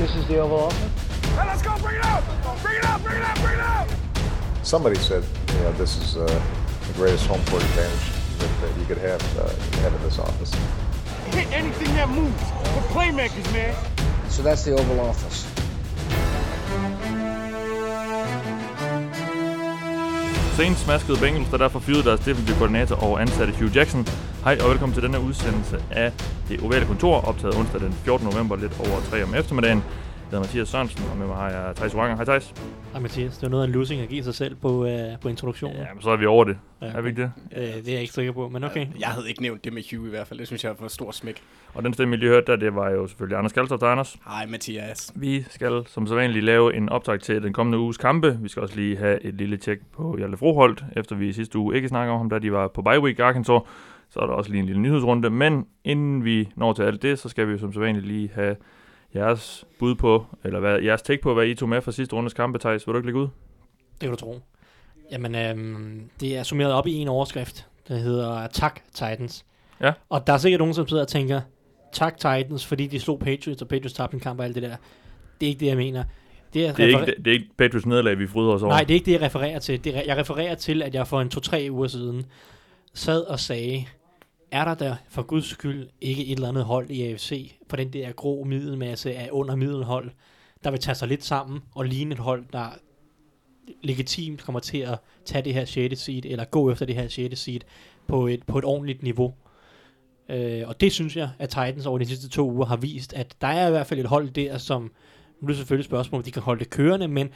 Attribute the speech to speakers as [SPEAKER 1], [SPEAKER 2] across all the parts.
[SPEAKER 1] This is the Oval Office.
[SPEAKER 2] Hey, let's go! Bring it out! Bring it out! Bring it out! Bring it out!
[SPEAKER 3] Somebody said, you know, this is uh, the greatest home court advantage that, that you could have, uh, have in this office.
[SPEAKER 2] Hit anything that moves. We're playmakers, man.
[SPEAKER 1] So that's the Oval Office.
[SPEAKER 4] Saints smaskede Bengals, der derfor fyrede deres defensive koordinator og ansatte Hugh Jackson. Hej og velkommen til denne udsendelse af Det Ovale Kontor, optaget onsdag den 14. november, lidt over 3 om eftermiddagen. Jeg hedder Mathias Sørensen, og med mig har jeg Thijs Wanger. Hej Thijs.
[SPEAKER 5] Ej, Mathias, det var noget af en losing at give sig selv på, øh, på introduktionen.
[SPEAKER 4] Ja, men så er vi over det.
[SPEAKER 5] Ja,
[SPEAKER 4] Er vi ikke det?
[SPEAKER 5] Øh, det er jeg ikke sikker på, men okay.
[SPEAKER 6] Jeg havde ikke nævnt det med Hugh i hvert fald. Det synes jeg var for stor smæk.
[SPEAKER 4] Og den stemme, I lige hørte der, det var jo selvfølgelig Anders Kaltoft og Anders.
[SPEAKER 6] Hej Mathias.
[SPEAKER 4] Vi skal som sædvanligt lave en optag til den kommende uges kampe. Vi skal også lige have et lille tjek på Hjalte Froholt, efter vi i sidste uge ikke snakker om ham, da de var på bye week i Arkansas. Så er der også lige en lille nyhedsrunde. Men inden vi når til alt det, så skal vi jo som sædvanligt lige have jeres bud på, eller hvad, jeres take på, hvad I tog med fra sidste rundes kampe, Thijs. Vil du ikke lægge ud?
[SPEAKER 5] Det kan du tro. Jamen, øhm, det er summeret op i en overskrift, der hedder Tak Titans.
[SPEAKER 4] Ja.
[SPEAKER 5] Og der er sikkert nogen, som sidder og tænker, Tak Titans, fordi de slog Patriots, og Patriots tabte en kamp og alt det der. Det er ikke det, jeg mener. Det er,
[SPEAKER 4] Det er,
[SPEAKER 5] referer-
[SPEAKER 4] ikke, det, det er ikke Patriots nederlag, vi fryder os over.
[SPEAKER 5] Nej, det er ikke det, jeg refererer til. Det, jeg refererer til, at jeg for en to-tre uger siden sad og sagde, er der der for guds skyld ikke et eller andet hold i AFC for den der grå middelmasse af under middelhold, der vil tage sig lidt sammen og ligne et hold, der legitimt kommer til at tage det her 6. seed, eller gå efter det her 6. seed på et, på et ordentligt niveau. Øh, og det synes jeg, at Titans over de sidste to uger har vist, at der er i hvert fald et hold der, som, nu er det selvfølgelig et spørgsmål, om de kan holde det kørende, men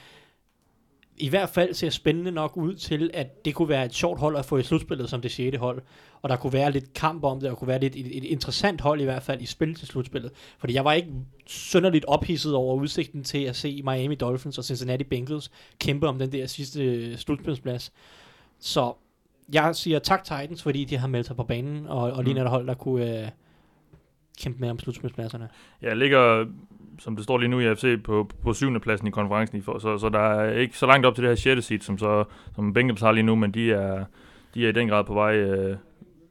[SPEAKER 5] i hvert fald ser spændende nok ud til, at det kunne være et sjovt hold at få i slutspillet som det 6. hold. Og der kunne være lidt kamp om det, og kunne være lidt et, et interessant hold i hvert fald i spil til slutspillet. Fordi jeg var ikke synderligt ophidset over udsigten til at se Miami Dolphins og Cincinnati Bengals kæmpe om den der sidste slutspilsplads. Så jeg siger tak Titans, fordi de har meldt sig på banen, og, og lige
[SPEAKER 4] Mm.
[SPEAKER 5] hold, der kunne øh, kæmpe med om slutspilspladserne.
[SPEAKER 4] Jeg ligger, som det står lige nu i AFC, på, på syvende pladsen i konferencen, i for, så, så der er ikke så langt op til det her 6. seed, som, så, som Bengals har lige nu, men de er, de er i den grad på vej øh,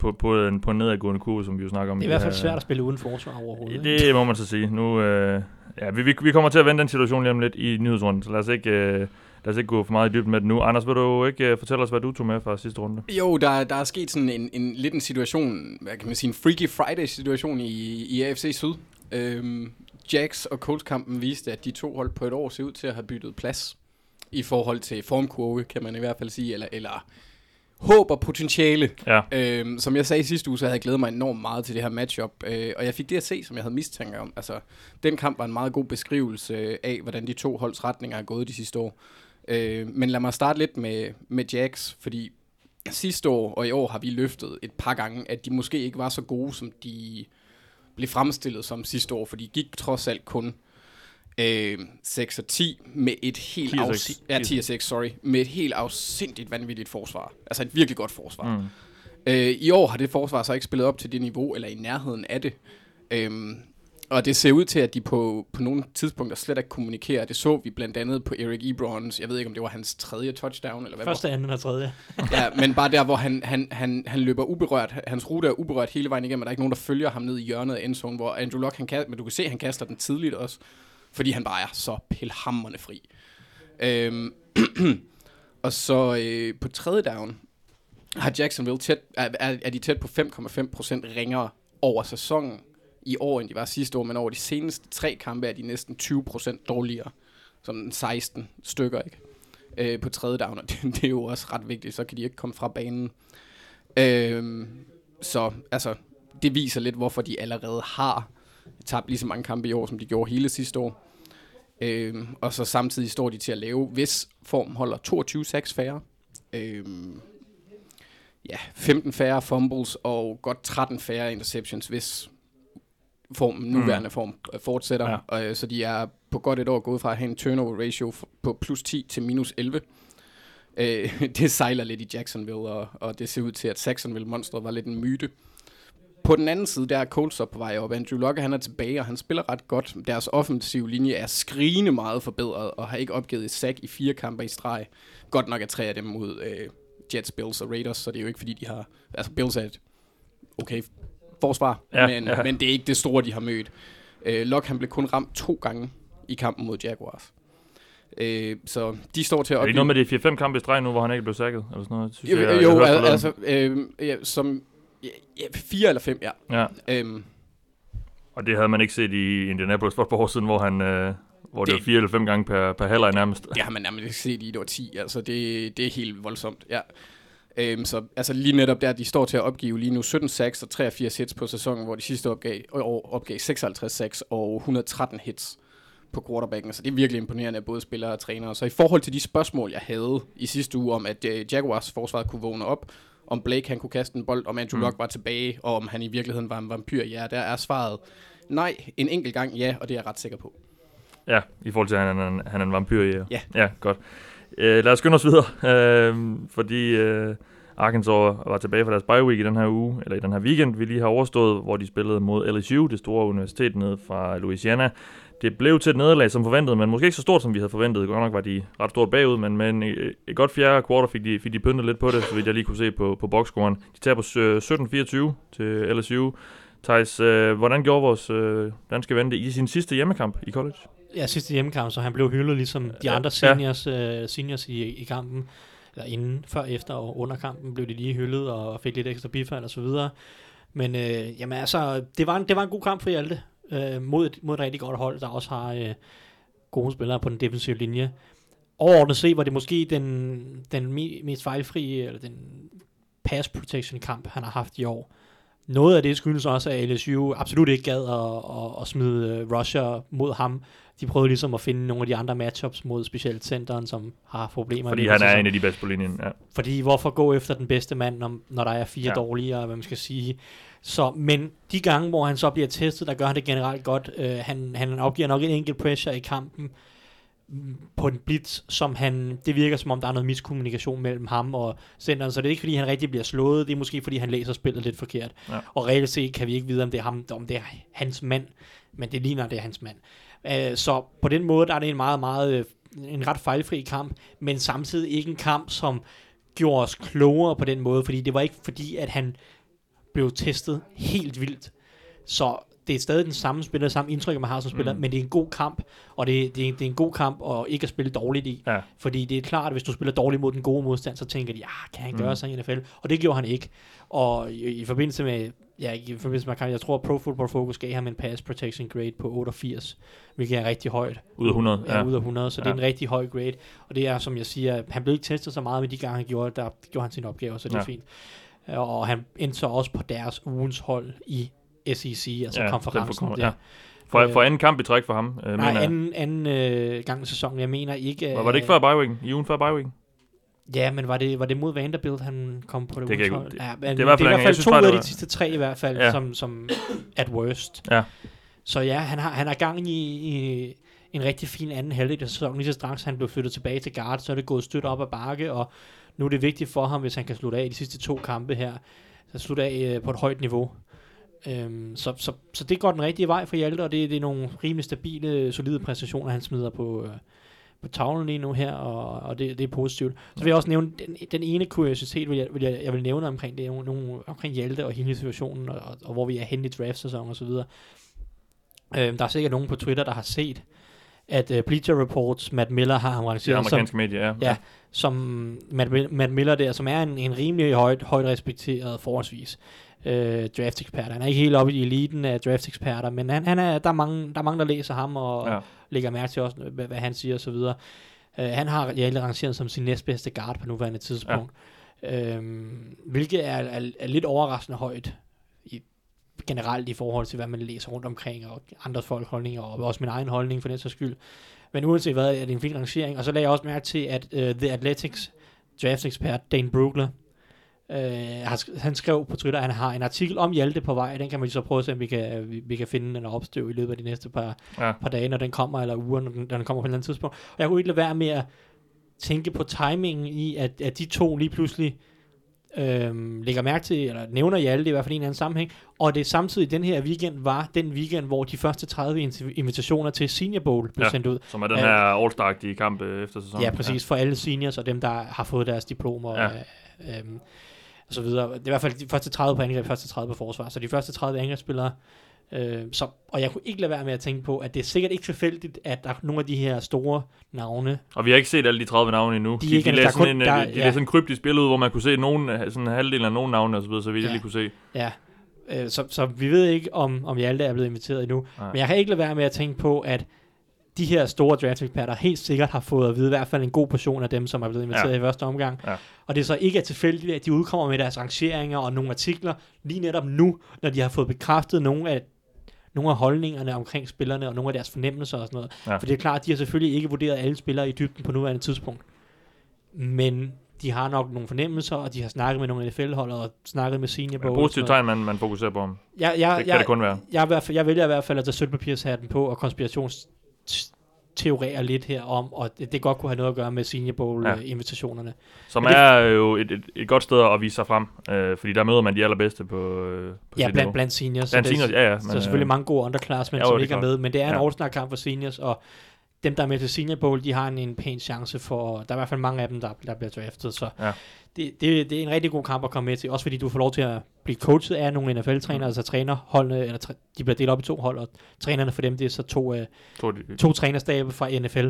[SPEAKER 4] på, på, en, på en nedadgående kurve, som vi jo snakker om.
[SPEAKER 5] Det er i hvert fald svært at spille uden forsvar overhovedet.
[SPEAKER 4] Det må man så sige. Nu, øh, ja, vi, vi, vi kommer til at vende den situation lige om lidt i nyhedsrunden, så lad os ikke, øh, lad os ikke gå for meget i dybden med det nu. Anders, vil du ikke øh, fortælle os, hvad du tog med fra sidste runde?
[SPEAKER 6] Jo, der, der er sket sådan en, en lidt en situation, hvad kan man sige, en Freaky Friday-situation i, i AFC Syd. Øhm, Jacks og Colts-kampen viste, at de to hold på et år ser ud til at have byttet plads i forhold til formkurve, kan man i hvert fald sige, eller, eller håb og potentiale.
[SPEAKER 4] Ja,
[SPEAKER 6] Øhm, som jeg sagde i sidste uge, så havde jeg glædet mig enormt meget til det her matchup, øh, og jeg fik det at se, som jeg havde mistanke om. Altså, den kamp var en meget god beskrivelse af, hvordan de to holds retninger er gået de sidste år. Øh, men lad mig starte lidt med, med Jacks, fordi sidste år og i år har vi løftet et par gange, at de måske ikke var så gode, som de blev fremstillet som sidste år, for de gik trods alt kun øh, 6 og 10 med et helt
[SPEAKER 4] 10 og
[SPEAKER 6] afs-
[SPEAKER 4] 6.
[SPEAKER 6] ja, 10 og 6, sorry, med et helt afsindigt vanvittigt forsvar. Altså et virkelig godt forsvar.
[SPEAKER 4] mm.
[SPEAKER 6] Øh, I år har det forsvar så ikke spillet op til det niveau, eller i nærheden af det. Øhm, og det ser ud til, at de på, på nogle tidspunkter slet ikke kommunikerer. Det så vi blandt andet på Eric Ebrons, jeg ved ikke, om det var hans tredje touchdown, eller hvad
[SPEAKER 5] Første, anden og tredje.
[SPEAKER 6] ja, men bare der, hvor han, han, han, han løber uberørt. Hans rute er uberørt hele vejen igennem, og der er ikke nogen, der følger ham ned i hjørnet af endzone, hvor Andrew Luck, han kan, men du kan se, at han kaster den tidligt også, fordi han bare er så pilhammerne fri. Øhm, og så øh, på tredje down har Jacksonville tæt, er, er, er de tæt på 5,5% ringere over sæsonen i år, end de var sidste år, men over de seneste tre kampe er de næsten 20% dårligere, som 16 stykker, ikke? øh, på tredje down, og det, det er jo også ret vigtigt, så kan de ikke komme fra banen. Øh, så altså, det viser lidt, hvorfor de allerede har tabt lige så mange kampe i år, som de gjorde hele sidste år. Øh, og så samtidig står de til at lave, hvis form holder 22-6 færre, øh, ja, 15 færre fumbles og godt 13 færre interceptions, hvis formen, nuværende form øh, fortsætter.
[SPEAKER 4] Ja.
[SPEAKER 6] Ja. Øh, så de er på godt et år gået fra at have en turnover ratio på plus 10 til minus 11. Øh, det sejler lidt i Jacksonville, og, og det ser ud til, at Jacksonville-monstret var lidt en myte. På den anden side, der er Colts op på vej op. Andrew Luck, han er tilbage, og han spiller ret godt. Deres offensive linje er skrigende meget forbedret, og har ikke opgivet et sack i fire kampe i streg. Godt nok er tre af dem mod øh, Jets, Bills og Raiders, så det er jo ikke fordi, de har... Altså, Bills er et okay forsvar,
[SPEAKER 4] Ja,
[SPEAKER 6] men,
[SPEAKER 4] ja.
[SPEAKER 6] men det er ikke det store, de har mødt. Øh, Luck, han blev kun ramt to gange i kampen mod Jaguars. Øh, så de står til at
[SPEAKER 4] Er det ikke noget med de 4-5 kampe i streg nu, hvor han ikke blev sækket? Eller sådan noget? Synes
[SPEAKER 6] Jo,
[SPEAKER 4] jeg, jeg,
[SPEAKER 6] jo
[SPEAKER 4] forleden.
[SPEAKER 6] altså, øh, ja, som ja, ja, fire eller fem, ja.
[SPEAKER 4] Ja,
[SPEAKER 6] Øhm,
[SPEAKER 4] og det havde man ikke set i Indianapolis for et par år siden, hvor han... Øh, hvor det,
[SPEAKER 6] Det-
[SPEAKER 4] var fire eller fem gange per, per halvleg nærmest.
[SPEAKER 6] det har man nærmest ikke set i et år 10, altså det, det er helt voldsomt, ja. Øhm, så altså lige netop der, de står til at opgive lige nu 17 sacks og 83 hits på sæsonen, hvor de sidste opgav, år opgav 56 sacks og 113 hits på quarterbacken. Så det er virkelig imponerende af både spillere og trænere. Så i forhold til de spørgsmål, jeg havde i sidste uge om, at øh, Jaguars forsvar kunne vågne op, om Blake han kunne kaste en bold, om Andrew
[SPEAKER 4] Mm.
[SPEAKER 6] Luck var tilbage, og om han i virkeligheden var en vampyr, ja, der er svaret nej, en enkelt gang ja, og det er jeg ret sikker på.
[SPEAKER 4] Ja, i forhold til, at han er en, han er en vampyr. Ja,
[SPEAKER 6] Ja.
[SPEAKER 4] ja godt. Øh, lad os skynde os videre, øh, fordi øh, Arkansas var tilbage fra deres bye week i den her uge, eller i den her weekend, vi lige har overstået, hvor de spillede mod LSU, det store universitet nede fra Louisiana. Det blev til et nederlag som forventet, men måske ikke så stort, som vi havde forventet. Godt nok var de ret stort bagud, men men et godt fjerde quarter fik de, fik de pyntet lidt på det, så vidt jeg lige kunne se på, på boxscoren. De taber 17-24 øh, til LSU. Thijs, øh, hvordan gjorde vores øh, danske ven det i sin sidste hjemmekamp i college?
[SPEAKER 5] Ja, sidste hjemmekamp, så han blev hyldet ligesom de andre
[SPEAKER 4] ja.
[SPEAKER 5] seniors, øh, seniors i, i kampen. Eller inden, før, efter og under kampen blev de lige hyldet og fik lidt ekstra bifald og så videre. Men øh, jamen altså, det var, en, det var en god kamp for Hjalte øh, mod, et, mod et rigtig godt hold, der også har øh, gode spillere på den defensive linje. Overordnet set var det måske den, den me- mest fejlfri, eller den pass protection kamp, han har haft i år. Noget af det skyldes også, at LSU absolut ikke gad at, at, at smide øh, rusher mod ham. De prøvede ligesom at finde nogle af de andre matchups mod specielt centeren, som har problemer.
[SPEAKER 4] Fordi han er en af de bedste på linjen. Ja.
[SPEAKER 5] Fordi hvorfor gå efter den bedste mand, når, når der er fire
[SPEAKER 4] Ja.
[SPEAKER 5] dårligere, hvad man skal sige. Så, men de gange, hvor han så bliver testet, der gør han det generelt godt. Øh, han, han opgiver nok en enkelt pressure i kampen på en blitz, som han, det virker som om, der er noget miskommunikation mellem ham og centeren, så det er ikke fordi, han rigtig bliver slået, det er måske fordi, han læser spillet lidt forkert.
[SPEAKER 4] Ja.
[SPEAKER 5] Og reelt set kan vi ikke vide, om det er ham, om det er hans mand, men det ligner, det er hans mand. Øh, så på den måde, der er det en meget, meget, øh, en ret fejlfri kamp, men samtidig ikke en kamp, som gjorde os klogere på den måde, fordi det var ikke fordi, at han blev testet helt vildt. Så det er stadig den samme spiller, samme indtryk, man har som spiller,
[SPEAKER 4] Mm.
[SPEAKER 5] men det er en god kamp, og det, det, er, det er en god kamp at ikke at spille dårligt i.
[SPEAKER 4] Ja.
[SPEAKER 5] Fordi det er klart, at hvis du spiller dårligt mod den gode modstand, så tænker de, ja, kan han gøre
[SPEAKER 4] Mm.
[SPEAKER 5] sig i NFL? Og det gjorde han ikke. Og i, i forbindelse med, ja, i forbindelse med, jeg tror, at Pro Football Focus gav ham en pass protection grade på 88, hvilket er rigtig højt.
[SPEAKER 4] Ud af 100,
[SPEAKER 5] Ja,
[SPEAKER 4] ja.
[SPEAKER 5] ud af 100, så ja. det er en rigtig høj grade. Og det er, som jeg siger, han blev ikke testet så meget, men de gange han gjorde, der gjorde han sin opgave, så det er
[SPEAKER 4] Ja.
[SPEAKER 5] fint. Og han endte så også på deres ugens hold i SEC, altså
[SPEAKER 4] Ja,
[SPEAKER 5] konferencen
[SPEAKER 4] for-
[SPEAKER 5] der.
[SPEAKER 4] ja. For,
[SPEAKER 5] Øh,
[SPEAKER 4] for anden kamp i træk for ham, øh,
[SPEAKER 5] Nej,
[SPEAKER 4] mener
[SPEAKER 5] anden, anden øh, gang i sæsonen. Jeg mener ikke...
[SPEAKER 4] Var, var det ikke før bye week? I ugen før week?
[SPEAKER 5] Ja, men var det, var det mod Vanderbilt, han kom på det,
[SPEAKER 4] Det kan jeg
[SPEAKER 5] ugens
[SPEAKER 4] ikke-
[SPEAKER 5] hold? Ja, men
[SPEAKER 4] det er i
[SPEAKER 5] det,
[SPEAKER 4] hvert
[SPEAKER 5] det er
[SPEAKER 4] fald
[SPEAKER 5] i hvert fald to ud af
[SPEAKER 4] det
[SPEAKER 5] de
[SPEAKER 4] var-
[SPEAKER 5] sidste tre i hvert fald,
[SPEAKER 4] Ja.
[SPEAKER 5] som, som at worst.
[SPEAKER 4] Ja.
[SPEAKER 5] Så ja, han har, han har gang i, i en rigtig fin anden halvdel af sæsonen. Lige så straks han blev flyttet tilbage til guard, så er det gået stødt op ad bakke, og nu er det vigtigt for ham, hvis han kan slutte af de sidste to kampe her, så slutte af øh, på et højt niveau. Øhm, så, så, så det går den rigtige vej for Hjalte, og det, det er nogle rimelig stabile, solide præstationer, han smider på, øh, på tavlen lige nu her, og, og det, det er positivt. Så vil jeg også nævne, den, den ene kuriositet, vil jeg, vil jeg, jeg vil nævne omkring det, er nogle, omkring Hjalte og hele situationen, og, og, og hvor vi er henne i draft-sæsonen og så videre. Øhm, der er sikkert nogen på Twitter, der har set, at uh, Bleacher Reports, Matt Miller har ham rangeret som,
[SPEAKER 4] amerikanske medie, ja.
[SPEAKER 5] Ja. som Matt, Matt Miller der, som er en, en rimelig højt, højt respekteret forholdsvis øh, draft-ekspert. Han er ikke helt oppe i eliten af draft-eksperter, men han, han er, der, er mange, der er mange, der læser ham og
[SPEAKER 4] Ja.
[SPEAKER 5] lægger mærke til også, hvad, hvad han siger osv. Uh, han har Hjalte rangeret som sin næstbedste guard på nuværende tidspunkt. Ja. Øhm, hvilket er, er, er lidt overraskende højt i, generelt i forhold til, hvad man læser rundt omkring, og andres folk holdninger, og også min egen holdning for den sags skyld. Men uanset hvad, er det en fin rangering. Og så lagde jeg også mærke til, at uh, The Athletics draft-ekspert Dane Brugler, sk- han skrev på Twitter, at han har en artikel om Hjalte på vej, den kan man så prøve at se, om vi kan, vi, vi kan finde den opstøv i løbet af de næste par,
[SPEAKER 4] Ja.
[SPEAKER 5] par dage, når den kommer, eller uger, når den, når den kommer på et eller andet tidspunkt. Og jeg kunne ikke lade være med at tænke på timingen i, at, at de to lige pludselig øhm, lægger mærke til, eller nævner Hjalte i hvert fald i en eller anden sammenhæng, og det samtidig den her weekend var den weekend, hvor de første 30 inv- invitationer til Senior Bowl blev
[SPEAKER 4] Ja.
[SPEAKER 5] ja. sendt ud.
[SPEAKER 4] Som er den
[SPEAKER 5] Ja.
[SPEAKER 4] her all-star kamp øh, efter sæsonen.
[SPEAKER 5] Ja, præcis, for alle seniors og dem, der har fået deres diplomer
[SPEAKER 4] Ja.
[SPEAKER 5] ja. øh, øhm, og så videre. Det er i hvert fald de første 30 på angreb, første 30 på forsvar. Så de første 30 angrebsspillere Øh, så, og jeg kunne ikke lade være med at tænke på, at det er sikkert ikke tilfældigt, at der er nogle af de her store navne,
[SPEAKER 4] Og vi har ikke set alle de 30 navne endnu.
[SPEAKER 5] De
[SPEAKER 4] De,
[SPEAKER 5] er ikke-
[SPEAKER 4] de, lavede sådan
[SPEAKER 5] kun-
[SPEAKER 4] en,
[SPEAKER 5] der-
[SPEAKER 4] der, de, de
[SPEAKER 5] ja.
[SPEAKER 4] sådan en kryptisk billede hvor man kunne se nogen, sådan halvdelen af nogle navne og så videre, så vidt jeg
[SPEAKER 5] Ja.
[SPEAKER 4] lige kunne se.
[SPEAKER 5] Ja, øh, så, så vi ved ikke, om, om Hjalte er blevet inviteret endnu.
[SPEAKER 4] Nej.
[SPEAKER 5] Men jeg kan ikke lade være med at tænke på, at de her store draft-eksperter helt sikkert har fået at vide i hvert fald en god portion af dem, som er blevet inviteret
[SPEAKER 4] Ja.
[SPEAKER 5] i første omgang.
[SPEAKER 4] Ja.
[SPEAKER 5] Og det er så ikke er tilfældigt, at de udkommer med deres rangeringer og nogle artikler lige netop nu, når de har fået bekræftet nogle af nogle af holdningerne omkring spillerne og nogle af deres fornemmelser og sådan noget.
[SPEAKER 4] Ja.
[SPEAKER 5] For det er klart, at de har selvfølgelig ikke vurderet alle spillere i dybden på nuværende tidspunkt. Men de har nok nogle fornemmelser, og de har snakket med nogle NFL-hold og snakket med senior
[SPEAKER 4] Ja,
[SPEAKER 5] og
[SPEAKER 4] positivt tegn, man, man fokuserer på.
[SPEAKER 5] Jeg, jeg,
[SPEAKER 4] Det kan
[SPEAKER 5] jeg,
[SPEAKER 4] det kun være.
[SPEAKER 5] jeg, i hvert fald, jeg vælger i hvert fald at tage sølvpapirshatten på og konspirationsteorere lidt her om, og det, det godt kunne have noget at gøre med Senior
[SPEAKER 4] Ja.
[SPEAKER 5] Bowl-invitationerne.
[SPEAKER 4] Som
[SPEAKER 5] Men det-
[SPEAKER 4] er jo et, et, et godt sted at vise sig frem, øh, fordi der møder man de allerbedste på, øh, på
[SPEAKER 5] Ja, blandt, blandt seniors.
[SPEAKER 4] Blandt
[SPEAKER 5] det,
[SPEAKER 4] seniors, ja, ja.
[SPEAKER 5] så er selvfølgelig mange gode underclassmen,
[SPEAKER 4] Ja, jo,
[SPEAKER 5] som ikke er med, men det er en
[SPEAKER 4] Ja.
[SPEAKER 5] all kamp for seniors, og dem, der er med til Senior Bowl, de har en, en pæn chance for, der er i hvert fald mange af dem, der, der bliver draftet, så
[SPEAKER 4] Ja.
[SPEAKER 5] det, det, det er en rigtig god kamp at komme med til, også fordi du får lov til at blive coachet af nogle NFL-trænere,
[SPEAKER 4] Mm.
[SPEAKER 5] altså trænerholdene, eller træ, de bliver delt op i to hold, og trænerne for dem, det er så to, øh,
[SPEAKER 4] to, de,
[SPEAKER 5] to trænerstabe fra NFL.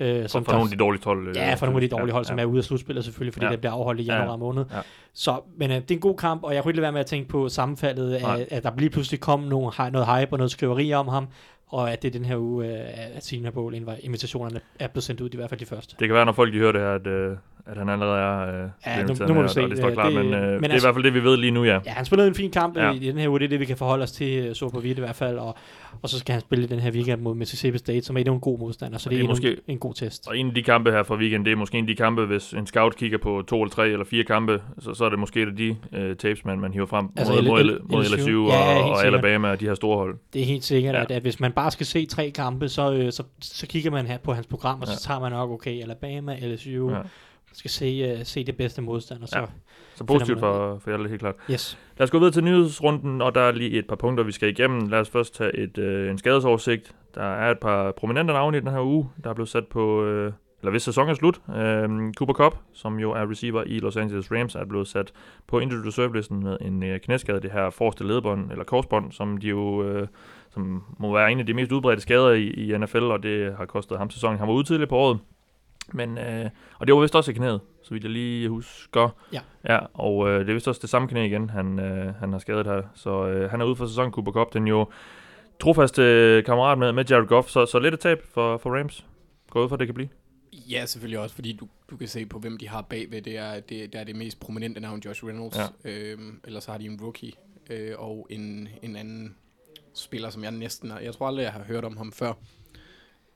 [SPEAKER 5] Øh,
[SPEAKER 4] som for nogle af de dårlige hold. øh,
[SPEAKER 5] Ja, for nogle af de dårlige hold,
[SPEAKER 4] ja,
[SPEAKER 5] som
[SPEAKER 4] ja.
[SPEAKER 5] er ude af slutspillet selvfølgelig, fordi
[SPEAKER 4] Ja.
[SPEAKER 5] det bliver afholdt i
[SPEAKER 4] Ja, ja.
[SPEAKER 5] januar måned.
[SPEAKER 4] Ja.
[SPEAKER 5] Så, men øh, det er en god kamp, og jeg kunne ikke lade være med at tænke på sammenfaldet,
[SPEAKER 4] Nej.
[SPEAKER 5] at, der lige pludselig kom nogle, noget hype og noget skriveri om ham, og at det er den her uge, øh, at Senior Bowl inv- invitationerne er blevet sendt ud, i hvert fald de første.
[SPEAKER 4] Det kan være, når folk de hører det her, at, øh, at han allerede er øh, blevet
[SPEAKER 5] nu- nu må vi se.
[SPEAKER 4] og det står klart,
[SPEAKER 5] det-
[SPEAKER 4] men, øh,
[SPEAKER 5] men
[SPEAKER 4] det er i
[SPEAKER 5] altså-
[SPEAKER 4] hvert fald det, vi ved lige nu, ja.
[SPEAKER 5] Ja, han spillede en fin kamp
[SPEAKER 4] Ja.
[SPEAKER 5] ja. i, i den her uge, det er det, vi kan forholde os til, så på vidt i hvert fald, og, og så skal han spille den her weekend mod Mississippi State, som er en god modstander, så det er,
[SPEAKER 4] det er måske-
[SPEAKER 5] en, en god test.
[SPEAKER 4] Og en af de kampe her fra weekend, det er måske en af de kampe, hvis en scout kigger på to eller tre eller fire kampe, så, så er det måske de øh, tapes, man, man hiver frem
[SPEAKER 5] Altså
[SPEAKER 4] mod, mod, mod
[SPEAKER 5] LSU.
[SPEAKER 4] LSU og,
[SPEAKER 5] Ja, ja,
[SPEAKER 4] og. Alabama og de her store hold.
[SPEAKER 5] Det er helt sikkert,
[SPEAKER 4] Ja.
[SPEAKER 5] ja. at, at hvis man bare skal se tre kampe, så, øh, så, så kigger man her på hans program, og
[SPEAKER 4] Ja.
[SPEAKER 5] så tager man nok, okay, Alabama, LSU,
[SPEAKER 4] Ja.
[SPEAKER 5] skal se, uh, se det bedste modstander. Så,
[SPEAKER 4] Ja. Så positivt for, for alle, helt klart.
[SPEAKER 5] yes.
[SPEAKER 4] Lad os gå videre til nyhedsrunden, og der er lige et par punkter, vi skal igennem. Lad os først tage et, øh, en skadesoversigt. Der er et par prominente navne i den her uge, der er blevet sat på, øh, eller hvis sæsonen er slut. Øh, Cooper Cup, som jo er receiver i Los Angeles Rams, er blevet sat på injured reserve-listen med en øh, knæskade, det her forreste ledbånd, eller korsbånd, som de jo... Øh, som må være en af de mest udbredte skader i, i NFL, og det har kostet ham sæsonen. Han var ude tidligere på året, men, øh, og det var vist også i knæet, så vidt jeg lige husker.
[SPEAKER 5] Ja.
[SPEAKER 4] Ja, og øh, det er vist også det samme knæ igen, han, øh, han har skadet her. Så øh, han er ude for sæsonen, Cooper Cup. Den jo trofaste øh, kammerat med, med Jared Goff, så, så lidt et tab for, for Rams. Gå ud for, det kan blive.
[SPEAKER 6] Ja, selvfølgelig også, fordi du, du kan se på, hvem de har bagved. Det er det, der er det mest prominente navn, Josh Reynolds.
[SPEAKER 4] Ja.
[SPEAKER 6] Øhm, ellers har de en rookie øh, og en, en anden spiller, som jeg næsten har... Jeg tror aldrig, jeg har hørt om ham før.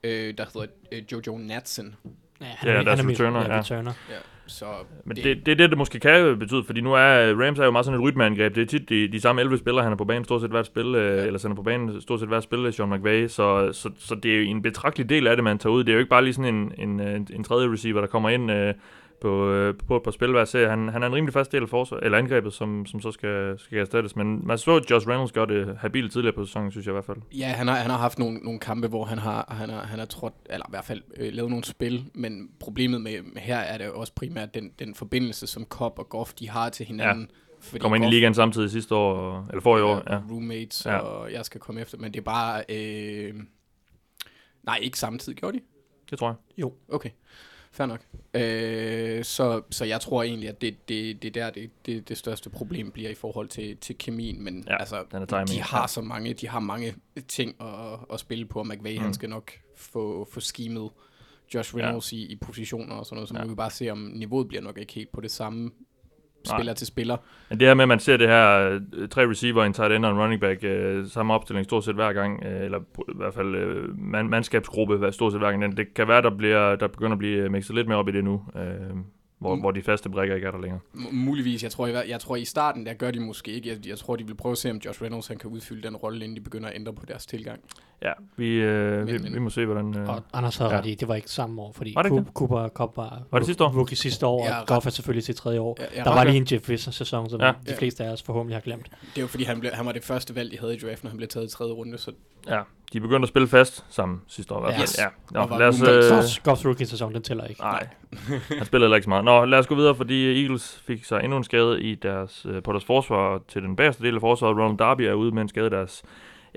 [SPEAKER 6] Øh, der hedder øh, Jojo Natson.
[SPEAKER 5] Ja,
[SPEAKER 4] Ja,
[SPEAKER 5] han
[SPEAKER 4] deres
[SPEAKER 5] er mit-
[SPEAKER 4] returner,
[SPEAKER 5] Ja,
[SPEAKER 4] ja.
[SPEAKER 5] returner.
[SPEAKER 6] Ja, så
[SPEAKER 4] Men det, det, det er det, det måske kan betyde, fordi nu er Rams er jo meget sådan et rytmeangreb. Det er tit de, de samme 11 spillere, han er på banen stort set hvert spil, øh, eller sender på banen stort set hvert spil, Sean McVay. Så, så, så det er jo en betragtelig del af det, man tager ud. Det er jo ikke bare lige sådan en, en, en, en tredje receiver, der kommer ind øh, på, øh, på et par spil hver serie. Han, han er en rimelig fast del af forsvar, eller angrebet, som, som så skal, skal erstattes. Men man så, at Josh Reynolds gør det habilt tidligere på sæsonen, synes jeg i hvert fald.
[SPEAKER 6] Ja, han har, han har haft nogle, nogle kampe, hvor han har, han har, han har trådt, eller i hvert fald øh, lavet nogle spil, men problemet med her er det jo også primært den, den forbindelse, som Cobb og Goff, de har til hinanden. Ja.
[SPEAKER 4] Kommer ind i ligaen samtidig sidste år, eller for i år. Ja.
[SPEAKER 6] Roommates,
[SPEAKER 4] Ja.
[SPEAKER 6] og jeg skal komme efter, men det er bare... Øh, nej, ikke samtidig, gjorde de?
[SPEAKER 4] Det tror jeg.
[SPEAKER 6] Okay, fair nok. Øh, så, så jeg tror egentlig, at det, det, det der, det, det, det største problem bliver i forhold til, til kemien, men
[SPEAKER 4] Ja,
[SPEAKER 6] altså,
[SPEAKER 4] den er
[SPEAKER 6] de har så mange, de har mange ting at, at spille på, og McVay,
[SPEAKER 4] Mm.
[SPEAKER 6] han skal nok få, få skimet Josh Reynolds ja. i, i positioner og sådan noget, så
[SPEAKER 4] Ja.
[SPEAKER 6] må vi bare se, om niveauet bliver nok ikke helt på det samme
[SPEAKER 4] Nej.
[SPEAKER 6] spiller til spiller.
[SPEAKER 4] Men det her med, at man ser det her øh, tre receiver, en tight end og en running back, øh, samme opstilling stort set hver gang, øh, eller i hvert fald øh, man, mandskabsgruppe stort set hver gang, det kan være, der, bliver, der begynder at blive mixet lidt mere op i det nu, øh, hvor,
[SPEAKER 6] Mm.
[SPEAKER 4] hvor de faste brækker ikke er der længere.
[SPEAKER 6] M- muligvis, jeg tror, jeg, jeg tror i starten, der gør de måske ikke. Jeg, jeg tror, de vil prøve at se, om Josh Reynolds han kan udfylde den rolle, inden de begynder at ændre på deres tilgang.
[SPEAKER 4] Ja, vi, øh, vi,
[SPEAKER 6] Men- men-
[SPEAKER 4] vi må se, hvordan... Øh,
[SPEAKER 5] Og Anders havde
[SPEAKER 4] Ja.
[SPEAKER 5] ret i, det var ikke samme år, fordi
[SPEAKER 4] Var det ikke
[SPEAKER 5] Cooper, Cooper Cup var,
[SPEAKER 4] Var det sidste år?
[SPEAKER 5] rookie sidste år,
[SPEAKER 6] Ja,
[SPEAKER 5] og. Goff er selvfølgelig til tredje år.
[SPEAKER 6] Ja, ja,
[SPEAKER 5] Der var lige en Jeff Wilson-sæson, som
[SPEAKER 4] Ja.
[SPEAKER 5] de fleste af os forhåbentlig har glemt.
[SPEAKER 6] Det er jo fordi, han, blev, han var det første valg, de havde i draften, og han blev taget i tredje runde, så
[SPEAKER 4] ja, de begyndte at spille fast sammen sidste år i hvert fald.
[SPEAKER 6] Yes.
[SPEAKER 4] Ja. Nå,
[SPEAKER 6] Og
[SPEAKER 4] lad os, øh,
[SPEAKER 5] Goffs, rookie-sæson, den tæller ikke.
[SPEAKER 4] Nej, han spillede heller ikke så meget. Nå, lad os gå videre, fordi Eagles fik sig endnu en skade i deres, øh, på deres forsvar til den bagerste del af forsvaret. Ronald Darby er ude med en skade i deres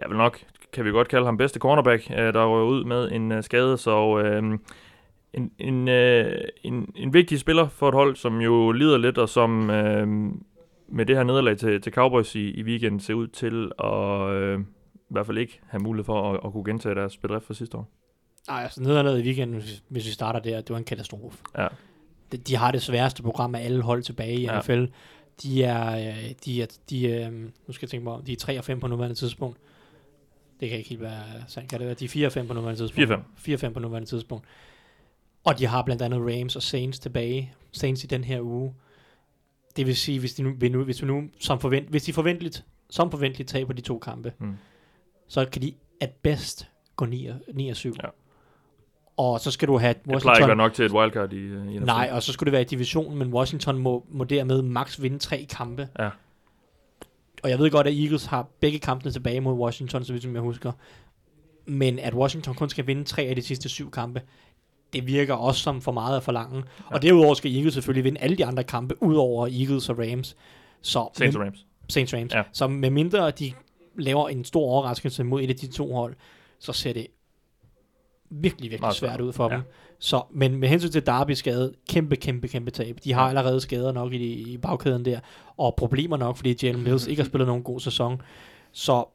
[SPEAKER 4] jeg vil nok, kan vi godt kalde ham bedste cornerback, øh, der rører ud med en øh, skade, så øh, en, en, øh, en, en vigtig spiller for et hold, som jo lider lidt, og som øh, med det her nederlag til, til Cowboys i, i weekenden ser ud til at øh, i hvert fald ikke have mulighed for at, at kunne gentage deres bedrift fra sidste år.
[SPEAKER 5] Nej, altså nederlaget i weekenden, hvis, hvis vi starter der, det var en katastrofe.
[SPEAKER 4] Ja.
[SPEAKER 5] De, de har det sværeste program af alle hold tilbage i
[SPEAKER 4] Ja.
[SPEAKER 5] NFL. De er, øh, de er, de er, øh, nu skal jeg tænke mig om, de er 3 og 5 på nuværende tidspunkt. Det kan ikke helt være sandt, kan det være? De er 4 og 5 på nuværende tidspunkt.
[SPEAKER 4] 4-5.
[SPEAKER 5] 4 og 5 på nuværende tidspunkt. Og de har blandt andet Rams og Saints tilbage. Saints i den her uge. Det vil sige, hvis de nu, hvis vi nu som forvent, hvis de forventeligt, som forventeligt taber de to kampe,
[SPEAKER 4] Mm.
[SPEAKER 5] Så kan de at bedst gå 9 og, 9 og 7.
[SPEAKER 4] Ja.
[SPEAKER 5] Og så skal du have
[SPEAKER 4] Det plejer ikke
[SPEAKER 5] Washington...
[SPEAKER 4] være nok til et wildcard i, øh, i NFC.
[SPEAKER 5] Nej, og så skulle det være i divisionen, men Washington må, må dermed max vinde tre kampe.
[SPEAKER 4] Ja.
[SPEAKER 5] Og jeg ved godt, at Eagles har begge kampene tilbage mod Washington, så vidt som jeg husker. Men at Washington kun skal vinde tre af de sidste syv kampe, det virker også som for meget at forlange. Ja. Og derudover skal Eagles selvfølgelig vinde alle de andre kampe, udover Eagles og Rams. Så,
[SPEAKER 4] Saints og Rams.
[SPEAKER 5] Saints Rams.
[SPEAKER 4] Ja.
[SPEAKER 5] Så med mindre de laver en stor overraskelse mod et af de to hold, så ser det virkelig, virkelig
[SPEAKER 4] Meget
[SPEAKER 5] svært ud for
[SPEAKER 4] Ja.
[SPEAKER 5] dem. Så, men med hensyn til Darby skade, kæmpe, kæmpe, kæmpe tab. De har allerede skader nok i, i bagkæden der, og problemer nok, fordi Jalen Mills ikke har spillet nogen god sæson. Så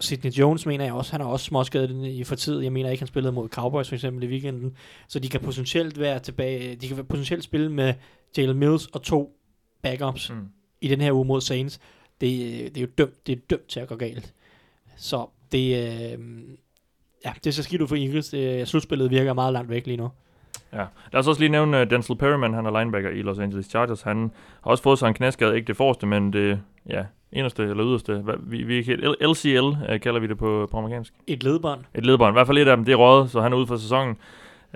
[SPEAKER 5] Sidney Jones mener jeg også, han er også småskadet i for tid. Jeg mener ikke, han spillede mod Cowboys for eksempel i weekenden. Så de kan potentielt være tilbage, de kan potentielt spille med Jalen Mills og to backups
[SPEAKER 4] Mm.
[SPEAKER 5] i den her uge mod Saints, det, det er jo dømt, det er dømt til at gå galt. Så det, øh, ja, det ser skidt ud for Eagles. Det, slutspillet virker meget langt væk lige nu.
[SPEAKER 4] Ja. Lad os også lige nævne uh, Denzel Perryman, han er linebacker i Los Angeles Chargers. Han har også fået sig en knæskade, ikke det forreste, men det ja, inderste eller yderste. Hvad, vi, vi er helt, LCL uh, kalder vi det på, på amerikansk.
[SPEAKER 5] Et ledbånd.
[SPEAKER 4] Et ledbånd. I hvert fald et af dem, det er røget, så han er ude for sæsonen.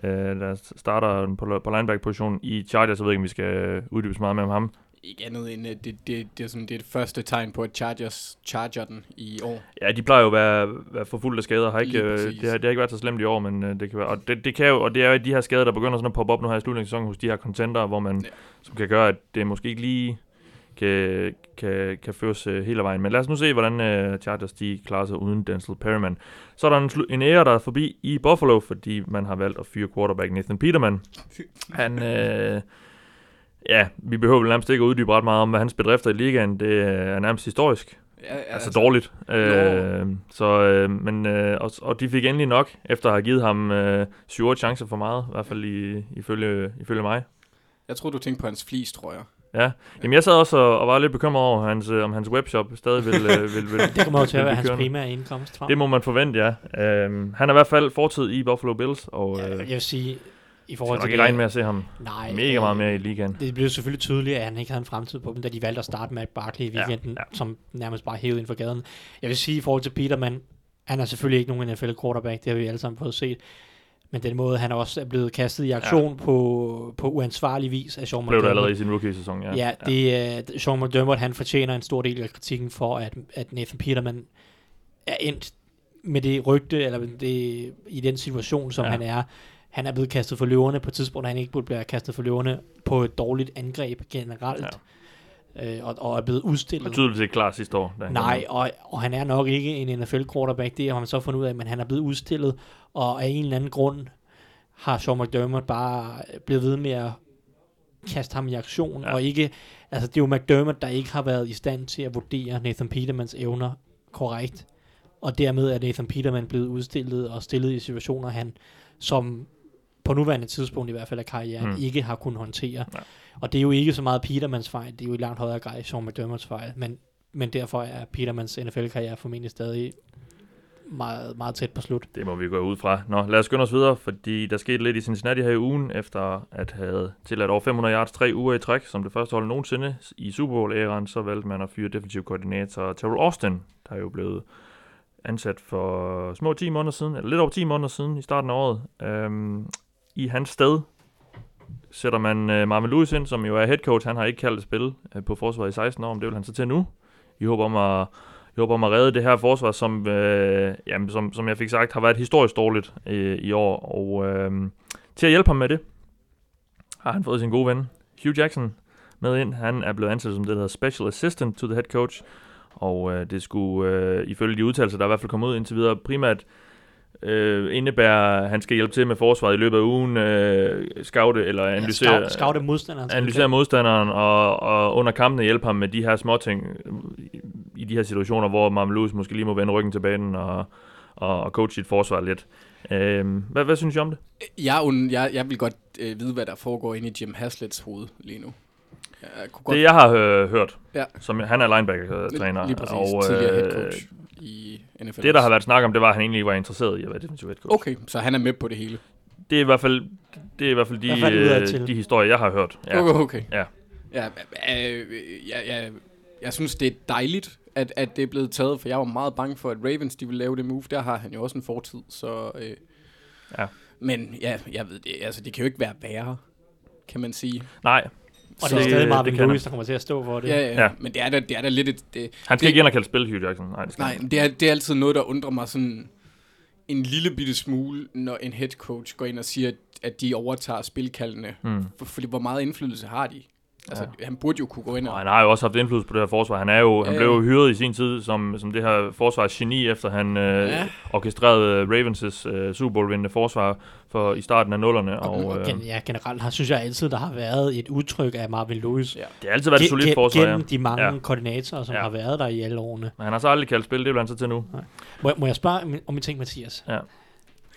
[SPEAKER 4] Uh, der starter på, på linebacker-positionen i Chargers. Jeg ved ikke, om vi skal uddybe så meget med ham.
[SPEAKER 6] Ikke andet end, at det, det, det, er sådan, det er det første tegn på, at Chargers charger den i år.
[SPEAKER 4] Ja, de plejer jo at være, være for fuldt af skader. Har ikke, øh, det, har, det har ikke været så slemt i år, men øh, det kan være. Og det, det, kan jo, og det er jo de her skader, der begynder sådan at poppe op nu her i slutningen af sæsonen hos de her contender, hvor man,
[SPEAKER 6] Ja.
[SPEAKER 4] som kan gøre, at det måske ikke lige kan, kan, kan føres øh, hele vejen. Men lad os nu se, hvordan øh, Chargers de klarer sig uden Denzel Perryman. Så er der en, en ære, der er forbi i Buffalo, fordi man har valgt at fyre quarterback Nathan Peterman. Han, øh, ja, vi behøver vel nærmest ikke at uddybe ret meget om, hvad hans bedrifter i ligaen, det er nærmest historisk.
[SPEAKER 6] Ja,
[SPEAKER 4] Altså dårligt. Øh, så, øh, men, øh, og, og de fik endelig nok, efter at have givet ham øh, 7 chancer for meget, i hvert fald i, ifølge, ifølge mig.
[SPEAKER 6] Jeg tror, du tænkte på hans flis, tror jeg.
[SPEAKER 4] Ja, jamen jeg sad også og, og var lidt bekymret over, hans, øh, om hans webshop stadig vil... Øh, vil, vil
[SPEAKER 5] Det kommer jo til at være hans primære indkomst fra.
[SPEAKER 4] Det må man forvente, ja. Øhm, han er i hvert fald fortid i Buffalo Bills, og
[SPEAKER 5] ja,
[SPEAKER 4] øh,
[SPEAKER 5] jeg vil sige, i forhold til
[SPEAKER 4] ikke regne med at se ham
[SPEAKER 5] nej,
[SPEAKER 4] mega meget
[SPEAKER 5] øh,
[SPEAKER 4] mere i ligaen.
[SPEAKER 5] Det blev selvfølgelig tydeligt, at han ikke havde en fremtid på dem, da de valgte at starte med Barkley i
[SPEAKER 4] Ja,
[SPEAKER 5] weekenden,
[SPEAKER 4] ja.
[SPEAKER 5] som nærmest bare hævede ind for gaden. Jeg vil sige, i forhold til Peterman, han er selvfølgelig ikke nogen NFL quarterback, det har vi alle sammen fået set. Men den måde, han også er blevet kastet i aktion ja. på, på uansvarlig vis af Sean
[SPEAKER 4] Blev det
[SPEAKER 5] McDermott.
[SPEAKER 4] allerede i sin rookie-sæson, ja.
[SPEAKER 5] Ja, det, uh, Sean McDermott, han fortjener en stor del af kritikken for, at, at Nathan Peterman er endt med det rygte, eller det, i den situation, som
[SPEAKER 4] Ja.
[SPEAKER 5] ja. han er. Han er blevet kastet for løverne på et tidspunkt, han ikke burde blive kastet for løverne på et dårligt angreb generelt, ja. øh, og, og er blevet
[SPEAKER 4] Og
[SPEAKER 5] udstillet.
[SPEAKER 4] tydeligt ikke klar sidste år.
[SPEAKER 5] Nej, og, og han er nok ikke en NFL-quarterback, det har man så fundet ud af, men han er blevet udstillet, og af en eller anden grund har Sean McDermott bare blevet ved med at kaste ham i aktion,
[SPEAKER 4] ja.
[SPEAKER 5] og ikke, altså det er jo McDermott, der ikke har været i stand til at vurdere Nathan Petermans evner korrekt, og dermed er Nathan Peterman blevet udstillet og stillet i situationer, han som på nuværende tidspunkt i hvert fald af karrieren,
[SPEAKER 4] Mm.
[SPEAKER 5] ikke har kunnet håndtere.
[SPEAKER 4] Ja.
[SPEAKER 5] Og det er jo ikke så meget Petermans fejl, det er jo i langt højere grad Sean McDermotts fejl, men, men derfor er Petermans NFL-karriere formentlig stadig meget, meget tæt på slut.
[SPEAKER 4] Det må vi gå ud fra. Nå, lad os skynde os videre, fordi der skete lidt i Cincinnati her i ugen, efter at have tilladt over 500 yards tre uger i træk, som det første hold nogensinde i Super Bowl-æraen, så valgte man at fyre defensiv koordinator Terrell Austin, der er jo blevet ansat for små 10 måneder siden, eller lidt over 10 måneder siden i starten af året. Øhm, i hans sted sætter man øh, Marvin Lewis ind, som jo er head coach. Han har ikke kaldt et spil øh, på forsvaret i 16 år, men det vil han så til nu. I håber om at jeg håber om at redde det her forsvar, som, øh, jamen, som, som jeg fik sagt, har været historisk dårligt øh, i år. Og øh, til at hjælpe ham med det, har han fået sin gode ven, Hugh Jackson, med ind. Han er blevet ansat som det, der hedder Special Assistant to the Head Coach. Og øh, det skulle, øh, ifølge de udtalelser, der er i hvert fald kommet ud indtil videre, primært øh, indebærer, at han skal hjælpe til med forsvaret i løbet af ugen, øh, scoute eller analysere,
[SPEAKER 5] Ja, scout, scoute modstanderen.
[SPEAKER 4] analysere modstanderen og, og under kampene hjælpe ham med de her småting øh, i de her situationer, hvor Lewis måske lige må vende ryggen til banen og, og, og coache sit forsvar lidt. Øhm, hvad, hvad synes I om det?
[SPEAKER 6] Jeg, jeg, jeg vil godt øh, vide, hvad der foregår inde i Jim Haslets hoved lige nu. Jeg kunne godt
[SPEAKER 4] Det jeg har øh, hørt,
[SPEAKER 6] Ja.
[SPEAKER 4] som han er linebacker-træner, og
[SPEAKER 6] og, tidligere head
[SPEAKER 4] øh,
[SPEAKER 6] coach i NFL.
[SPEAKER 4] det der har været snak om, det var, at han egentlig var interesseret i at være defensive head coach.
[SPEAKER 6] Okay, så han er med på det hele.
[SPEAKER 4] Det er i hvert fald, det er i hvert fald de,
[SPEAKER 5] hvert fald
[SPEAKER 4] øh, de historier, jeg har hørt. Ja.
[SPEAKER 6] Okay, okay.
[SPEAKER 4] Ja.
[SPEAKER 6] Ja, øh, jeg, jeg, jeg synes, det er dejligt, at, at det er blevet taget, for jeg var meget bange for, at Ravens de ville lave det move. Der har han jo også en fortid, så... Øh,
[SPEAKER 4] Ja.
[SPEAKER 6] Men ja, jeg ved det, altså det kan jo ikke være værre, kan man sige.
[SPEAKER 4] Nej,
[SPEAKER 5] Og
[SPEAKER 4] Så
[SPEAKER 5] det er stadig Marvin
[SPEAKER 4] det
[SPEAKER 5] Lewis, der kommer til at stå for det.
[SPEAKER 6] Ja, ja,
[SPEAKER 4] Ja.
[SPEAKER 6] men det er da, det er da lidt et... Det,
[SPEAKER 4] han skal
[SPEAKER 6] det,
[SPEAKER 4] ikke ind og kalde spil Hugh Jackson. Nej, det skal
[SPEAKER 6] Nej, det er, det er altid noget, der undrer mig sådan en lille bitte smule, når en head coach går ind og siger, at, at de overtager spilkaldene.
[SPEAKER 4] Mm.
[SPEAKER 6] For, fordi hvor meget indflydelse har de? Altså, ja. han burde jo kunne gå ind
[SPEAKER 4] Og
[SPEAKER 6] og...
[SPEAKER 4] han har jo også haft indflydelse på det her forsvar. Han, er jo, han
[SPEAKER 6] Ja,
[SPEAKER 4] blev
[SPEAKER 6] ja.
[SPEAKER 4] jo hyret i sin tid som, som det her forsvars geni, efter han øh,
[SPEAKER 6] Ja.
[SPEAKER 4] orkestrerede Ravens' øh, Super Bowl-vindende forsvar for, i starten af nullerne.
[SPEAKER 5] Og,
[SPEAKER 4] Og,
[SPEAKER 5] og
[SPEAKER 4] øh,
[SPEAKER 5] ja, generelt har, synes jeg altid, der har været et udtryk af Marvin Lewis.
[SPEAKER 6] Ja.
[SPEAKER 4] det har altid været et solidt forsvar, ja.
[SPEAKER 5] Gennem de mange
[SPEAKER 4] Ja.
[SPEAKER 5] ja. koordinatorer, som
[SPEAKER 4] Ja.
[SPEAKER 5] ja. har været der i alle årene.
[SPEAKER 4] Men han har så aldrig kaldt spil, det bliver han så til nu.
[SPEAKER 5] Må, må jeg spørge om- om en ting, Mathias?
[SPEAKER 4] Ja.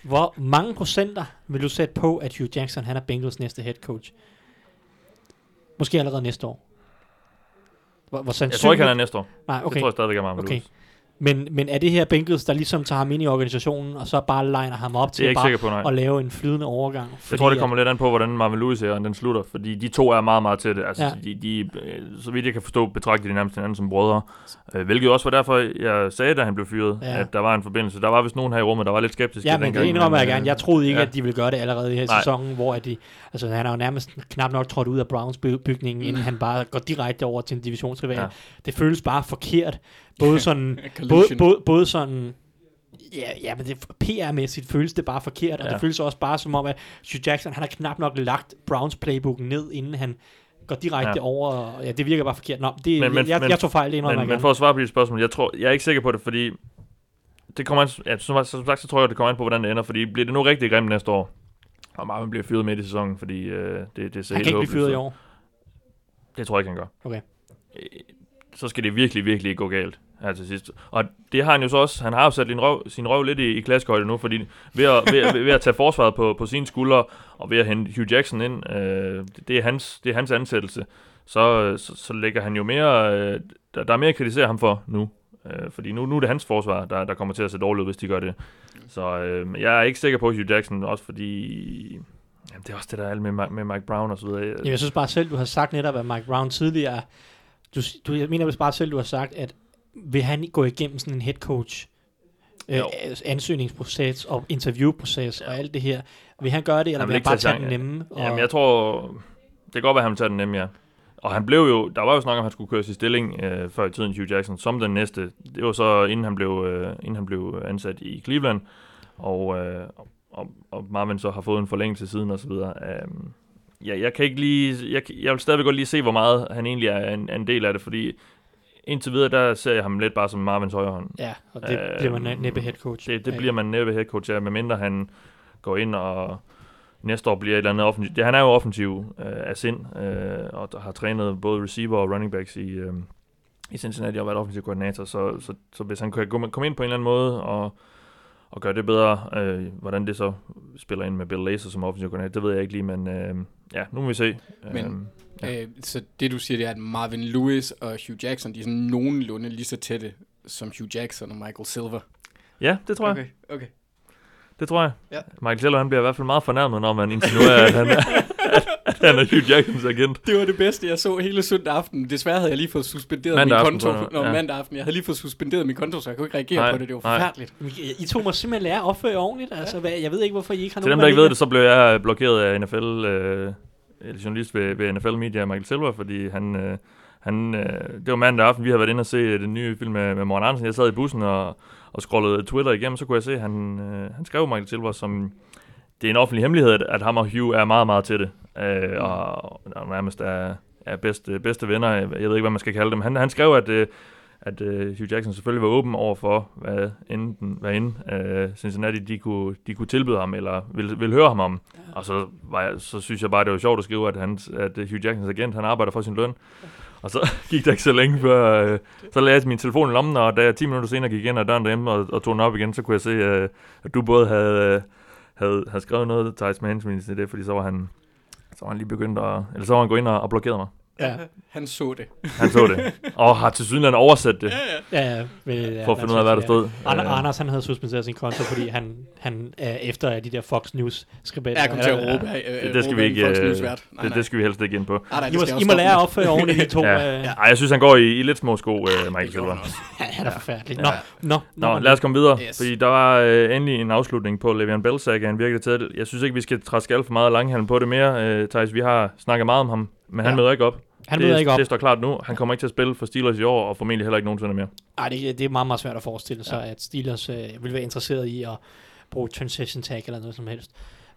[SPEAKER 5] Hvor mange procenter vil du sætte på, at Hugh Jackson han er Bengals næste head coach? Måske allerede næste år. Hvor, hvor
[SPEAKER 4] Jeg tror ikke, han er næste år.
[SPEAKER 5] Nej,
[SPEAKER 4] Okay. Det tror jeg stadigvæk er Marvin
[SPEAKER 5] Okay.
[SPEAKER 4] Lewis.
[SPEAKER 5] Men, men er det her Bengals, der ligesom tager ham ind i organisationen, og så bare liner ham op
[SPEAKER 4] er
[SPEAKER 5] til bare
[SPEAKER 4] på, nej.
[SPEAKER 5] at lave en flydende overgang?
[SPEAKER 4] Jeg tror, det kommer lidt an på, hvordan Marvin Lewis er, og den slutter, fordi de to er meget, meget tætte. Altså, ja. De, de, øh, så vidt jeg kan forstå, betragter de nærmest hinanden som brødre. Øh, hvilket også var derfor, jeg sagde, da han blev fyret, ja. At der var en forbindelse. Der var vist nogen her i rummet, der var lidt skeptiske.
[SPEAKER 5] Ja, men det indrømmer jeg
[SPEAKER 4] øh,
[SPEAKER 5] gerne. Jeg troede ikke,
[SPEAKER 4] ja.
[SPEAKER 5] at de ville gøre det allerede i her
[SPEAKER 4] Nej.
[SPEAKER 5] sæsonen, hvor at de, altså, han har jo nærmest knap nok trådt ud af Browns by- bygningen, inden han bare går direkte over til en divisionsrival.
[SPEAKER 4] Ja.
[SPEAKER 5] Det føles bare forkert. Både sådan, både, både, både sådan Ja, ja, men det, PR-mæssigt føles det bare forkert, og
[SPEAKER 4] Ja.
[SPEAKER 5] det føles også bare som om, at Hugh Jackson, han har knap nok lagt Browns playbook ned, inden han går direkte
[SPEAKER 4] Ja.
[SPEAKER 5] over, og ja, det virker bare forkert. Nå, det,
[SPEAKER 4] Men-
[SPEAKER 5] men, jeg,
[SPEAKER 4] men-
[SPEAKER 5] jeg tog fejl, det indrømmer
[SPEAKER 4] Men, men for at svare på dit spørgsmål, jeg, tror, jeg er ikke sikker på det, fordi det kommer an, ja, som, som sagt, så tror jeg, det kommer an på, hvordan det ender, fordi bliver det nu rigtig grimt næste år, og Marvin bliver fyret midt i sæsonen, fordi øh, det, det ser
[SPEAKER 5] han
[SPEAKER 4] helt
[SPEAKER 5] kan ikke blive
[SPEAKER 4] håbløst
[SPEAKER 5] fyret i år.
[SPEAKER 4] Det tror jeg ikke, han gør.
[SPEAKER 5] Okay.
[SPEAKER 4] Så skal det virkelig, virkelig gå galt her til sidst. Og det har han jo så også. Han har jo sat sin røv, sin røv lidt i, i klaskehøjde nu, fordi ved at, ved, at- ved at tage forsvaret på, på sine skuldre, og ved at hente Hugh Jackson ind, øh, det, er hans, det er hans ansættelse, så, så, så lægger han jo mere, øh, der, der er mere at kritisere ham for nu. Øh, fordi nu, nu er det hans forsvar, der, der kommer til at se dårligt ud, hvis de gør det. Så øh, jeg er ikke sikker på Hugh Jackson, også fordi... Jamen, det er også det, der er alt med, med Mike Brown og så videre.
[SPEAKER 5] Jamen, jeg synes bare selv, du har sagt netop, at Mike Brown tidligere, du, du, jeg mener bare selv, du har sagt, at vil han gå igennem sådan en head coach øh, ansøgningsproces og interviewproces og alt det her, vil han gøre det, eller
[SPEAKER 4] Han
[SPEAKER 5] vil han bare
[SPEAKER 4] tage
[SPEAKER 5] den nemme? Og,
[SPEAKER 4] Jamen, jeg tror... Det kan godt være, at han vil tage den nemme, ja. Og han blev jo... Der var jo snak om, at han skulle køres i stilling øh, før i tiden, Hugh Jackson, som den næste. Det var så, inden han blev, øh, inden han blev ansat i Cleveland. Og, øh, og, og Marvin så har fået en forlængelse siden og så videre. Um, ja, jeg kan ikke lige... Jeg, jeg vil stadigvæk godt lige se, hvor meget han egentlig er en, en del af det, fordi indtil videre, der ser jeg ham lidt bare som Marvins højre hånd.
[SPEAKER 5] ja, og det
[SPEAKER 4] Øh,
[SPEAKER 5] bliver man næppe head coach.
[SPEAKER 4] Det, det
[SPEAKER 5] af.
[SPEAKER 4] bliver man næppe head coach af, medmindre han går ind og næste år bliver et eller andet offensivt. Det, han er jo offensiv øh, af sind, øh, og har trænet både receiver og running backs i, øh, i Cincinnati og været offensiv koordinator, så, så, så hvis han kan komme ind på en eller anden måde og, og gøre det bedre, øh, hvordan det så spiller ind med Bill Laser som offensiv koordinator, det ved jeg ikke lige, men øh, ja, nu må vi se.
[SPEAKER 6] Men-
[SPEAKER 4] Ja.
[SPEAKER 6] Øh, så det du siger, det er, at Marvin Lewis og Hugh Jackson, de er sådan nogenlunde lige så tætte som Hugh Jackson og Michael Silver.
[SPEAKER 4] ja, det tror jeg.
[SPEAKER 6] Okay, okay.
[SPEAKER 4] Det tror jeg.
[SPEAKER 6] Ja.
[SPEAKER 4] Michael Teller, han bliver i hvert fald meget fornærmet, når man insinuerer, at han er, at han er Hugh Jacksons agent.
[SPEAKER 6] Det var det bedste, jeg så hele søndag aften. Desværre havde jeg lige fået suspenderet
[SPEAKER 4] Mandag
[SPEAKER 6] min
[SPEAKER 4] aften,
[SPEAKER 6] konto.
[SPEAKER 4] jeg,
[SPEAKER 6] Nå,
[SPEAKER 4] ja.
[SPEAKER 6] mandag aften. Jeg havde lige fået suspenderet min konto, så jeg kunne ikke reagere
[SPEAKER 4] Nej,
[SPEAKER 6] på det. Det var
[SPEAKER 4] nej.
[SPEAKER 6] forfærdeligt.
[SPEAKER 5] I to må simpelthen lære at opføre ordentligt. Altså, hvad, jeg ved ikke, hvorfor I ikke har
[SPEAKER 4] Til
[SPEAKER 5] nogen,
[SPEAKER 4] dem, der ikke ved det, så blev jeg blokeret af NFL, øh, eller journalist ved, ved NFL Media, Michael Silver, fordi han, øh, han øh, det var mandag aften, vi havde været inde og se den nye film med, med Morten Andersen. Jeg sad i bussen og, og scrollede Twitter igennem, så kunne jeg se, at han, øh, han skrev Michael Silver som, det er en offentlig hemmelighed, at, at ham og Hugh er meget, meget tætte, øh, og, og nærmest er, er bedste, bedste venner. Jeg ved ikke, hvad man skal kalde dem. Han, han skrev, at, øh, at øh, Hugh Jackson selvfølgelig var åben over for, hvad enten, hvad end øh, Cincinnati de kunne, de kunne tilbyde ham, eller ville, ville høre ham om. Ja. Og så, var jeg, så synes jeg bare, det var sjovt at skrive, at, han, at Hugh Jacksons agent, han arbejder for sin løn. Og så gik der ikke så længe før, øh, så lagde jeg min telefon i lommen, og da jeg 10 minutter senere gik ind ad døren derhjemme og, og tog den op igen, så kunne jeg se, øh, at du både havde, øh, havde, havde skrevet noget, Thijs, med hensyn til det, fordi så var han, så var han lige begyndt at, eller så var han gået ind og, og blokeret mig.
[SPEAKER 5] Ja,
[SPEAKER 6] Han så det.
[SPEAKER 4] Han så det. Og har til sydenland oversat det,
[SPEAKER 5] ja, ja, vel, ja
[SPEAKER 4] for at finde ud af, hvad der stod. Øh,
[SPEAKER 5] Anders han havde suspenderet sin konto, fordi han, han er efter de der Fox News skribenter.
[SPEAKER 6] Jeg kom til at råbe. Øh,
[SPEAKER 4] det, det skal vi ikke, øh, det, det skal vi helst ikke ind på.
[SPEAKER 6] Nej, nej,
[SPEAKER 5] I må, I må lære at opføre ordentligt, de to.
[SPEAKER 4] Ja.
[SPEAKER 5] øh,
[SPEAKER 4] Ej, jeg synes, han går i, i lidt små sko, øh, Michael Silver.
[SPEAKER 5] Han er forfærdelig. Nå, nå,
[SPEAKER 4] Nå, lad os komme videre,
[SPEAKER 6] Yes.
[SPEAKER 4] fordi der var øh, endelig en afslutning på Le'Veon Bell-sagaen, virkelig til. Jeg synes ikke, vi skal træde skal for meget langhalm på det mere, øh, Thijs. Vi har snakket meget om ham, men han
[SPEAKER 5] Ja.
[SPEAKER 4] møder ikke op.
[SPEAKER 5] Han
[SPEAKER 4] det,
[SPEAKER 5] møder ikke op.
[SPEAKER 4] Det står klart nu. Han kommer ikke til at spille for Steelers i år, og formentlig heller ikke nogensinde mere.
[SPEAKER 5] Ej, det, det er meget, meget svært at forestille sig, ja. at Steelers øh, vil være interesseret i at bruge transition tag eller noget som helst.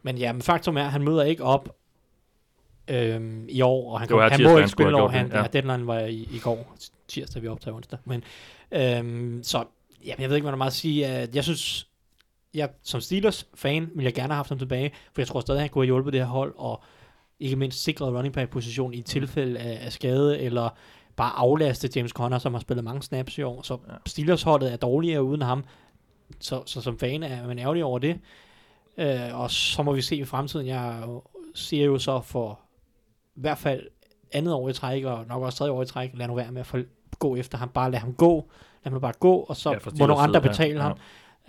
[SPEAKER 5] Men ja, men faktum er, at han møder ikke op øhm, i år, og han, kom,
[SPEAKER 4] her
[SPEAKER 5] han
[SPEAKER 4] tirsdag,
[SPEAKER 5] må ikke spille over. Han, ja.
[SPEAKER 4] ja.
[SPEAKER 5] deadline var i, i går, tirsdag, vi optager onsdag. Men, øhm, så ja, jeg ved ikke, hvad der er meget at sige. at Jeg synes, jeg, som Steelers-fan vil jeg gerne have haft ham tilbage, for jeg tror stadig, han kunne have hjulpet det her hold, og ikke mindst sikret running back-position i tilfælde af, af skade, eller bare aflaste James Conner, som har spillet mange snaps i år. Så
[SPEAKER 4] Ja.
[SPEAKER 5] ja. Steelers-holdet er dårligere uden ham, så, så som fan er man ærgerlig over det. Øh, og så må vi se i fremtiden. Jeg siger jo så for i hvert fald andet år i træk, og nok også tredje år i træk, lad nu være med at få, gå efter ham. Bare lad ham gå. Lad ham bare gå, og så
[SPEAKER 4] Ja,
[SPEAKER 5] ja, må nogle
[SPEAKER 4] Steelers
[SPEAKER 5] andre betale
[SPEAKER 4] ja,
[SPEAKER 5] ham.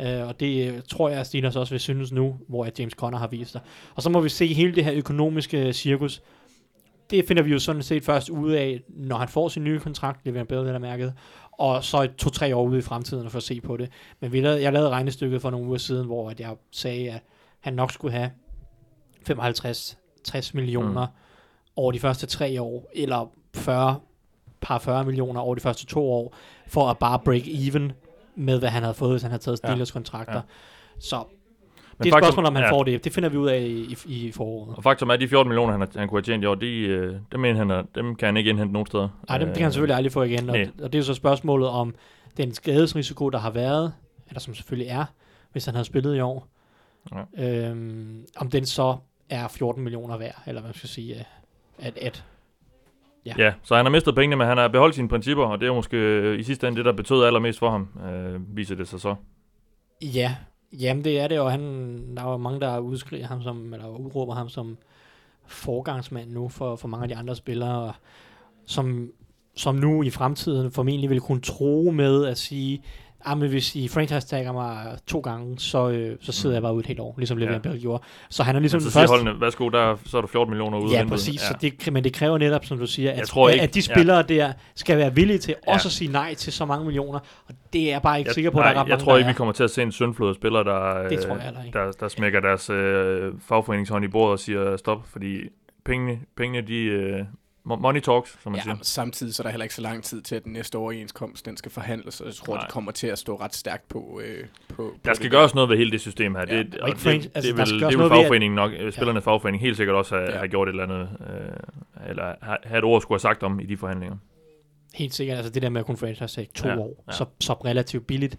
[SPEAKER 5] Øh, og det øh, tror jeg, at Steelers også vil synes nu, hvor at James Conner har vist sig. Og så må vi se hele det her økonomiske cirkus. Det finder vi jo sådan set først ud af, når han får sin nye kontrakt, det vil jeg bedre vel mærket, og så et to-tre år ude i fremtiden for at se på det. Men vi lavede, jeg lavede regnestykket for nogle uger siden, hvor at jeg sagde, at han nok skulle have 55-60 millioner mm. over de første tre år, eller 40, par 40 millioner over de første to år, for at bare break even med, hvad han havde fået, hvis han havde taget
[SPEAKER 4] Ja.
[SPEAKER 5] Steelers kontrakter.
[SPEAKER 4] Ja.
[SPEAKER 5] Så
[SPEAKER 4] Men
[SPEAKER 5] det er et
[SPEAKER 4] faktum-
[SPEAKER 5] spørgsmål, om han
[SPEAKER 4] ja.
[SPEAKER 5] får det. Det finder vi ud af i, i, i foråret.
[SPEAKER 4] Og faktum er, at de 14 millioner, han, han kunne have tjent i år, de, øh, dem, mener han, dem kan han ikke indhente nogen steder.
[SPEAKER 5] Nej, dem, det kan han selvfølgelig aldrig få igen. Og, og det er jo så spørgsmålet om den skadesrisiko, der har været, eller som selvfølgelig er, hvis han havde spillet i år, ja. øhm, om den så er 14 millioner værd, eller hvad man skal sige, øh, at, at
[SPEAKER 4] Ja. ja, så han har mistet pengene, men han har beholdt sine principper, og det er måske øh, i sidste ende det, der betød allermest for ham, øh, viser det sig så.
[SPEAKER 5] Ja, jamen det er det, og han, der er jo mange, der udskriver ham som, eller udråber ham som forgangsmand nu for, for mange af de andre spillere, som, som nu i fremtiden formentlig vil kunne tro med at sige, ah, men hvis I franchise tagger mig to gange, så, øh, så sidder
[SPEAKER 4] Mm.
[SPEAKER 5] jeg bare ud et helt år, ligesom Le'Veon
[SPEAKER 4] Ja.
[SPEAKER 5] Bell gjorde. Så han er ligesom
[SPEAKER 4] så
[SPEAKER 5] den
[SPEAKER 4] siger holdene, værsgo, der, så er du 14 millioner ude
[SPEAKER 5] Ja, præcis.
[SPEAKER 4] Ja.
[SPEAKER 5] Så det, men det kræver netop, som du siger, at,
[SPEAKER 4] tror ikke-
[SPEAKER 5] at de
[SPEAKER 4] ja.
[SPEAKER 5] spillere der skal være villige til
[SPEAKER 4] Ja.
[SPEAKER 5] også at sige nej til så mange millioner. Og det er jeg bare ikke
[SPEAKER 4] jeg,
[SPEAKER 5] sikker på,
[SPEAKER 4] nej,
[SPEAKER 5] at der er ret
[SPEAKER 4] jeg
[SPEAKER 5] mange,
[SPEAKER 4] tror
[SPEAKER 5] der
[SPEAKER 4] ikke, vi kommer til at se en syndflod af spillere, der,
[SPEAKER 5] Det
[SPEAKER 4] øh,
[SPEAKER 5] tror jeg heller ikke.
[SPEAKER 4] der, der smækker deres øh, fagforeningshånd i bordet og siger stop, fordi pengene, pengene de, øh, money talks, som man
[SPEAKER 6] Ja,
[SPEAKER 4] siger.
[SPEAKER 6] samtidig så er der heller ikke så lang tid til, at den næste overenskomst den skal forhandles, og jeg tror,
[SPEAKER 4] Nej.
[SPEAKER 6] det kommer til at stå ret stærkt på, øh, på, på
[SPEAKER 4] Der skal
[SPEAKER 6] det
[SPEAKER 4] gøres noget ved hele det system her.
[SPEAKER 6] Ja,
[SPEAKER 4] det,
[SPEAKER 5] og
[SPEAKER 4] det, det,
[SPEAKER 5] altså,
[SPEAKER 4] det,
[SPEAKER 5] der
[SPEAKER 4] vil,
[SPEAKER 5] skal
[SPEAKER 4] det vil
[SPEAKER 5] noget ved, at-
[SPEAKER 4] fagforeningen nok, øh, spillernes fagforening helt sikkert også have,
[SPEAKER 6] Ja.
[SPEAKER 4] have gjort et eller andet, øh, eller have, have et ord skulle have sagt om i de forhandlinger.
[SPEAKER 5] Helt sikkert, altså det der med at kunne franchise tag to
[SPEAKER 4] Ja,
[SPEAKER 5] ja, år,
[SPEAKER 4] ja.
[SPEAKER 5] Så, så relativt billigt,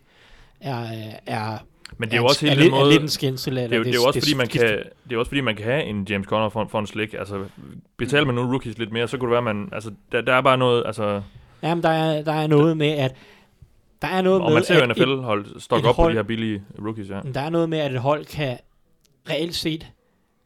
[SPEAKER 5] er, er,
[SPEAKER 4] Men det er jo også hele
[SPEAKER 5] lidt,
[SPEAKER 4] den måde...
[SPEAKER 5] lidt en skændsel.
[SPEAKER 4] Det er, jo, det, er også fordi, man kan, det er også fordi, man kan have en James Conner for, for en slik. Altså, betaler man nu rookies lidt mere, så kunne det være, man... Altså, der, der er bare noget... Altså,
[SPEAKER 5] Jamen, der er, der er noget med, at der er noget
[SPEAKER 4] og
[SPEAKER 5] med,
[SPEAKER 4] man ser jo NFL-hold stokke op på
[SPEAKER 5] hold-
[SPEAKER 4] de her billige rookies, ja.
[SPEAKER 5] der er noget med, at et hold kan reelt set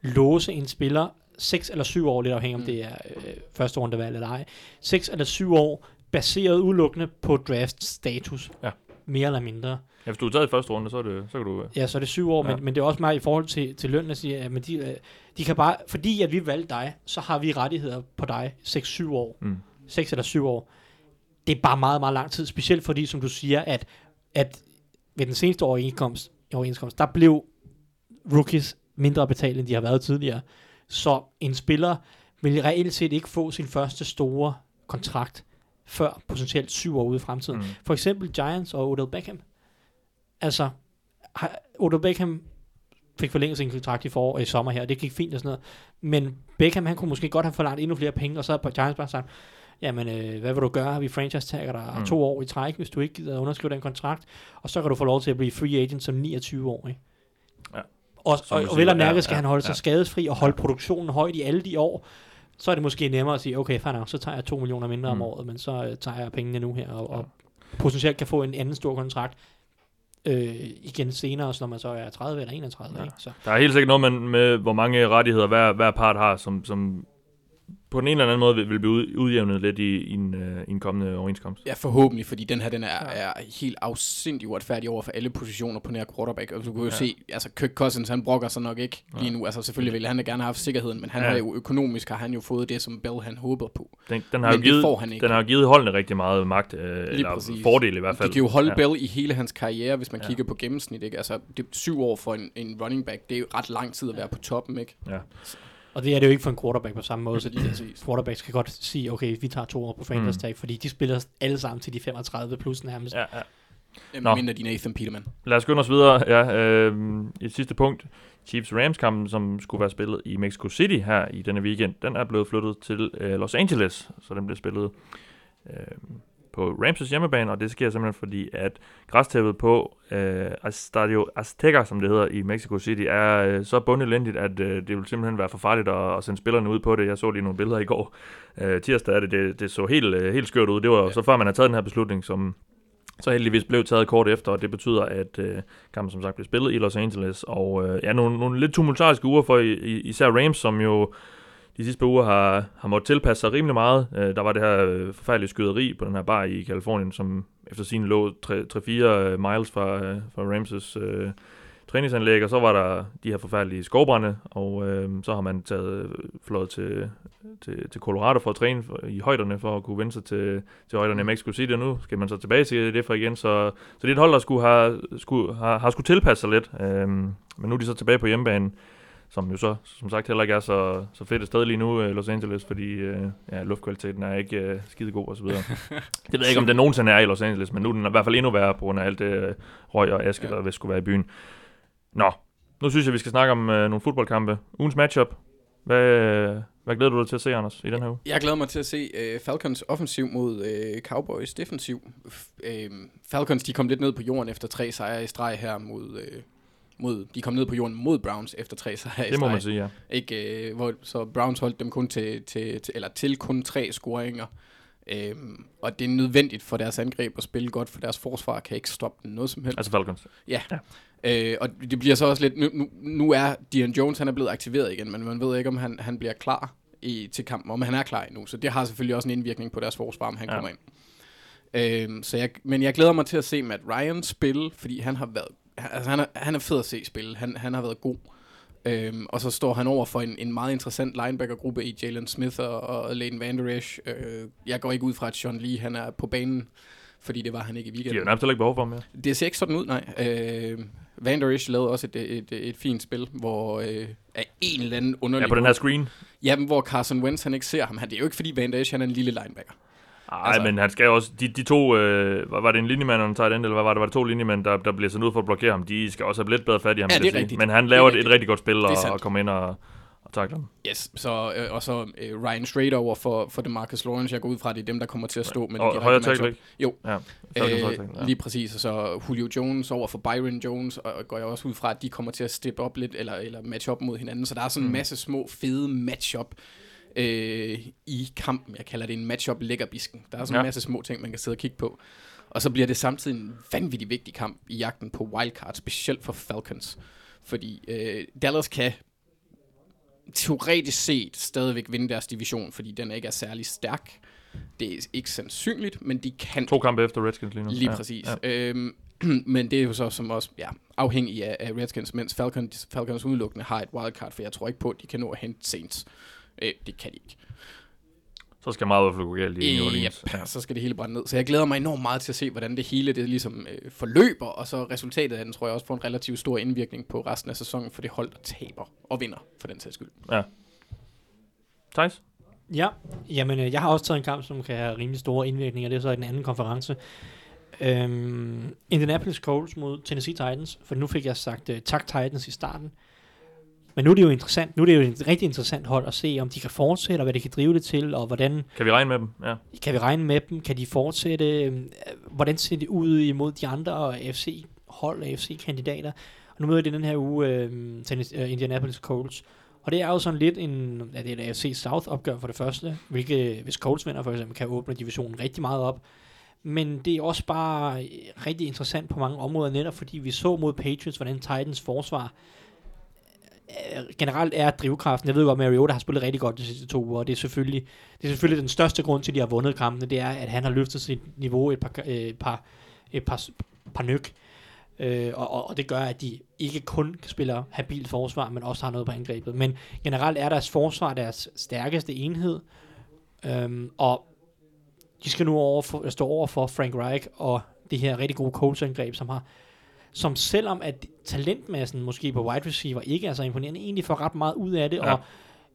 [SPEAKER 5] låse en spiller 6 eller 7 år, lidt afhængig om
[SPEAKER 6] Mm.
[SPEAKER 5] det er øh, første rundevalg eller ej. 6 eller 7 år, baseret udelukkende på draft status.
[SPEAKER 4] Ja.
[SPEAKER 5] Mere eller mindre.
[SPEAKER 4] ja. hvis du er taget i første runde, så, er det, så kan du...
[SPEAKER 5] Ja, så er det syv år,
[SPEAKER 4] Ja.
[SPEAKER 5] men, men det er også meget i forhold til, til løn, at sige, at men de, øh, de kan bare, fordi at vi valgte dig, så har vi rettigheder på dig 6-7 år.
[SPEAKER 4] Mm.
[SPEAKER 5] 6 eller 7 år. Det er bare meget, meget lang tid, specielt fordi, som du siger, at, at ved den seneste overenskomst, overenskomst, der blev rookies mindre betalt, end de har været tidligere. Så en spiller vil reelt set ikke få sin første store kontrakt før potentielt syv år ude i fremtiden.
[SPEAKER 4] Mm.
[SPEAKER 5] For eksempel Giants og Odell Beckham. Altså, har- Odell Beckham fik forlænget sin kontrakt i forår i sommer her, og det gik fint og sådan noget. Men Beckham, han kunne måske godt have forlangt endnu flere penge, og så har Giants bare sagt, jamen, øh, hvad vil du gøre? Vi franchise-tagger dig
[SPEAKER 4] Mm.
[SPEAKER 5] to år i træk, hvis du ikke gider underskrive den kontrakt, og så kan du få lov til at blive free agent som 29-årig.
[SPEAKER 4] Ja.
[SPEAKER 5] Og,
[SPEAKER 4] Som
[SPEAKER 5] og, og
[SPEAKER 4] siger,
[SPEAKER 5] vel og
[SPEAKER 4] ja,
[SPEAKER 5] mærke skal
[SPEAKER 4] ja,
[SPEAKER 5] han holde sig
[SPEAKER 4] ja.
[SPEAKER 5] skadesfri og holde produktionen højt i alle de år. Så er det måske nemmere at sige, okay, fair nok, så tager jeg 2 millioner mindre
[SPEAKER 4] Mm.
[SPEAKER 5] om året, men så øh, tager jeg pengene nu her, og, og potentielt kan få en anden stor kontrakt øh, igen senere, når man så er 30 eller 31.
[SPEAKER 4] Ja.
[SPEAKER 5] Ikke? Så,
[SPEAKER 4] Der er helt sikkert noget med, med hvor mange rettigheder hver, hver part har, som, som på den ene eller anden måde vil, vil blive ud- udjævnet lidt i, i, en, øh, i en kommende overenskomst.
[SPEAKER 6] Ja, forhåbentlig, fordi den her den er, er helt afsindig uretfærdig over for alle positioner på nær quarterback. Og du kan jo
[SPEAKER 4] Ja.
[SPEAKER 6] se, altså Kirk Cousins, han brokker sig nok ikke
[SPEAKER 4] Ja.
[SPEAKER 6] lige nu. Altså selvfølgelig ville han da gerne have haft sikkerheden, men han
[SPEAKER 4] Ja.
[SPEAKER 6] har jo økonomisk har han jo fået det, som Bell han håber på.
[SPEAKER 4] Den, den, har
[SPEAKER 6] Men
[SPEAKER 4] jo
[SPEAKER 6] det
[SPEAKER 4] givet,
[SPEAKER 6] får han ikke.
[SPEAKER 4] den har jo givet holdene rigtig meget magt, øh, eller
[SPEAKER 6] præcis.
[SPEAKER 4] fordel i hvert fald.
[SPEAKER 6] Det kan jo holde
[SPEAKER 4] ja.
[SPEAKER 6] Bell i hele hans karriere, hvis man
[SPEAKER 4] Ja.
[SPEAKER 6] kigger på gennemsnit. Ikke? Altså, det syv år for en, en running back. Det er jo ret lang tid at være på toppen, ikke?
[SPEAKER 4] Ja.
[SPEAKER 5] Og det er det jo ikke for en quarterback på samme måde, så de quarterbacks kan godt sige, okay, vi tager to år på franchise
[SPEAKER 4] Mm.
[SPEAKER 5] tag, fordi de spiller alle sammen til de 35 plus nærmest.
[SPEAKER 4] Ja, ja. Nå.
[SPEAKER 6] mindre de Nathan Peterman.
[SPEAKER 4] Lad os skynde os videre. Ja, øh, et sidste punkt. Chiefs-Rams-kampen, som skulle være spillet i Mexico City her i denne weekend, den er blevet flyttet til øh, Los Angeles, så den bliver spillet øh, på Rams' hjemmebane, og det sker simpelthen fordi, at græstæppet på øh, Estadio Azteca, som det hedder i Mexico City, er øh, så bundelendigt, at øh, det vil simpelthen være for farligt at, at sende spillerne ud på det. Jeg så lige nogle billeder i går. Øh, tirsdag er det, det, det så helt, øh, helt skørt ud. Det var jo
[SPEAKER 6] Ja.
[SPEAKER 4] så før man har taget den her beslutning, som så heldigvis blev taget kort efter, og det betyder, at øh, kampen som sagt blev spillet i Los Angeles, og øh, ja, nogle, nogle lidt tumultariske uger for i, i, især Rams, som jo de sidste par uger har, har måttet tilpasse sig rimelig meget. Øh, der var det her øh, forfærdelige skyderi på den her bar i Kalifornien, som efter sin lå 3-4 øh, miles fra, øh, fra Ramses øh, træningsanlæg, og så var der de her forfærdelige skovbrænde, og øh, så har man taget øh, flået til, til, til Colorado for at træne for, i højderne, for at kunne vende sig til, til højderne i Mexico City, og nu skal man så tilbage til det for igen, så, så det er et hold, der skulle have, skulle, har, har skulle tilpasse sig lidt, øh, men nu er de så tilbage på hjemmebanen som jo så, som sagt, heller ikke er så, så fedt et sted lige nu, øh, Los Angeles, fordi øh, ja, luftkvaliteten er ikke øh, skide god og så videre. det ved jeg ikke, om det nogensinde er i Los Angeles, men nu er den i hvert fald endnu værre på grund af alt det øh, røg og aske,
[SPEAKER 6] Ja.
[SPEAKER 4] der vist skulle være i byen. Nå, nu synes jeg, vi skal snakke om øh, nogle fodboldkampe. Ugens matchup. Hvad, øh, hvad glæder du dig til at se, Anders, i den her uge?
[SPEAKER 6] Jeg glæder mig til at se øh, Falcons offensiv mod øh, Cowboys defensiv. F- øh, Falcons de kom lidt ned på jorden efter tre sejre i streg her mod... Øh, mod, de kom ned på jorden mod Browns efter tre sejre i
[SPEAKER 4] Det må man sige, ja.
[SPEAKER 6] Ikke, øh, hvor, så Browns holdt dem kun til, til, til, eller til kun tre scoringer. Øhm, og det er nødvendigt for deres angreb at spille godt, for deres forsvar kan ikke stoppe den noget som helst.
[SPEAKER 4] Altså Falcons.
[SPEAKER 6] Øh, og det bliver så også lidt, nu, nu, nu er Dion Jones, han er blevet aktiveret igen, men man ved ikke, om han, han bliver klar i, til kampen, om han er klar endnu. Så det har selvfølgelig også en indvirkning på deres forsvar, om han
[SPEAKER 4] Ja.
[SPEAKER 6] ja. kommer ind. Øh, så jeg, men jeg glæder mig til at se Matt Ryan spille, fordi han har været, altså han er, han er fed at se spille. Han, han har været god. Øhm, og så står han over for en, en meget interessant linebackergruppe i Jalen Smith og, og Leighton Van Der Esch. Øh, jeg går ikke ud fra, at Sean Lee han er på banen, fordi det var han ikke i
[SPEAKER 4] De har jo
[SPEAKER 6] weekenden.
[SPEAKER 4] nærmest ikke behov for ham mere.
[SPEAKER 6] Det ser ikke sådan ud, nej. Øh, Van Der Esch lavede også et, et, et, et fint spil, hvor øh, af en eller anden underlig...
[SPEAKER 4] Ja, på den her screen.
[SPEAKER 6] Jamen, hvor Carson Wentz han ikke ser ham. Han, det er jo ikke, fordi Van Der Esch han er en lille linebacker.
[SPEAKER 4] Nej,
[SPEAKER 6] Altså-
[SPEAKER 4] altså, men han skal også... De, de to... Øh, var, det en linjemand og en tight end, eller hvad var det? Var det to linjemænd, der, der bliver sendt ud for at blokere ham? De skal også have lidt bedre fat i ham,
[SPEAKER 6] Ja, det er
[SPEAKER 4] sige.
[SPEAKER 6] rigtigt.
[SPEAKER 4] Men han
[SPEAKER 6] Det
[SPEAKER 4] laver
[SPEAKER 6] er
[SPEAKER 4] et, et rigtig godt spil og, og kommer ind og, og takler ham.
[SPEAKER 6] Yes, så, øh, og så øh, Ryan Strader over for, for DeMarcus Lawrence. Jeg går ud fra, at det er dem, der kommer til at stå med
[SPEAKER 4] Og
[SPEAKER 6] direkte
[SPEAKER 4] højre tackle, ikke?
[SPEAKER 6] Jo.
[SPEAKER 4] Ja,
[SPEAKER 6] Øh,
[SPEAKER 4] ja.
[SPEAKER 6] lige præcis, og så Julio Jones over for Byron Jones, og og går jeg også ud fra, at de kommer til at steppe op lidt, eller, eller match op mod hinanden. Så der er sådan en
[SPEAKER 4] Mm.
[SPEAKER 6] masse små, fede matchup øh, i kampen. Jeg kalder det en matchup lækkerbisken. Der er sådan
[SPEAKER 4] Ja.
[SPEAKER 6] en masse små ting, man kan sidde og kigge på. Og så bliver det samtidig en vanvittig vigtig kamp i jagten på wildcard, specielt for Falcons. Fordi øh, Dallas kan teoretisk set stadigvæk vinde deres division, fordi den ikke er særlig stærk. Det er ikke sandsynligt, men de kan
[SPEAKER 4] To kampe efter Redskins lige nu.
[SPEAKER 6] Lige
[SPEAKER 4] ja.
[SPEAKER 6] præcis.
[SPEAKER 4] Ja.
[SPEAKER 6] Øhm, men det er jo så som også ja, afhængig af, af Redskins, mens Falcons, Falcons udelukkende har et wildcard, for jeg tror ikke på, at de kan nå at hente Saints. Øh, det kan de ikke.
[SPEAKER 4] Så skal meget gå galt i New
[SPEAKER 6] Øh,
[SPEAKER 4] Orleans.
[SPEAKER 6] yep. Så skal det hele brænde ned. Så jeg glæder mig enormt meget til at se, hvordan det hele det ligesom øh, forløber, og så resultatet af den, tror jeg også får en relativt stor indvirkning på resten af sæsonen, for det hold, der taber og vinder, for den sags skyld.
[SPEAKER 4] Thijs?
[SPEAKER 5] Ja, jamen øh, jeg har også taget en kamp, som kan have rimelig store indvirkninger. Det er så i den anden konference. Øhm, Indianapolis Colts mod Tennessee Titans, for nu fik jeg sagt uh, tak Titans i starten. Men nu er det jo interessant, nu er det jo et rigtig interessant hold at se, om de kan fortsætte, og hvad de kan drive det til, og hvordan
[SPEAKER 4] Kan vi regne med dem? Ja.
[SPEAKER 5] kan vi regne med dem, kan de fortsætte, øh, hvordan ser det ud imod de andre AFC-hold og AFC-kandidater. Og nu møder de den her uge øh, tennis, øh, Indianapolis Colts, og det er jo sådan lidt en, ja, det er et AFC South opgør for det første, hvilket hvis Colts vinder for eksempel, kan åbne divisionen rigtig meget op. Men det er også bare rigtig interessant på mange områder, netop fordi vi så mod Patriots, hvordan Titans forsvar Øh, generelt er drivkraften. Jeg ved godt, at Mariota har spillet rigtig godt de sidste to uger, og det er selvfølgelig, det er selvfølgelig den største grund til, at de har vundet kampene, det er, at han har løftet sit niveau et par, øh, et par, et par, par nyk. Øh, og, og, og det gør, at de ikke kun spiller habilt forsvar, men også har noget på angrebet. Men generelt er deres forsvar deres stærkeste enhed, øhm, og de skal nu over for, stå over for Frank Reich og det her rigtig gode coachangreb, som har som selvom at talentmassen måske på wide receiver ikke er så imponerende, egentlig får ret meget ud af det,
[SPEAKER 4] Ja.
[SPEAKER 5] og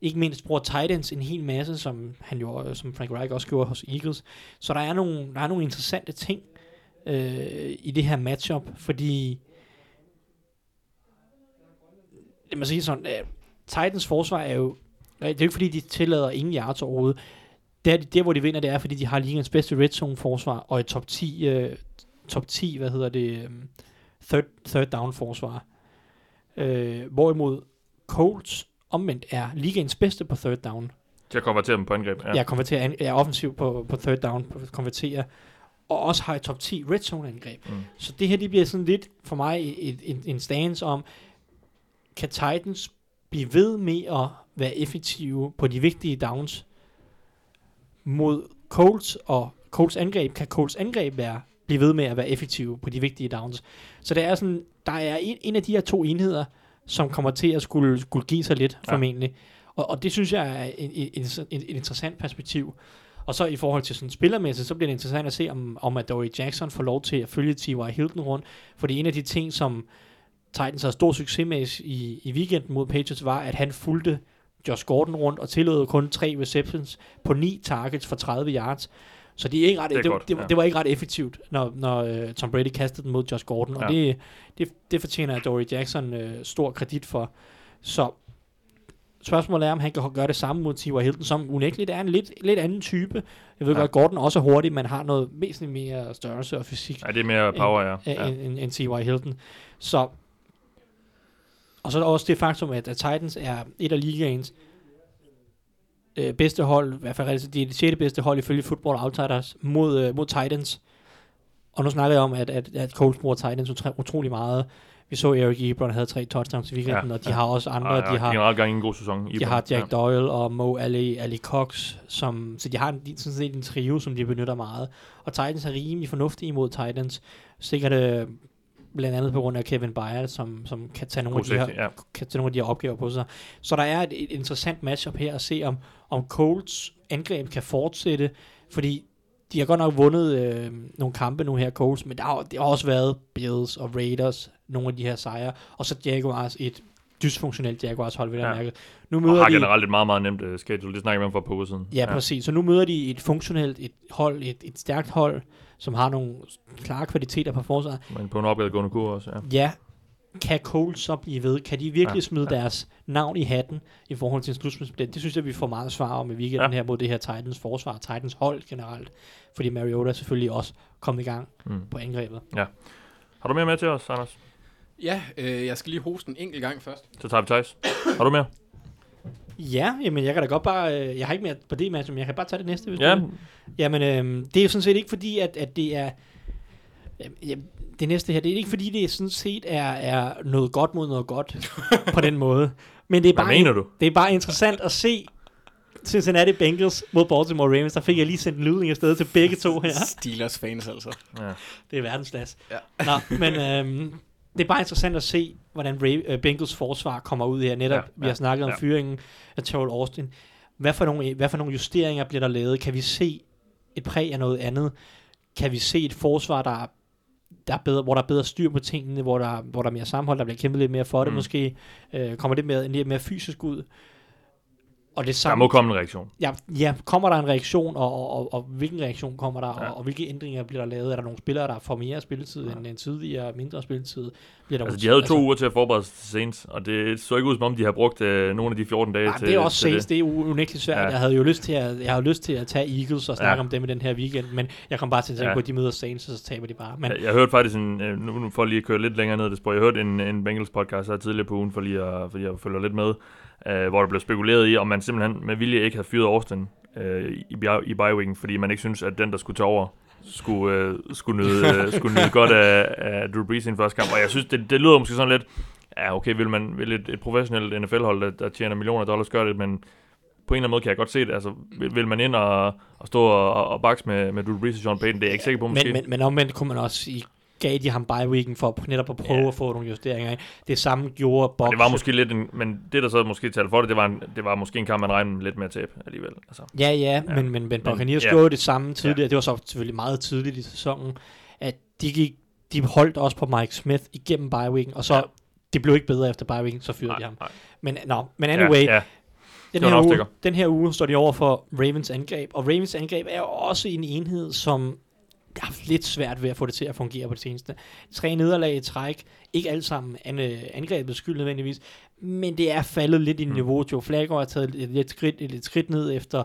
[SPEAKER 5] ikke mindst bruger tight ends en hel masse, som han jo, som Frank Reich også gjorde hos Eagles. Så der er nogle, der er nogle interessante ting øh, i det her matchup, fordi lad mig sige sådan, øh, Titans forsvar er jo, det er jo ikke fordi, de tillader ingen yards overhovedet. Det er, der, hvor de vinder, det er, fordi de har ligens bedste red zone forsvar, og et top 10, øh, top 10 hvad hedder det, øh, third, third down forsvar. Øh, hvorimod Colts omvendt er ligens bedste på third down.
[SPEAKER 4] Til at konvertere dem på angreb.
[SPEAKER 5] Ja. Jeg konverterer an, er offensiv på, på third down, på konverterer, og også har et top 10 red zone angreb.
[SPEAKER 4] Mm.
[SPEAKER 5] Så det her, det bliver sådan lidt for mig et, et, en stance om, kan Titans blive ved med at være effektive på de vigtige downs mod Colts og Colts angreb? Kan Colts angreb være, blive ved med at være effektive på de vigtige downs? Så det er sådan, der er en, en af de her to enheder, som kommer til at skulle, skulle give sig lidt,
[SPEAKER 4] Ja.
[SPEAKER 5] formentlig. Og, og det synes jeg er en, et interessant perspektiv. Og så i forhold til sådan spillermæssigt, så bliver det interessant at se, om, om at Dory Jackson får lov til at følge T.Y. Hilton rundt. Fordi en af de ting, som Titans havde stor succes med i, i weekenden mod Patriots, var, at han fulgte Josh Gordon rundt og tillod kun tre receptions på ni targets for 30 yards. Så det, er ikke ret,
[SPEAKER 4] Det er
[SPEAKER 5] det,
[SPEAKER 4] godt,
[SPEAKER 5] det,
[SPEAKER 4] ja.
[SPEAKER 5] det var ikke ret effektivt, når, når uh, Tom Brady kastede den mod Josh Gordon. Og
[SPEAKER 4] Ja.
[SPEAKER 5] det, det, det fortjener Dory Jackson uh, stor kredit for. Så spørgsmålet er, om han kan gøre det samme mod T.Y. Hilton, som unægteligt er en lidt, lidt anden type. Jeg ved
[SPEAKER 4] Ja.
[SPEAKER 5] godt, Gordon også er hurtig, men har noget væsentligt mere størrelse og fysik
[SPEAKER 4] ja, det er mere power, ja.
[SPEAKER 5] ja.
[SPEAKER 4] ja.
[SPEAKER 5] end, end, end T.Y. Hilton. Så, og så er der også det faktum, at, at Titans er et af ligaens øh, bedste hold, i hvert fald altså, de er det 6. bedste hold ifølge Football Outsiders mod, øh, mod Titans. Og nu snakker jeg om, at, at, at Colts bruger Titans utro, utrolig meget. Vi så Eric Ebron havde tre touchdowns i weekenden,
[SPEAKER 4] Ja,
[SPEAKER 5] og de
[SPEAKER 4] ja.
[SPEAKER 5] har også andre.
[SPEAKER 4] Og,
[SPEAKER 5] de har,
[SPEAKER 4] generelt gang en god sæson.
[SPEAKER 5] de
[SPEAKER 4] Ibram.
[SPEAKER 5] har Jack
[SPEAKER 4] ja.
[SPEAKER 5] Doyle og Mo Ali, Ali Cox, som, så de har en, de, sådan set en trio, som de benytter meget. Og Titans er rimelig fornuftige imod Titans. Sikkert øh, blandt andet på grund af Kevin Byard, som, som kan, tage nogle af de her,
[SPEAKER 4] ja.
[SPEAKER 5] kan tage nogle af de her opgaver på sig. Så der er et, et interessant matchup her at se, om, om Colts angreb kan fortsætte, fordi de har godt nok vundet øh, nogle kampe nu her, Colts, men der har, det har også været Bills og Raiders, nogle af de her sejre, og så Jaguars, et dysfunktionelt Jaguars hold, vil jeg
[SPEAKER 4] Ja.
[SPEAKER 5] mærke. Nu
[SPEAKER 4] Og
[SPEAKER 5] møder
[SPEAKER 4] har
[SPEAKER 5] de,
[SPEAKER 4] generelt et meget, meget nemt uh, schedule. Det snakker vi om for et par uger siden.
[SPEAKER 5] Ja, præcis. Så nu møder de et funktionelt et hold, et, et stærkt hold, som har nogle klare kvaliteter på forsvaret.
[SPEAKER 4] Men på en opgadegående kur også, ja.
[SPEAKER 5] Ja, kan Colts så blive ved? Kan de virkelig
[SPEAKER 4] Ja,
[SPEAKER 5] ja, smide
[SPEAKER 4] ja.
[SPEAKER 5] ja. deres navn i hatten i forhold til en slutspilsbillet? Det synes jeg, vi får meget svar om i weekenden
[SPEAKER 4] Ja.
[SPEAKER 5] ja. her mod det her Titans forsvar, og Titans hold generelt. Fordi Mariota er selvfølgelig også kommet i gang
[SPEAKER 4] Mm.
[SPEAKER 5] på angrebet.
[SPEAKER 4] Har du mere med til os, Anders?
[SPEAKER 6] Ja, øh, jeg skal lige hoste en enkelt gang først.
[SPEAKER 4] Så tager vi Thijs. Har du mere?
[SPEAKER 5] Ja, jamen jeg kan da godt bare... Øh, jeg har ikke mere på det match, men jeg kan bare tage det næste. Hvis
[SPEAKER 4] Ja,
[SPEAKER 5] du. Jamen, øh, det er jo sådan set ikke fordi, at, at det er... Øh, ja, det næste her, det er ikke fordi, det sådan set er, er noget godt mod noget godt på den måde. Men det er
[SPEAKER 4] hvad
[SPEAKER 5] bare,
[SPEAKER 4] mener du?
[SPEAKER 5] det er bare interessant at se Cincinnati Bengals mod Baltimore Ravens. Der fik jeg lige sendt en lydning afsted til begge to her.
[SPEAKER 6] Steelers fans altså.
[SPEAKER 4] Ja.
[SPEAKER 5] Det er verdensklasse.
[SPEAKER 6] Ja.
[SPEAKER 5] Nå, men øhm, det er bare interessant at se, hvordan Ray, øh, Bengals forsvar kommer ud her. Netop,
[SPEAKER 4] Ja,
[SPEAKER 5] vi har
[SPEAKER 4] ja,
[SPEAKER 5] snakket om
[SPEAKER 4] ja.
[SPEAKER 5] fyringen af Terrell Austin. Hvad for, nogle, hvad for nogle justeringer bliver der lavet? Kan vi se et præg af noget andet? Kan vi se et forsvar, der er, der er bedre, hvor der er bedre styr på tingene, hvor der, hvor der er mere sammenhold, der bliver kæmpet lidt mere for det
[SPEAKER 4] Mm.
[SPEAKER 5] måske? Øh, kommer det mere, lidt mere fysisk ud? Og det
[SPEAKER 4] Der
[SPEAKER 5] samme,
[SPEAKER 4] må komme en reaktion.
[SPEAKER 5] ja, ja, kommer der en reaktion, og, og, og, og hvilken reaktion kommer der,
[SPEAKER 4] Ja.
[SPEAKER 5] ja. og, og hvilke ændringer bliver der lavet? Er der nogle spillere, der får mere spilletid
[SPEAKER 4] Ja.
[SPEAKER 5] ja. end, end tidligere, mindre spilletid? bliver der
[SPEAKER 4] Altså, de havde jo to uger til at forberede sig til Saints, og det så ikke ud som om, de har brugt øh, nogle af de 14 dage
[SPEAKER 5] Nej,
[SPEAKER 4] til
[SPEAKER 5] det er også Saints, det er u- unægteligt svært.
[SPEAKER 4] Ja.
[SPEAKER 5] Ja. Jeg havde jo lyst til at, jeg havde lyst til at tage Eagles og snakke
[SPEAKER 4] Ja.
[SPEAKER 5] ja. om dem i den her weekend, men jeg kom bare til at tænke
[SPEAKER 4] Ja.
[SPEAKER 5] på, at de møder Saints, og så taber de bare. Men
[SPEAKER 4] Jeg, jeg hørte faktisk en, øh, nu, for lige at køre lidt længere ned det spor, jeg hørte en, en Bengals podcast her tidligere på ugen, for lige at, fordi jeg følger lidt med, øh, hvor der blev spekuleret i, om man simpelthen med vilje ikke havde fyret Austin øh, i, i bye fordi man ikke synes, at den, der skulle tage over, skulle, øh, skulle, nyde, øh, skulle nyde godt af, af Drew Brees i første kamp. Og jeg synes, det, det lyder måske sådan lidt, ja okay, vil man vil et, et professionelt NFL-hold, der, der tjener millioner af dollars, gøre det, men på en eller anden måde kan jeg godt se det. Altså, vil, vil man ind og, og stå og, og, og bakse med, med Drew Brees og Sean Payton? Det er jeg ikke sikker på, måske.
[SPEAKER 5] Men, men, men omvendt kunne man også sige, gav de ham bye weeken for netop at prøve
[SPEAKER 4] Ja.
[SPEAKER 5] at få nogle justeringer ind. Det samme gjorde.
[SPEAKER 4] Og det var måske lidt en, men det der så måske talte for det, det var, en, det var måske en kamp, man regnede lidt med at tabe alligevel. Altså,
[SPEAKER 5] Ja, ja,
[SPEAKER 4] Ja.
[SPEAKER 5] men, men, men Buccaneers
[SPEAKER 4] ja.
[SPEAKER 5] gjorde det samme tidligere. Ja. Det var så selvfølgelig meget tidligt i sæsonen, at de gik de holdt også på Mike Smith igennem bye weeken, og så
[SPEAKER 4] Ja.
[SPEAKER 5] det blev ikke bedre efter bye weeken, så fyrede de ham.
[SPEAKER 4] nej.
[SPEAKER 5] Men, no, men anyway,
[SPEAKER 4] Ja, ja.
[SPEAKER 5] Den, her uge, den her uge står de over for Ravens angreb, og Ravens angreb er jo også en enhed, som haft lidt svært ved at få det til at fungere på det seneste. Tre nederlag i træk, ikke alle sammen an, øh, angrebet skyld nødvendigvis, men det er faldet lidt i
[SPEAKER 4] Mm.
[SPEAKER 5] niveau. Joe Flacco har taget et lidt skridt, et lidt skridt ned efter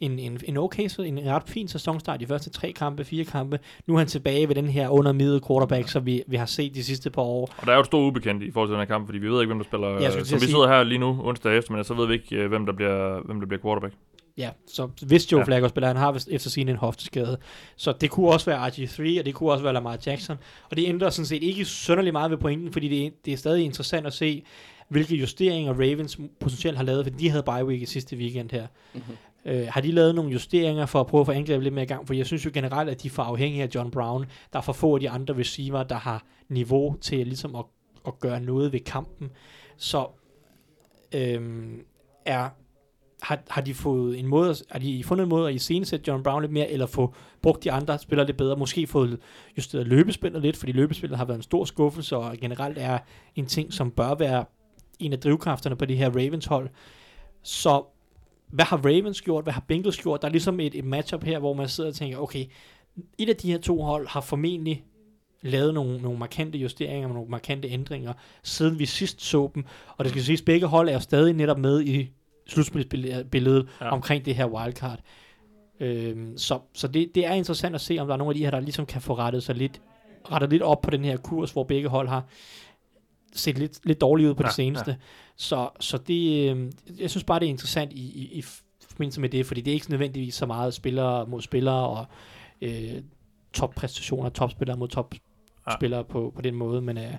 [SPEAKER 5] en, en, en okay, så en ret fin sæsonstart. De første tre kampe, fire kampe. Nu er han tilbage ved den her under middel quarterback, som vi, vi har set de sidste par år.
[SPEAKER 4] Og der er jo et stort ubekendt i forhold til den her kamp, fordi vi ved ikke, hvem der spiller.
[SPEAKER 5] Til
[SPEAKER 4] som vi
[SPEAKER 5] sige-
[SPEAKER 4] sidder her lige nu, onsdag efter, men så ved vi ikke, øh, hvem der bliver, hvem der bliver quarterback.
[SPEAKER 5] Ja, så hvis Joe
[SPEAKER 4] Ja.
[SPEAKER 5] Flacco spiller, han har vist efter sin en hofteskade. Så det kunne også være RG3, og det kunne også være Lamar Jackson. Og det ændrer sådan set ikke sønderlig meget ved pointen, fordi det, er- det er stadig interessant at se, hvilke justeringer Ravens potentielt har lavet, fordi de havde bye week i sidste weekend her.
[SPEAKER 6] Mhm.
[SPEAKER 5] Øh, har de lavet nogle justeringer for at prøve at få angrebet lidt mere i gang? For jeg synes jo generelt, at de er for afhængige af John Brown. Der er for få af de andre receiver, der har niveau til ligesom at, at gøre noget ved kampen. Så øhm, er, har, har de fået en måde, at- har de fundet en måde at iscenesætte John Brown lidt mere, eller få brugt de andre spillere lidt bedre, måske fået justeret løbespillet lidt, fordi løbespillet har været en stor skuffelse, og generelt er en ting, som bør være en af drivkræfterne på det her Ravens hold. Så hvad har Ravens gjort? Hvad har Bengals gjort? Der er ligesom et, et matchup her, hvor man sidder og tænker, okay, et af de her to hold har formentlig lavet nogle, nogle markante justeringer, nogle markante ændringer, siden vi sidst så dem. Og det skal siges, begge hold er jo stadig netop med i slutspilsbilledet
[SPEAKER 4] Ja.
[SPEAKER 5] ja. omkring det her wildcard. Øhm, så så det, det er interessant at se, om der er nogle af de her, der ligesom kan få rettet sig lidt, rettet lidt op på den her kurs, hvor begge hold har set lidt, lidt dårligt ud på
[SPEAKER 4] Ja,
[SPEAKER 5] det seneste. Så, så det, øh, jeg synes bare, det er interessant i, i, i forbindelse med det, fordi det er ikke nødvendigvis så meget spillere mod spillere og øh, toppræstationer, topspillere mod topspillere på, på den måde, men øh,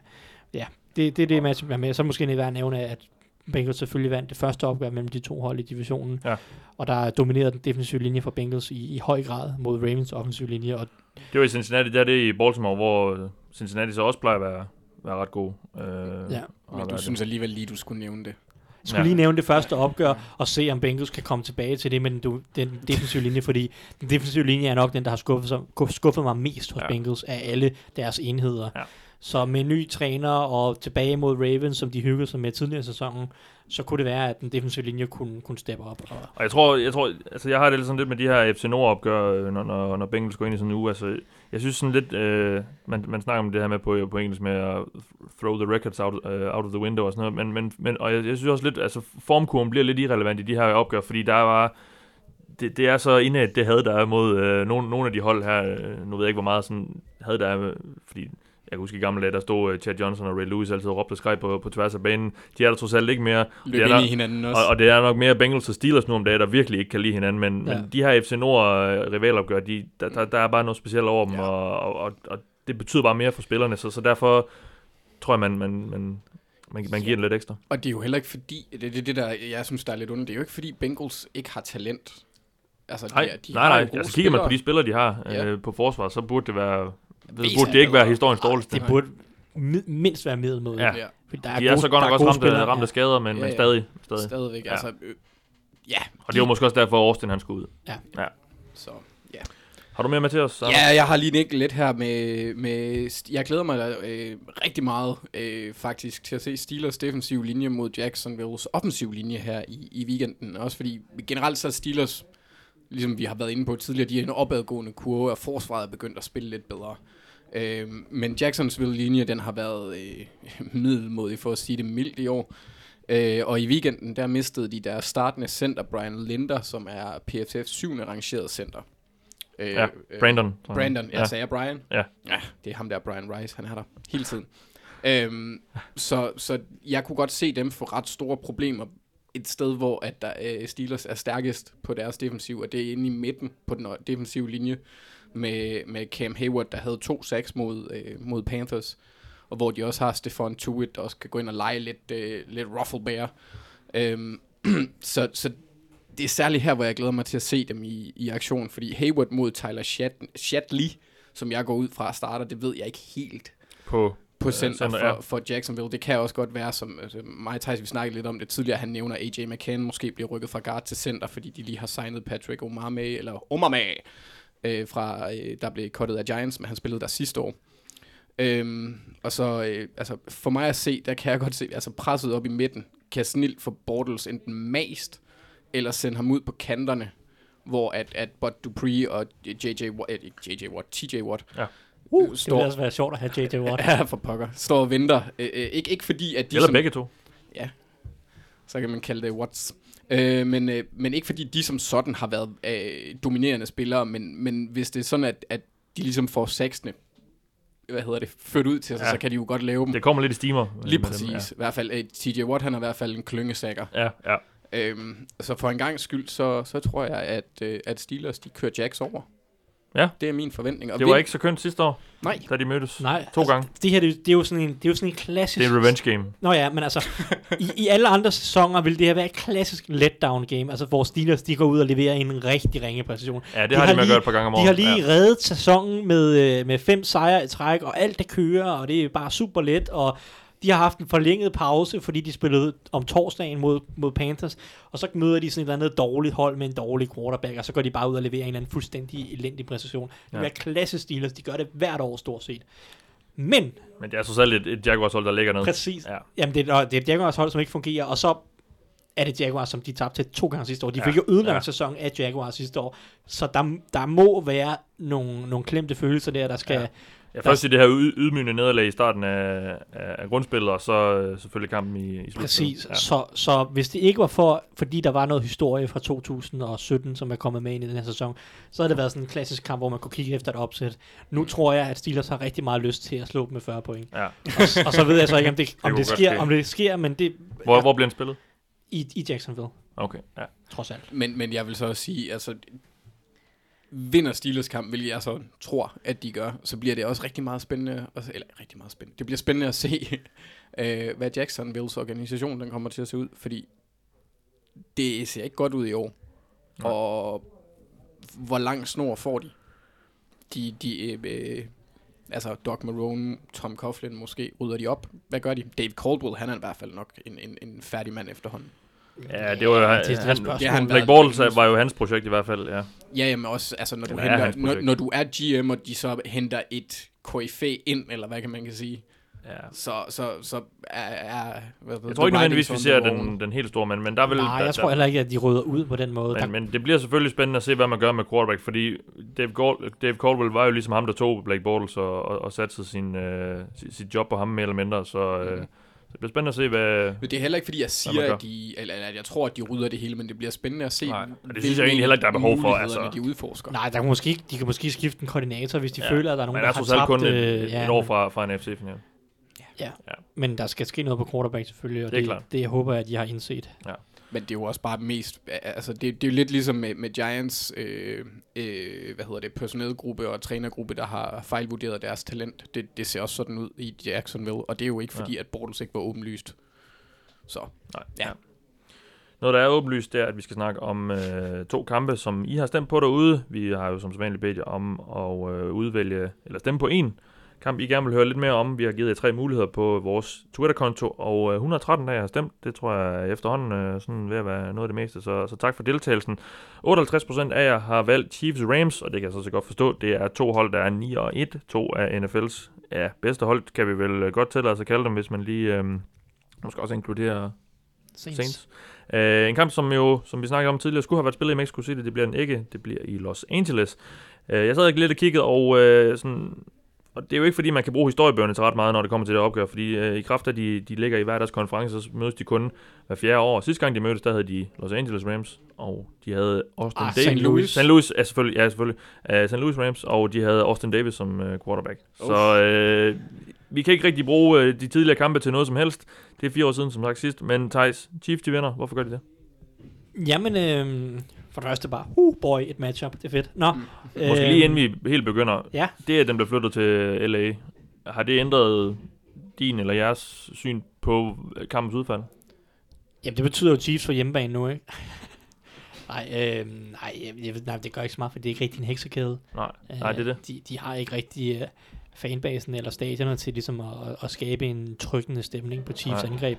[SPEAKER 5] ja, det, det er det man med. Så måske værd at nævne, at Bengals selvfølgelig vandt det første opgør mellem de to hold i divisionen,
[SPEAKER 4] Ja.
[SPEAKER 5] og der dominerede den defensive linje for Bengals i, i høj grad mod Ravens offensive linje, og
[SPEAKER 4] Det var i Cincinnati, der er det i Baltimore, hvor Cincinnati så også plejer at være, være ret god. Øh,
[SPEAKER 5] Ja.
[SPEAKER 4] og
[SPEAKER 6] Men du synes alligevel lige, du skulle nævne det.
[SPEAKER 5] Jeg skulle
[SPEAKER 4] Ja.
[SPEAKER 5] lige nævne det første opgør, og se om Bengals kan komme tilbage til det med den, den defensive linje, fordi den defensive linje er nok den, der har skuffet, sig, skuffet mig mest hos
[SPEAKER 4] ja.
[SPEAKER 5] Bengals af alle deres enheder.
[SPEAKER 4] Ja.
[SPEAKER 5] Så med en ny træner og tilbage mod Ravens, som de hyggede sig med tidligere i sæsonen, så kunne det være, at den defensive linje kunne, kunne steppe op. Og,
[SPEAKER 4] Og jeg tror, jeg tror, altså jeg har det lidt sådan lidt med de her FC Nord opgør, øh, når, når, når Bengals går ind i sådan en uge. Altså, jeg synes sådan lidt, øh, man, man snakker om det her med på, på engelsk med at throw the records out, uh, out of the window og sådan noget, men, men, men og jeg, jeg synes også lidt, altså formkurven bliver lidt irrelevant i de her opgør, fordi der var, det, det er så indad det havde der er mod øh, nogle, nogle af de hold her, øh, nu ved jeg ikke, hvor meget sådan havde der er, fordi jeg kan huske i gamle dage, der stod uh, Chad Johnson og Ray Lewis altid og råbte og skreg på, på tværs af banen. De er der trods alt ikke mere.
[SPEAKER 6] Løb ind i hinanden også.
[SPEAKER 4] Og, og det er nok mere Bengals og Steelers nu om dagen, der virkelig ikke kan lide hinanden, men, ja.
[SPEAKER 5] Ja.
[SPEAKER 4] men de her FC Nord øh, de, der, der, der er bare noget specielt over dem,
[SPEAKER 6] Ja.
[SPEAKER 4] og, og, og, det betyder bare mere for spillerne, så, så derfor tror jeg, man, man, man, man, man giver det lidt ekstra.
[SPEAKER 6] Og det er jo heller ikke fordi, det er det, der, jeg synes, der er lidt ondt, det er jo ikke fordi Bengals ikke har talent. Altså, de,
[SPEAKER 4] Nej,
[SPEAKER 6] de
[SPEAKER 4] nej, nej. Altså, kigger man på de
[SPEAKER 6] spillere,
[SPEAKER 4] de har
[SPEAKER 6] Ja.
[SPEAKER 4] øh, på forsvar, så burde det være... Det
[SPEAKER 6] Væsentligt
[SPEAKER 4] burde det ikke være historiens dårligste.
[SPEAKER 5] det burde mi- mindst være middelmåde.
[SPEAKER 4] Ja.
[SPEAKER 6] Ja,
[SPEAKER 5] Fordi der
[SPEAKER 4] De er
[SPEAKER 5] gode-
[SPEAKER 4] så godt
[SPEAKER 5] der
[SPEAKER 4] nok også ramt,
[SPEAKER 5] spillere,
[SPEAKER 4] ramt af skader, men,
[SPEAKER 6] Ja,
[SPEAKER 4] men
[SPEAKER 6] ja.
[SPEAKER 4] stadig. stadig.
[SPEAKER 6] stadigvæk.
[SPEAKER 4] Ja.
[SPEAKER 6] Altså, øh, ja.
[SPEAKER 4] Og det var måske også derfor, Austin han skulle ud.
[SPEAKER 6] Så, ja.
[SPEAKER 4] Har du mere med til os? Søren?
[SPEAKER 6] Ja, jeg har lige nikket lidt her med... med jeg glæder mig øh, rigtig meget øh, faktisk til at se Steelers defensiv linje mod Jacksonville's offensiv linje her i, i weekenden. Også fordi generelt så er Steelers, ligesom vi har været inde på tidligere, de er en opadgående kurve, og forsvaret er begyndt at spille lidt bedre. Øh, men Jacksonville linje, den har været øh, middelmodig for at sige det mildt i år. Øh, og i weekenden, der mistede de deres startende center, Brian Linder, som er PFF's syvende rangeret center. Øh,
[SPEAKER 4] Ja, Brandon. jeg.
[SPEAKER 6] Brandon, jeg
[SPEAKER 4] Ja.
[SPEAKER 6] sagde Brian.
[SPEAKER 4] Ja.
[SPEAKER 6] ja. det er ham der, Brian Rice, han er der hele tiden. øhm, så, så jeg kunne godt se dem få ret store problemer et sted, hvor at der, øh, Steelers er stærkest på deres defensiv, og det er inde i midten på den defensive linje med, med Cam Hayward, der havde to sacks mod, øh, mod Panthers, og hvor de også har Stephon Tuitt, der også kan gå ind og lege lidt, øh, lidt ruffle bear. Øhm, så, så det er særligt her, hvor jeg glæder mig til at se dem i, i aktion, fordi Hayward mod Tyler Shat- Shatley, som jeg går ud fra starter, det ved jeg ikke helt
[SPEAKER 4] På,
[SPEAKER 6] på
[SPEAKER 4] Øh,
[SPEAKER 6] center,
[SPEAKER 4] center,
[SPEAKER 6] for,
[SPEAKER 4] ja.
[SPEAKER 6] for Jacksonville. Det kan også godt være, som altså, mig og Thijs, vi snakkede lidt om det tidligere, han nævner, AJ McCann måske bliver rykket fra guard til center, fordi de lige har signet Patrick Omame, eller Omame, øh, fra, øh, der blev cuttet af Giants, men han spillede der sidste år. Øhm, og så, øh, altså, for mig at se, der kan jeg godt se, altså presset op i midten, kan snilt få Bortles enten mast, eller sende ham ud på kanterne, hvor at, at Bud Dupree og JJ Watt, øh, ikke JJ Watt, TJ Watt,
[SPEAKER 4] Ja.
[SPEAKER 5] Uh,
[SPEAKER 6] øh,
[SPEAKER 5] det
[SPEAKER 6] står,
[SPEAKER 5] ville altså være sjovt at have J.J. Watt.
[SPEAKER 6] Ja, for pokker. Står og venter. Øh, øh, ikke, ikke fordi, at de
[SPEAKER 4] eller
[SPEAKER 6] som,
[SPEAKER 4] begge to.
[SPEAKER 6] Så kan man kalde det Watts. Øh, men, øh, men ikke fordi de som sådan har været øh, dominerende spillere, men, men hvis det er sådan, at, at de ligesom får sexene, hvad hedder det, ført ud til sig,
[SPEAKER 4] Ja.
[SPEAKER 6] så kan de jo godt lave dem.
[SPEAKER 4] Det kommer lidt i steamer.
[SPEAKER 6] Lige præcis.
[SPEAKER 4] Dem,
[SPEAKER 6] I hvert fald, øh, TJ Watt, han er i hvert fald en klyngesækker.
[SPEAKER 4] ja. ja, ja.
[SPEAKER 6] Øhm, så for en gang skyld, så, så tror jeg, at, øh, at Steelers, de kører Jacks over.
[SPEAKER 4] Ja.
[SPEAKER 6] Det er min forventning. Og
[SPEAKER 4] Det var
[SPEAKER 6] vind-
[SPEAKER 4] ikke så kønt sidste år,
[SPEAKER 6] Nej.
[SPEAKER 4] da de mødtes.
[SPEAKER 5] Nej,
[SPEAKER 4] To gange.
[SPEAKER 5] Det her, det, det, er jo sådan en, det er jo sådan en klassisk...
[SPEAKER 4] Det er en revenge game.
[SPEAKER 5] Nå ja, men altså, i, i alle andre sæsoner vil det her være et klassisk letdown game, altså hvor Steelers, de går ud og leverer en rigtig ringe præcision.
[SPEAKER 4] Ja, det
[SPEAKER 5] De
[SPEAKER 4] har de med at
[SPEAKER 5] lige-
[SPEAKER 4] gøre et par gange om
[SPEAKER 5] De
[SPEAKER 4] året.
[SPEAKER 5] har lige
[SPEAKER 4] ja.
[SPEAKER 5] ja. reddet sæsonen med, øh, med fem sejre i træk, og alt det kører, og det er bare super let, og de har haft en forlænget pause, fordi de spillede om torsdagen mod, mod Panthers, og så møder de sådan et eller andet dårligt hold med en dårlig quarterback, og så går de bare ud og leverer en eller anden fuldstændig elendig præstation. Det
[SPEAKER 4] Ja.
[SPEAKER 5] er klasse Steelers, de gør det hvert år stort set. Men,
[SPEAKER 4] Men det er så selv et, et Jaguars-hold, der ligger ned.
[SPEAKER 5] præcis,
[SPEAKER 4] Ja.
[SPEAKER 5] Jamen, det er, det er et Jaguars hold, som ikke fungerer, og så er det Jaguars, som de tabte til to gange sidste år. De
[SPEAKER 4] Ja,
[SPEAKER 5] fik jo ødelagt
[SPEAKER 4] ja.
[SPEAKER 5] sæson af Jaguars sidste år. Så der, der må være nogle, nogle klemte følelser der, der skal...
[SPEAKER 4] Ja.
[SPEAKER 5] Ja.
[SPEAKER 4] Først i det her yd- ydmygende nederlag i starten af, af, grundspillet, og så øh, selvfølgelig kampen i, i slutspillet.
[SPEAKER 5] Præcis.
[SPEAKER 4] Ja.
[SPEAKER 5] Så, så hvis det ikke var for, fordi der var noget historie fra 2017, som er kommet med ind i den her sæson, så havde det været sådan en klassisk kamp, hvor man kunne kigge efter et opsæt. Nu tror jeg, at Steelers har rigtig meget lyst til at slå dem med 40 point.
[SPEAKER 4] Ja.
[SPEAKER 5] Og, og så ved jeg så ikke, om det, om det,
[SPEAKER 4] godt
[SPEAKER 5] sker,
[SPEAKER 4] ske.
[SPEAKER 5] om det sker, men det
[SPEAKER 4] Hvor,
[SPEAKER 5] ja,
[SPEAKER 4] hvor bliver den spillet?
[SPEAKER 5] i, i Jacksonville,
[SPEAKER 4] Okay, ja.
[SPEAKER 5] trods alt.
[SPEAKER 6] Men, men jeg vil så også sige, altså, vinder Steelers kamp, hvilket jeg så tror, at de gør, så bliver det også rigtig meget spændende, at- eller rigtig meget spændende, det bliver spændende at se, øh, hvad Jacksonvilles organisation den kommer til at se ud, fordi det ser ikke godt ud i år.
[SPEAKER 4] Nej.
[SPEAKER 6] Og hvor lang snor får de? De, de øh, øh, altså Doc Marone, Tom Coughlin måske, rydder de op. Hvad gør de? Dave Caldwell, han er i hvert fald nok en, en, en færdig mand efterhånden.
[SPEAKER 4] Ja, det var jo, han,
[SPEAKER 5] det er et
[SPEAKER 4] han,
[SPEAKER 6] har han
[SPEAKER 4] Black Bortles
[SPEAKER 6] længe.
[SPEAKER 4] var jo hans projekt i hvert fald, ja.
[SPEAKER 6] Ja, jamen også, altså når du,
[SPEAKER 4] Eller er
[SPEAKER 6] henter, når, når du er GM, og de så henter et KFA ind, eller hvad kan man kan sige,
[SPEAKER 4] ja.
[SPEAKER 6] så, så, så er, er hvad,
[SPEAKER 4] Jeg tror ikke nødvendigvis, vi ser den, den helt store, men, men der vil...
[SPEAKER 5] Nej,
[SPEAKER 4] der,
[SPEAKER 5] jeg tror heller ikke, at de rydder ud på den måde.
[SPEAKER 4] Men, men det bliver selvfølgelig spændende at se, hvad man gør med quarterback, fordi Dave, Gold, Dave Caldwell var jo ligesom ham, der tog Blake Bortles og, og, og satte sin, øh, sit, job på ham mere eller mindre, så, øh,
[SPEAKER 6] Mhm.
[SPEAKER 4] Så det bliver spændende at se, hvad...
[SPEAKER 6] Men det er heller ikke, fordi jeg siger, at, de, eller, eller at jeg tror, at de rydder det hele, men det bliver spændende at se,
[SPEAKER 4] Nej, og det synes jeg egentlig heller ikke, der er behov for, altså.
[SPEAKER 6] de udforsker.
[SPEAKER 5] Nej, der kan måske, de kan måske skifte en koordinator, hvis de
[SPEAKER 4] Ja,
[SPEAKER 5] ja, føler, at der er nogen,
[SPEAKER 4] Men
[SPEAKER 5] der
[SPEAKER 4] er
[SPEAKER 5] har
[SPEAKER 4] trods alt
[SPEAKER 5] tabt.
[SPEAKER 4] kun et,
[SPEAKER 5] øh, ja,
[SPEAKER 4] et år fra, fra en FC-final.
[SPEAKER 5] Men der skal ske noget på quarterback selvfølgelig, og
[SPEAKER 4] Det er
[SPEAKER 5] det,
[SPEAKER 4] klart.
[SPEAKER 5] det, jeg håber jeg, at de har indset.
[SPEAKER 6] Men det er jo også bare mest, altså det, det er jo lidt ligesom med, med Giants, øh, øh, hvad hedder det, personelgruppe og trænergruppe, der har fejlvurderet deres talent. Det, det ser også sådan ud i Jacksonville, og det er jo ikke fordi, ja. at Bortles ikke var åbenlyst. Så,
[SPEAKER 4] Nej.
[SPEAKER 6] Ja.
[SPEAKER 4] Noget, der er åbenlyst, det er, at vi skal snakke om øh, to kampe, som I har stemt på derude. Vi har jo som sædvanligt bedt jer om at øh, udvælge, eller stemme på en kamp, I gerne vil høre lidt mere om. Vi har givet jer tre muligheder på vores Twitter-konto, og øh, 113 af jer har stemt. Det tror jeg er efterhånden øh, sådan ved at være noget af det meste, så, så tak for deltagelsen. 58% af jer har valgt Chiefs Rams, og det kan jeg så, så godt forstå. Det er to hold, der er 9 og 1. To af NFL's ja, bedste hold, kan vi vel øh, godt tillade os at kalde dem, hvis man lige øh, måske også inkluderer
[SPEAKER 5] Saints.
[SPEAKER 4] Saints. Uh, en kamp, som jo, som vi snakkede om tidligere, skulle have været spillet i Mexico City. Det bliver den ikke. Det bliver i Los Angeles. Uh, jeg sad ikke lidt og kiggede, og uh, sådan, og det er jo ikke, fordi man kan bruge historiebøgerne til ret meget, når det kommer til det opgør, fordi øh, i kraft af, at de, de ligger i hver deres konference, så mødes de kun hver fjerde år. Sidste gang de mødtes, der havde de Los Angeles Rams, og de havde Austin
[SPEAKER 6] Ah,
[SPEAKER 4] Davis.
[SPEAKER 6] St. Louis.
[SPEAKER 4] St. Louis, ja selvfølgelig, ja, selvfølgelig. Uh, St. Louis Rams, og de havde Austin Davis som uh, quarterback.
[SPEAKER 6] Uff.
[SPEAKER 4] Så øh, vi kan ikke rigtig bruge øh, de tidligere kampe til noget som helst. Det er fire år siden, som sagt sidst. Men Thijs, Chiefs de vinder. Hvorfor gør de det?
[SPEAKER 5] Jamen, øh, for det første bare, uh boy, et matchup, det er fedt. Nå,
[SPEAKER 6] Mm.
[SPEAKER 4] Måske lige inden vi helt begynder.
[SPEAKER 5] Ja,
[SPEAKER 4] Det, at den blev flyttet til LA, har det ændret din eller jeres syn på øh, kampens udfald?
[SPEAKER 5] Jamen, det betyder jo Chiefs for hjemmebane nu, ikke? nej, øh, nej, jeg, nej, det gør ikke så meget, for det er ikke rigtig en heksekæde.
[SPEAKER 4] Nej, nej det er det.
[SPEAKER 5] Øh, De, de har ikke rigtig uh, fanbasen eller stadioner til ligesom at, at skabe en trykkende stemning på Chiefs
[SPEAKER 4] Nej.
[SPEAKER 5] angreb.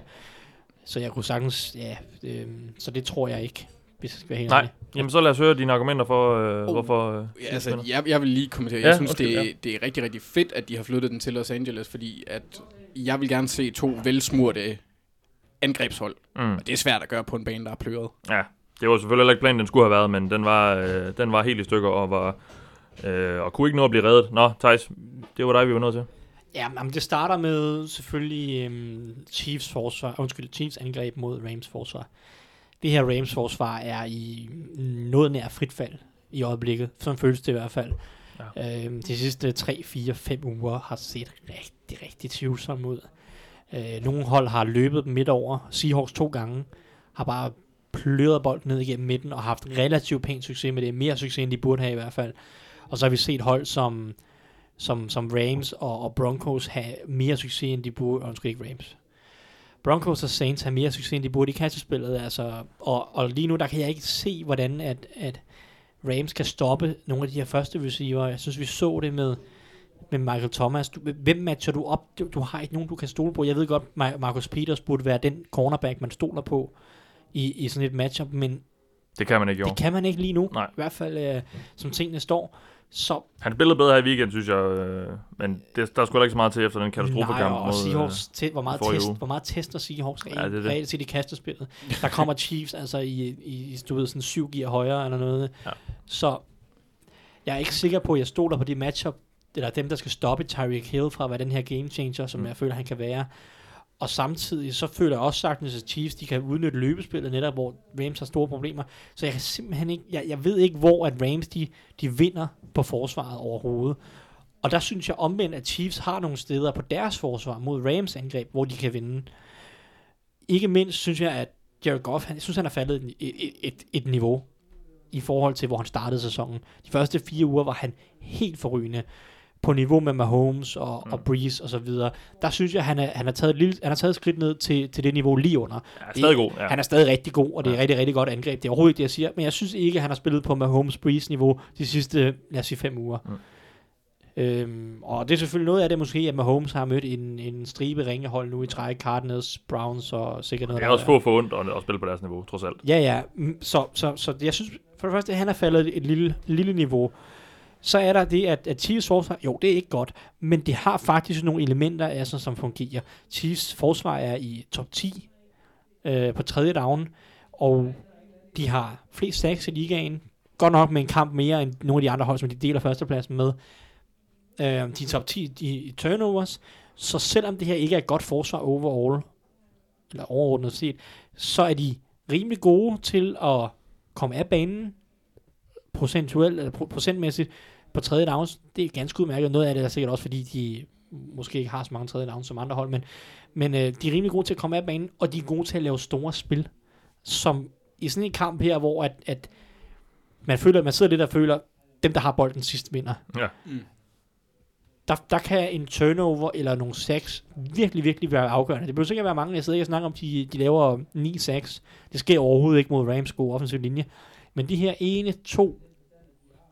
[SPEAKER 5] Så jeg kunne sagtens, ja, øh, så det tror jeg ikke, hvis jeg skal være helt
[SPEAKER 4] Nej. Jamen, så lad os høre dine argumenter for, øh,
[SPEAKER 6] Oh.
[SPEAKER 4] hvorfor... Øh,
[SPEAKER 6] Ja, altså, jeg, jeg vil lige kommentere. Jeg
[SPEAKER 4] Ja,
[SPEAKER 6] synes,
[SPEAKER 4] undskyld,
[SPEAKER 6] det,
[SPEAKER 4] ja.
[SPEAKER 6] det er rigtig, rigtig fedt, at de har flyttet den til Los Angeles, fordi at jeg vil gerne se to velsmurte angrebshold.
[SPEAKER 4] Mm.
[SPEAKER 6] Og det er svært at gøre på en bane, der er pløret.
[SPEAKER 4] Ja, det var selvfølgelig heller ikke planen, den skulle have været, men den var, øh, den var helt i stykker og var... Øh, og kunne ikke nå at blive reddet. Nå, Thijs, det var dig, vi var nødt til.
[SPEAKER 5] Ja, men det starter med selvfølgelig øhm, Chiefs forsvar, undskyld, Chiefs angreb mod Rams forsvar. Det her Rams forsvar er i noget nær frit fald i øjeblikket, som føles det i hvert fald. Ja. Øhm, de sidste 3, 4, 5 uger har set rigtig, rigtig tvivlsomme ud. Øh, nogle hold har løbet dem midt over. Seahawks to gange har bare pløret bolden ned igennem midten og haft relativt pæn succes med det. Mere succes, end de burde have i hvert fald. Og så har vi set hold som som, som Rams og, og Broncos have mere succes, end de burde. Undskyld, ikke Rams. Broncos og Saints har mere succes, end de burde i kastespillet. Altså, og, og lige nu, der kan jeg ikke se, hvordan at, at Rams kan stoppe nogle af de her første receiver. Jeg synes, vi så det med, med Michael Thomas. Du, hvem matcher du op? Du, du har ikke nogen, du kan stole på. Jeg ved godt, Ma- Marcus Peters burde være den cornerback, man stoler på i, i sådan et matchup, men
[SPEAKER 4] Det kan man ikke, jo.
[SPEAKER 5] det kan man ikke lige nu.
[SPEAKER 4] Nej.
[SPEAKER 5] I hvert fald, øh, som tingene står. Så
[SPEAKER 4] Han spillede bedre her i weekend, synes jeg. Øh, men det, der skulle ikke så meget til efter den katastrofekamp
[SPEAKER 5] Nej, og
[SPEAKER 4] mod...
[SPEAKER 5] Seahawks, te- hvor, meget test,
[SPEAKER 4] uge.
[SPEAKER 5] hvor meget tester Seahawks
[SPEAKER 4] Ja, det er det.
[SPEAKER 5] reelt set i kastespillet. Der kommer Chiefs altså i, i du ved, sådan syv gear højere eller noget.
[SPEAKER 4] Ja.
[SPEAKER 5] Så jeg er ikke sikker på, at jeg stoler på de matchup, eller dem, der skal stoppe Tyreek Hill fra at være den her game changer, som
[SPEAKER 4] mm.
[SPEAKER 5] jeg føler, han kan være. Og samtidig så føler jeg også sagtens, at Chiefs de kan udnytte løbespillet netop, hvor Rams har store problemer. Så jeg kan simpelthen ikke, jeg, jeg ved ikke, hvor at Rams de, de vinder på forsvaret overhovedet. Og der synes jeg omvendt, at Chiefs har nogle steder på deres forsvar mod Rams angreb, hvor de kan vinde. Ikke mindst synes jeg, at Jared Goff, han, jeg synes, han er faldet et, et, et, et niveau i forhold til, hvor han startede sæsonen. De første fire uger var han helt forrygende på niveau med Mahomes og, mm. og Breeze og så videre. Der synes jeg, han, er, han, har taget et lille, han har taget et skridt ned til, til det niveau lige under.
[SPEAKER 4] Ja, stadig god. Ja.
[SPEAKER 5] Han er stadig rigtig god, og det er
[SPEAKER 4] Ja.
[SPEAKER 5] rigtig, rigtig godt angreb. Det er overhovedet ikke det, jeg siger. Men jeg synes ikke, at han har spillet på Mahomes Breeze niveau de sidste, lad os sige, fem uger.
[SPEAKER 4] Mm.
[SPEAKER 5] Øhm, og det er selvfølgelig noget af det måske, at Mahomes har mødt en, en stribe ringehold nu i træk. Cardinals, Browns og sikkert noget
[SPEAKER 4] Det er også få for ondt at, at spille på deres niveau, trods alt.
[SPEAKER 5] Ja, ja. Mm, Så, så, så jeg synes, for det første, at han er faldet et lille, lille niveau. Så er der det, at, at Chiefs forsvar, jo, det er ikke godt, men det har faktisk nogle elementer af sig, som fungerer. Chiefs forsvar er i top 10 øh, på tredje dagen, og de har flest sacks i ligaen. Godt nok med en kamp mere end nogle af de andre hold, som de deler førstepladsen med. Øh, de er top 10 i, i turnovers, så selvom det her ikke er et godt forsvar overall, eller overordnet set, så er de rimelig gode til at komme af banen procentuelt, procentmæssigt på tredje downs. Det er ganske udmærket. Noget af det er sikkert også, fordi de måske ikke har så mange tredje downs som andre hold, men, men øh, de er rimelig gode til at komme af banen, og de er gode til at lave store spil, som i sådan en kamp her, hvor at, at man føler, at man sidder lidt og føler, dem, der har bolden sidst, vinder.
[SPEAKER 4] Ja.
[SPEAKER 6] Mm.
[SPEAKER 5] Der, der kan en turnover eller nogle sacks virkelig, virkelig være afgørende. Det behøver sikkert være mange. Jeg sidder ikke og snakker om, de, de laver 9 sacks. Det sker overhovedet ikke mod Rams gode offensiv linje. Men de her ene, to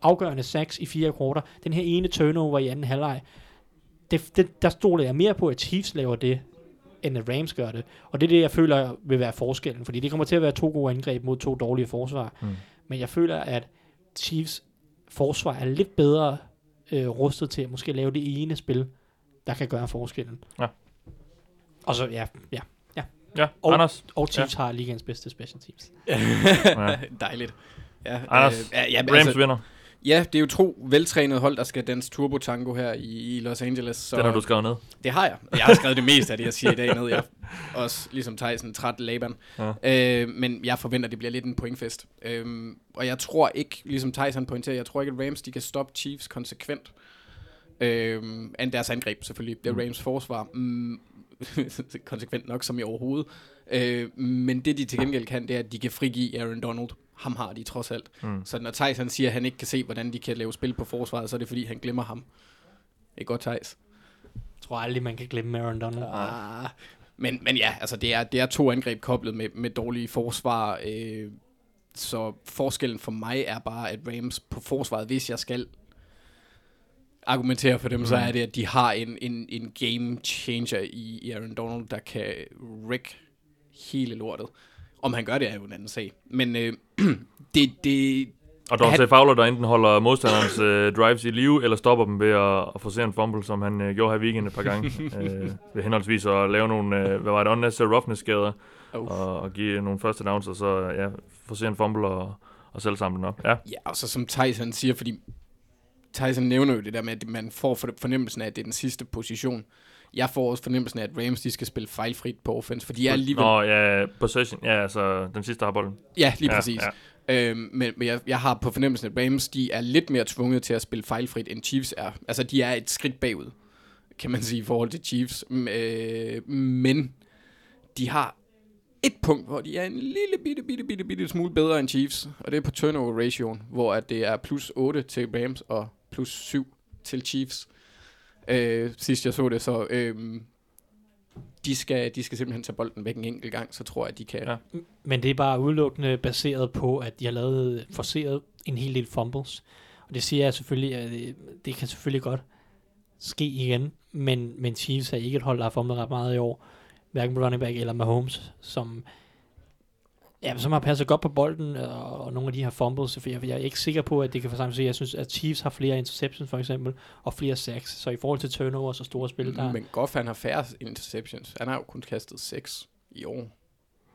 [SPEAKER 5] afgørende sacks i fire kvarter, den her ene turnover i anden halvleg, det, det, der stoler jeg mere på, at Chiefs laver det, end at Rams gør det. Og det er det, jeg føler vil være forskellen, fordi det kommer til at være to gode angreb mod to dårlige forsvar.
[SPEAKER 4] Mm.
[SPEAKER 5] Men jeg føler, at Chiefs forsvar er lidt bedre øh, rustet til at måske lave det ene spil, der kan gøre forskellen.
[SPEAKER 4] Ja.
[SPEAKER 5] Og så, ja, ja.
[SPEAKER 4] Ja,
[SPEAKER 5] Og-
[SPEAKER 4] Anders.
[SPEAKER 5] Og Chiefs ja. har ligens bedste special teams.
[SPEAKER 4] Ja.
[SPEAKER 6] Dejligt. Ja,
[SPEAKER 4] Anders,
[SPEAKER 6] øh, ja,
[SPEAKER 4] Rams
[SPEAKER 6] altså,
[SPEAKER 4] vinder.
[SPEAKER 6] Ja, det er jo to veltrænede hold, der skal danse turbo tango her i, i Los Angeles. Så
[SPEAKER 4] Den har du skrevet ned.
[SPEAKER 6] Det har jeg. Jeg har skrevet det meste af det, jeg siger i dag ned. Jeg er også, ligesom Tyson, træt Laban.
[SPEAKER 4] Ja.
[SPEAKER 6] Øh, men jeg forventer, det bliver lidt en pointfest. Øh, og jeg tror ikke, ligesom Tyson pointerer, jeg tror ikke, at Rams de kan stoppe Chiefs konsekvent. Øh, end deres angreb selvfølgelig. Det er Rams forsvar. Mm, konsekvent nok som i overhovedet. Øh, men det de til gengæld kan, det er, at de kan frigive Aaron Donald. Ham har de trods alt.
[SPEAKER 4] Mm.
[SPEAKER 6] Så når Tyson siger, at han ikke kan se, hvordan de kan lave spil på forsvaret, så er det fordi, han glemmer ham. Ikke godt, Thijs?
[SPEAKER 5] Jeg tror aldrig, man kan glemme Aaron Donald.
[SPEAKER 6] Ah. Men, men ja, altså det er, det er to angreb koblet med, med dårlige forsvar. Øh, så forskellen for mig er bare, at Rams på forsvaret, hvis jeg skal argumentere for dem, mm. så er det, at de har en, en, en game changer i, Aaron Donald, der kan wreck hele lortet. Om han gør det, er jo en anden sag. Men øh, det, det,
[SPEAKER 4] Og Dante
[SPEAKER 6] Han-
[SPEAKER 4] Fowler, der enten holder modstanderens øh, drives i live, eller stopper dem ved at, at forse en fumble, som han øh, gjorde her i weekenden et par gange. øh, ved henholdsvis at lave nogle, øh, hvad var det, unnecessary roughness-skader,
[SPEAKER 6] oh.
[SPEAKER 4] og, og give nogle første downs, og så ja, forse en fumble og, og selv samle den op. Ja,
[SPEAKER 6] Ja, og så som Tyson siger, fordi Tyson nævner jo det der med, at man får for- fornemmelsen af, at det er den sidste position. Jeg får også fornemmelsen af, at Rams de skal spille fejlfrit på offense, for de er alligevel...
[SPEAKER 4] Nå, ja, possession, ja, altså den sidste har bolden.
[SPEAKER 6] Ja, lige
[SPEAKER 4] ja,
[SPEAKER 6] præcis.
[SPEAKER 4] Ja.
[SPEAKER 6] Øhm, men men jeg, jeg har på fornemmelsen, at Rams de er lidt mere tvunget til at spille fejlfrit, end Chiefs er. Altså, de er et skridt bagud, kan man sige, i forhold til Chiefs. Øh, men de har et punkt, hvor de er en lille bitte, bitte, bitte, bitte smule bedre end Chiefs, og det er på turnover ratioen, hvor at det er plus 8 til Rams og plus 7 til Chiefs. Øh, sidst jeg så det, så øh, de, skal, de skal simpelthen tage bolden væk en enkelt gang, så tror jeg, at de kan...
[SPEAKER 4] Ja.
[SPEAKER 5] Men det er bare udelukkende baseret på, at jeg lavede forseret en hel del fumbles. Og det siger jeg selvfølgelig, at det, det kan selvfølgelig godt ske igen, men, men Chiefs er ikke et hold, der har fumlet ret meget i år. Hverken på running back eller Mahomes, som, ja, som har passet godt på bolden, og, og nogle af de her fumbles, for jeg, jeg er ikke sikker på, at det kan for sig. Jeg synes, at Chiefs har flere interceptions for eksempel, og flere sacks, så i forhold til turnovers og store spil, der,
[SPEAKER 6] Men Goff, han har færre interceptions. Han har jo kun kastet 6 i år.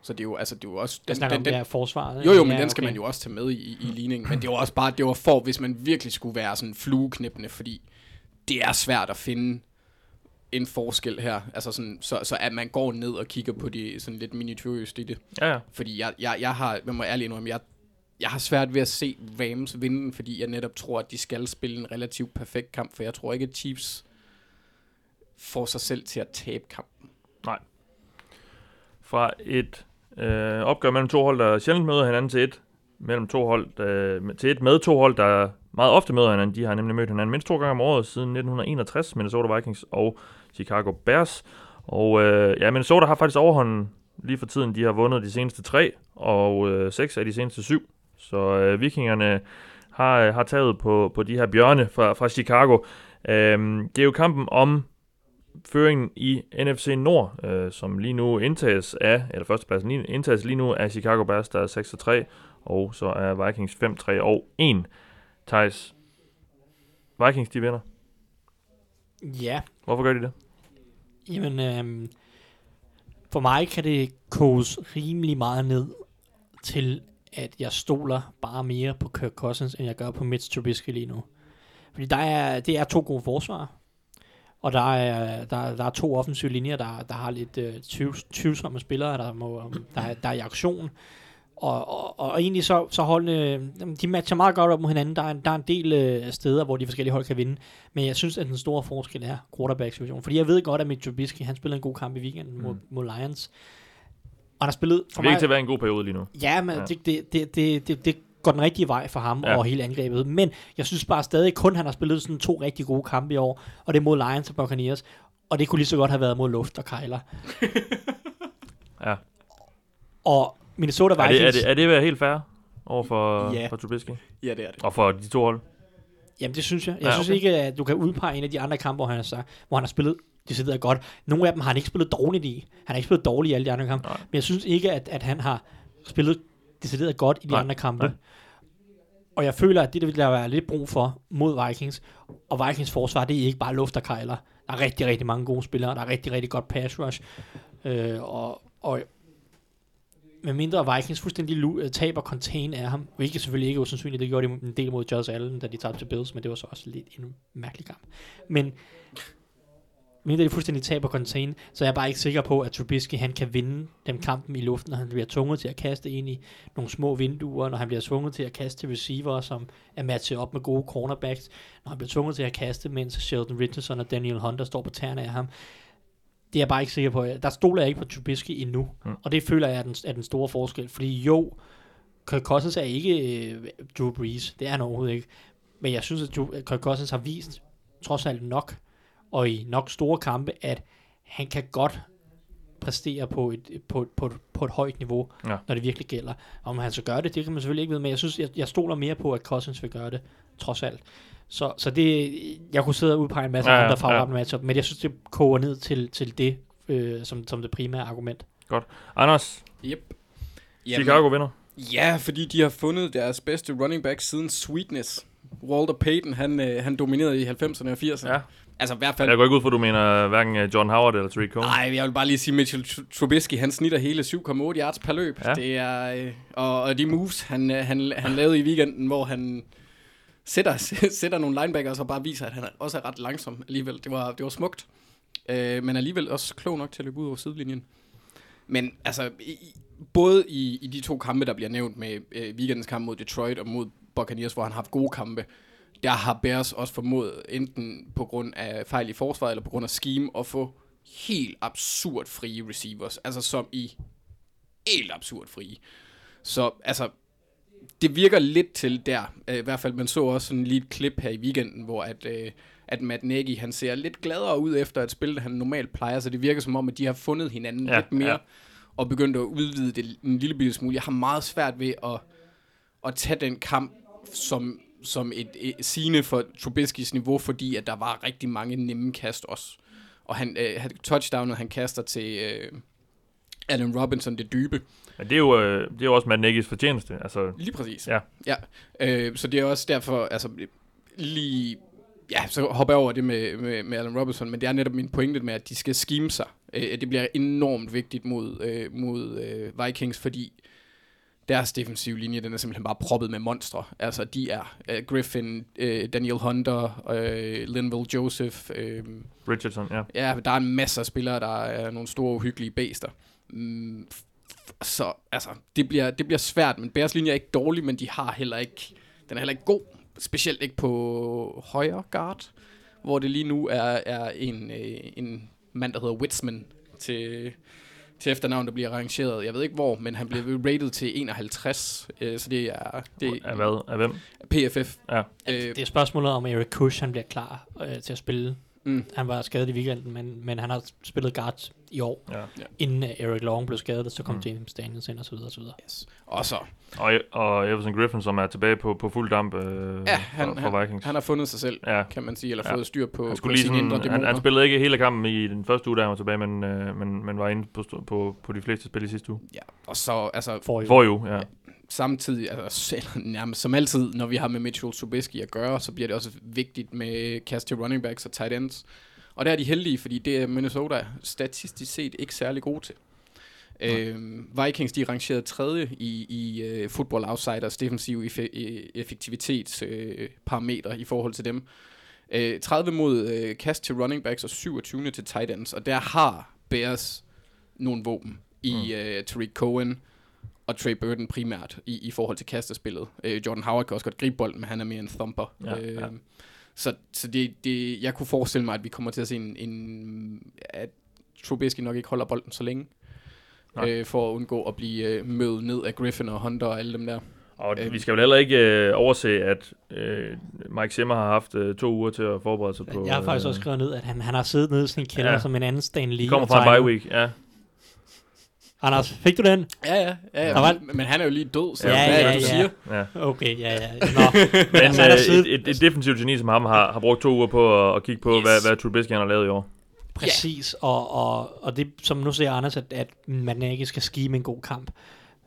[SPEAKER 6] Så det er jo, altså, det er jo også...
[SPEAKER 5] den,
[SPEAKER 6] Den,
[SPEAKER 5] den,
[SPEAKER 6] den,
[SPEAKER 5] er forsvaret.
[SPEAKER 6] jo, jo, men
[SPEAKER 5] ja,
[SPEAKER 6] den skal man jo også tage med i, i, i ligningen. Men det var også bare, det var for, hvis man virkelig skulle være sådan flueknæppende, fordi det er svært at finde en forskel her. Altså sådan, så, så at man går ned og kigger på de sådan lidt minutøst i det.
[SPEAKER 4] Ja, ja.
[SPEAKER 6] Fordi jeg, jeg, jeg har, jeg må ærligt indrømme, jeg, jeg har svært ved at se Rams vinde, fordi jeg netop tror, at de skal spille en relativt perfekt kamp, for jeg tror ikke, at Chiefs får sig selv til at tabe kampen.
[SPEAKER 4] Fra et øh, opgør mellem to hold, der sjældent møder hinanden til et, mellem to hold, der, til et med to hold, der meget ofte møder hinanden. De har nemlig mødt hinanden mindst to gange om året siden 1961, Minnesota Vikings og Chicago Bears. Og øh, ja, Minnesota har faktisk overhånden lige for tiden. De har vundet de seneste tre, og øh, seks af de seneste syv. Så øh, vikingerne har, øh, har taget på, på de her bjørne fra, fra Chicago. Øhm, det er jo kampen om føringen i NFC Nord, øh, som lige nu indtages af, eller førstepladsen lige, indtages lige nu af Chicago Bears, der er 6-3, og så er Vikings 5-3 og 1. Thijs, Vikings de vinder.
[SPEAKER 5] Ja,
[SPEAKER 4] Hvorfor gør de det?
[SPEAKER 5] Jamen, øh, for mig kan det koges rimelig meget ned til, at jeg stoler bare mere på Kirk Cousins, end jeg gør på Mitch Trubisky lige nu. Fordi der er, det er to gode forsvar, og der er, der, der er to offensive linjer, der, der har lidt øh, tvivls, tvivlsomme spillere, der, må, der, der er i aktion. Og, og, og egentlig så, så holdene, de matcher meget godt op mod hinanden. Der er, en- der er en del øh, steder, hvor de forskellige hold kan vinde. Men jeg synes, at den store forskel er quarterback-situationen. Fordi jeg ved godt, at Mitch Trubisky, han spillede en god kamp i weekenden mod,
[SPEAKER 4] Mm.
[SPEAKER 5] mod Lions. Og han har spillet for
[SPEAKER 4] Det ikke
[SPEAKER 5] mig...
[SPEAKER 4] til at være en god periode lige nu.
[SPEAKER 5] Ja, men
[SPEAKER 4] Ja.
[SPEAKER 5] Det, det, det, det, det, det går den rigtige vej for ham
[SPEAKER 4] Ja.
[SPEAKER 5] og hele angrebet. Men jeg synes bare stadig kun, han har spillet sådan to rigtig gode kampe i år. Og det er mod Lions og Buccaneers. Og det kunne lige så godt have været mod Luft og Kyler.
[SPEAKER 4] Ja.
[SPEAKER 5] Og Minnesota
[SPEAKER 4] Er
[SPEAKER 5] Vikings...
[SPEAKER 4] det, er, det, er det helt fair over for,
[SPEAKER 6] Ja.
[SPEAKER 4] for Trubisky?
[SPEAKER 6] Ja, det er det.
[SPEAKER 4] Og for de to hold?
[SPEAKER 5] Jamen, det synes jeg. Jeg
[SPEAKER 4] Ja,
[SPEAKER 5] synes
[SPEAKER 4] okay.
[SPEAKER 5] ikke, at du kan udpege en af de andre kampe, hvor han har, sagt, hvor han har spillet decideret godt. Nogle af dem har han ikke spillet dårligt i. Han har ikke spillet dårligt i alle de andre kampe.
[SPEAKER 4] Nej.
[SPEAKER 5] Men jeg synes ikke, at, at han har spillet decideret godt i de
[SPEAKER 4] Nej,
[SPEAKER 5] andre kampe.
[SPEAKER 4] nej.
[SPEAKER 5] Og jeg føler, at det, det vil der være lidt brug for mod Vikings. Og Vikings forsvar, det er ikke bare luft og kejler. Der er rigtig, rigtig mange gode spillere. Der er rigtig, rigtig godt pass rush. Øh, og, og med mindre Vikings fuldstændig øh, taber contain af ham, hvilket selvfølgelig ikke er usandsynligt, det gjorde de en del mod Josh Allen, da de tabte til Bills, men det var så også lidt en mærkelig kamp. Men mindre de fuldstændig taber contain, så er jeg bare ikke sikker på, at Trubisky han kan vinde den kampen i luften, når han bliver tvunget til at kaste ind i nogle små vinduer, når han bliver tvunget til at kaste til receiver, som er matchet op med gode cornerbacks, når han bliver tvunget til at kaste, mens Sheldon Richardson og Daniel Hunter står på tæerne af ham. Det er jeg bare ikke sikker på. Der stoler jeg ikke på Trubisky endnu,
[SPEAKER 4] Mm.
[SPEAKER 5] og det føler jeg er den, er den store forskel, fordi jo, Kirk Cousins er ikke øh, Drew Brees, det er han overhovedet ikke, men jeg synes, at Drew, Kirk Cousins har vist trods alt nok, og i nok store kampe, at han kan godt præstere på et, på, på, på et højt niveau,
[SPEAKER 4] Ja.
[SPEAKER 5] når det virkelig gælder. Om han så gør det, det kan man selvfølgelig ikke vide, men jeg synes, jeg, jeg stoler mere på, at Cousins vil gøre det, trods alt. Så, så det, jeg kunne sidde og udpege en masse
[SPEAKER 4] Ja,
[SPEAKER 5] andre favorable
[SPEAKER 4] ja.
[SPEAKER 5] matchup, men jeg synes, det koger ned til, til det, øh, som, som det primære argument.
[SPEAKER 4] Anders,
[SPEAKER 6] Yep.
[SPEAKER 4] Chicago vinder.
[SPEAKER 6] Ja, fordi de har fundet deres bedste running back siden Sweetness. Walter Payton, han, øh, han dominerede i 90'erne og 80'erne.
[SPEAKER 4] Ja.
[SPEAKER 6] Altså i hvert fald...
[SPEAKER 4] Jeg går ikke ud for, at du mener hverken øh, John Howard eller Tariq Cohen.
[SPEAKER 6] Nej, jeg vil bare lige sige, Mitchell Tr- Trubisky, han snitter hele 7,8 yards per løb.
[SPEAKER 4] Ja.
[SPEAKER 6] Det er, øh, og, og de moves, han, øh, han, han lavede i weekenden, hvor han sætter, sætter nogle linebackers og bare viser, at han også er ret langsom alligevel. Det var, det var smukt. Øh, men alligevel også klog nok til at løbe ud over sidelinjen. Men altså, i, både i, i de to kampe, der bliver nævnt med øh, weekendens kamp mod Detroit og mod Buccaneers, hvor han har haft gode kampe, der har Bears også formået, enten på grund af fejl i forsvaret, eller på grund af scheme, at få helt absurd frie receivers. Altså som i helt absurd frie. Så altså, det virker lidt til der. Øh, I hvert fald, man så også sådan lige et klip her i weekenden, hvor at, øh, at Matt Nagy, han ser lidt gladere ud efter at spille, han normalt plejer. Så det virker som om, at de har fundet hinanden
[SPEAKER 4] Ja,
[SPEAKER 6] lidt mere,
[SPEAKER 4] ja.
[SPEAKER 6] og begyndt at udvide det en lille bitte smule. Jeg har meget svært ved at, at tage den kamp som, som et, et sine for Trubiskys niveau, fordi at der var rigtig mange nemme kast også. Og han, øh, touchdownet, han kaster til øh, Allen Robinson, det dybe.
[SPEAKER 4] Men det er jo, øh, det er jo også Matt Nagy's fortjeneste. Altså,
[SPEAKER 6] Lige præcis.
[SPEAKER 4] Ja.
[SPEAKER 6] ja. Øh, så det er også derfor, altså lige, ja, så hopper jeg over det med, med, med Allen Robinson, men det er netop min pointe med, at de skal scheme sig. Øh, det bliver enormt vigtigt mod, øh, mod øh, Vikings, fordi deres defensive linje, den er simpelthen bare proppet med monstre. Altså, de er øh, Griffin, øh, Daniel Hunter, øh, Linville Joseph, øh,
[SPEAKER 4] Richardson, ja.
[SPEAKER 6] Ja, der er en masse af spillere, der er nogle store uhyggelige bæster. Mm, så altså, det bliver, det bliver svært, men Bears linje er ikke dårlig, men de har heller ikke, den er heller ikke god. Specielt ikke på højre guard, hvor det lige nu er, er en, øh, en mand, der hedder Witzman til, til efternavn, der bliver arrangeret. Jeg ved ikke hvor, men han blev rated til 51, øh, så det er, det
[SPEAKER 4] Af hvad? Af hvem?
[SPEAKER 6] PFF.
[SPEAKER 4] Ja.
[SPEAKER 6] Øh,
[SPEAKER 5] Det er spørgsmålet om Eric Kush, han bliver klar øh, til at spille.
[SPEAKER 6] Mm.
[SPEAKER 5] Han var skadet i weekenden, men, men han har spillet guard i år,
[SPEAKER 4] ja.
[SPEAKER 5] inden øh, Eric Long blev skadet, og så kom
[SPEAKER 4] Mm.
[SPEAKER 5] James Daniels ind og så videre og så videre.
[SPEAKER 6] yes. Og så,
[SPEAKER 4] Og, og Everson Griffin, som er tilbage på, på fuld damp øh,
[SPEAKER 6] Ja, han-
[SPEAKER 4] for, for Vikings.
[SPEAKER 6] han har fundet sig selv,
[SPEAKER 4] ja.
[SPEAKER 6] kan man sige, eller
[SPEAKER 4] Ja.
[SPEAKER 6] fået styr på,
[SPEAKER 4] Han,
[SPEAKER 6] på
[SPEAKER 4] skulle lige
[SPEAKER 6] sine indre
[SPEAKER 4] sådan, han,
[SPEAKER 6] dæmoner.
[SPEAKER 4] han spillede ikke hele kampen i den første uge, da han var tilbage, men, øh, men, men var inde på, på, på de fleste spil i sidste uge.
[SPEAKER 6] Ja, og så altså
[SPEAKER 5] For i
[SPEAKER 4] For jo, ja.
[SPEAKER 6] samtidig, altså nærmest som altid, når vi har med Mitchell Trubisky at gøre, så bliver det også vigtigt med kast til running backs og tight ends. Og der er de heldige, fordi det er Minnesota statistisk set ikke særlig gode til. Øhm, Vikings, de er rangeret tredje i, i uh, Football Outsiders defensiv effe- effektivitetsparameter uh, parametre i forhold til dem. Uh, 30 mod uh, kast til running backs og 27 til tight ends, og der har Bears nogle våben i uh, Tariq Cohen og Trey Burton primært i, i forhold til kastespillet. Uh, Jordan Howard kan også godt gribe bolden, men han er mere en thumper.
[SPEAKER 4] Ja,
[SPEAKER 6] Øh,
[SPEAKER 4] ja.
[SPEAKER 6] Så, så det, det, jeg kunne forestille mig, at vi kommer til at se en, en at Trubisky nok ikke holder bolden så længe,
[SPEAKER 4] Nej.
[SPEAKER 6] øh, for at undgå at blive øh, mødet ned af Griffin og Hunter og alle dem der.
[SPEAKER 4] Og
[SPEAKER 6] Øhm.
[SPEAKER 4] vi skal vel heller ikke øh, overse, at øh, Mike Zimmer har haft øh, to uger til at forberede sig på...
[SPEAKER 5] Jeg har faktisk
[SPEAKER 4] øh,
[SPEAKER 5] også skrevet ned, at han, han har siddet nede i sin kælder
[SPEAKER 4] Ja.
[SPEAKER 5] som en anden Stan Lee.
[SPEAKER 4] Kommer fra en bye week, ja.
[SPEAKER 5] Anders, fik du den?
[SPEAKER 6] Ja, ja, ja, ja.
[SPEAKER 5] Var-
[SPEAKER 6] Men, han er jo lige død, så
[SPEAKER 5] Ja,
[SPEAKER 6] hvad er
[SPEAKER 5] ja,
[SPEAKER 6] det, du
[SPEAKER 5] ja.
[SPEAKER 6] siger?
[SPEAKER 4] ja.
[SPEAKER 5] Okay, ja, ja. Nå,
[SPEAKER 4] Men
[SPEAKER 5] Altså, har
[SPEAKER 4] øh, et, et, et defensivt geni som ham har, har brugt to uger på at, at kigge på,
[SPEAKER 6] Yes.
[SPEAKER 4] hvad, hvad Trubisky han har lavet i år.
[SPEAKER 5] præcis. Og, og, og det, som nu ser Anders, at, at Matt Nagy skal skime en god kamp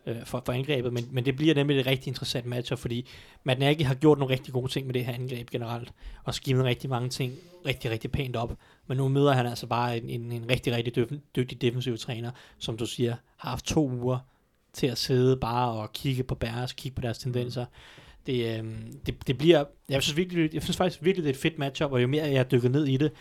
[SPEAKER 5] øh, for, for angrebet, men, men det bliver nemlig et rigtig interessant match, fordi Matt Nagy har gjort nogle rigtig gode ting med det her angreb generelt, og skimmet rigtig mange ting rigtig, rigtig pænt op. Men nu møder han altså bare en, en, en rigtig, rigtig døf, dygtig defensiv træner, som du siger, har haft to uger til at sidde bare og kigge på Bears, kigge på deres tendenser. Det, øh, det, det bliver, jeg synes, virkelig, jeg synes faktisk virkelig, det er et fedt matchup, og jo mere jeg dykker ned i det,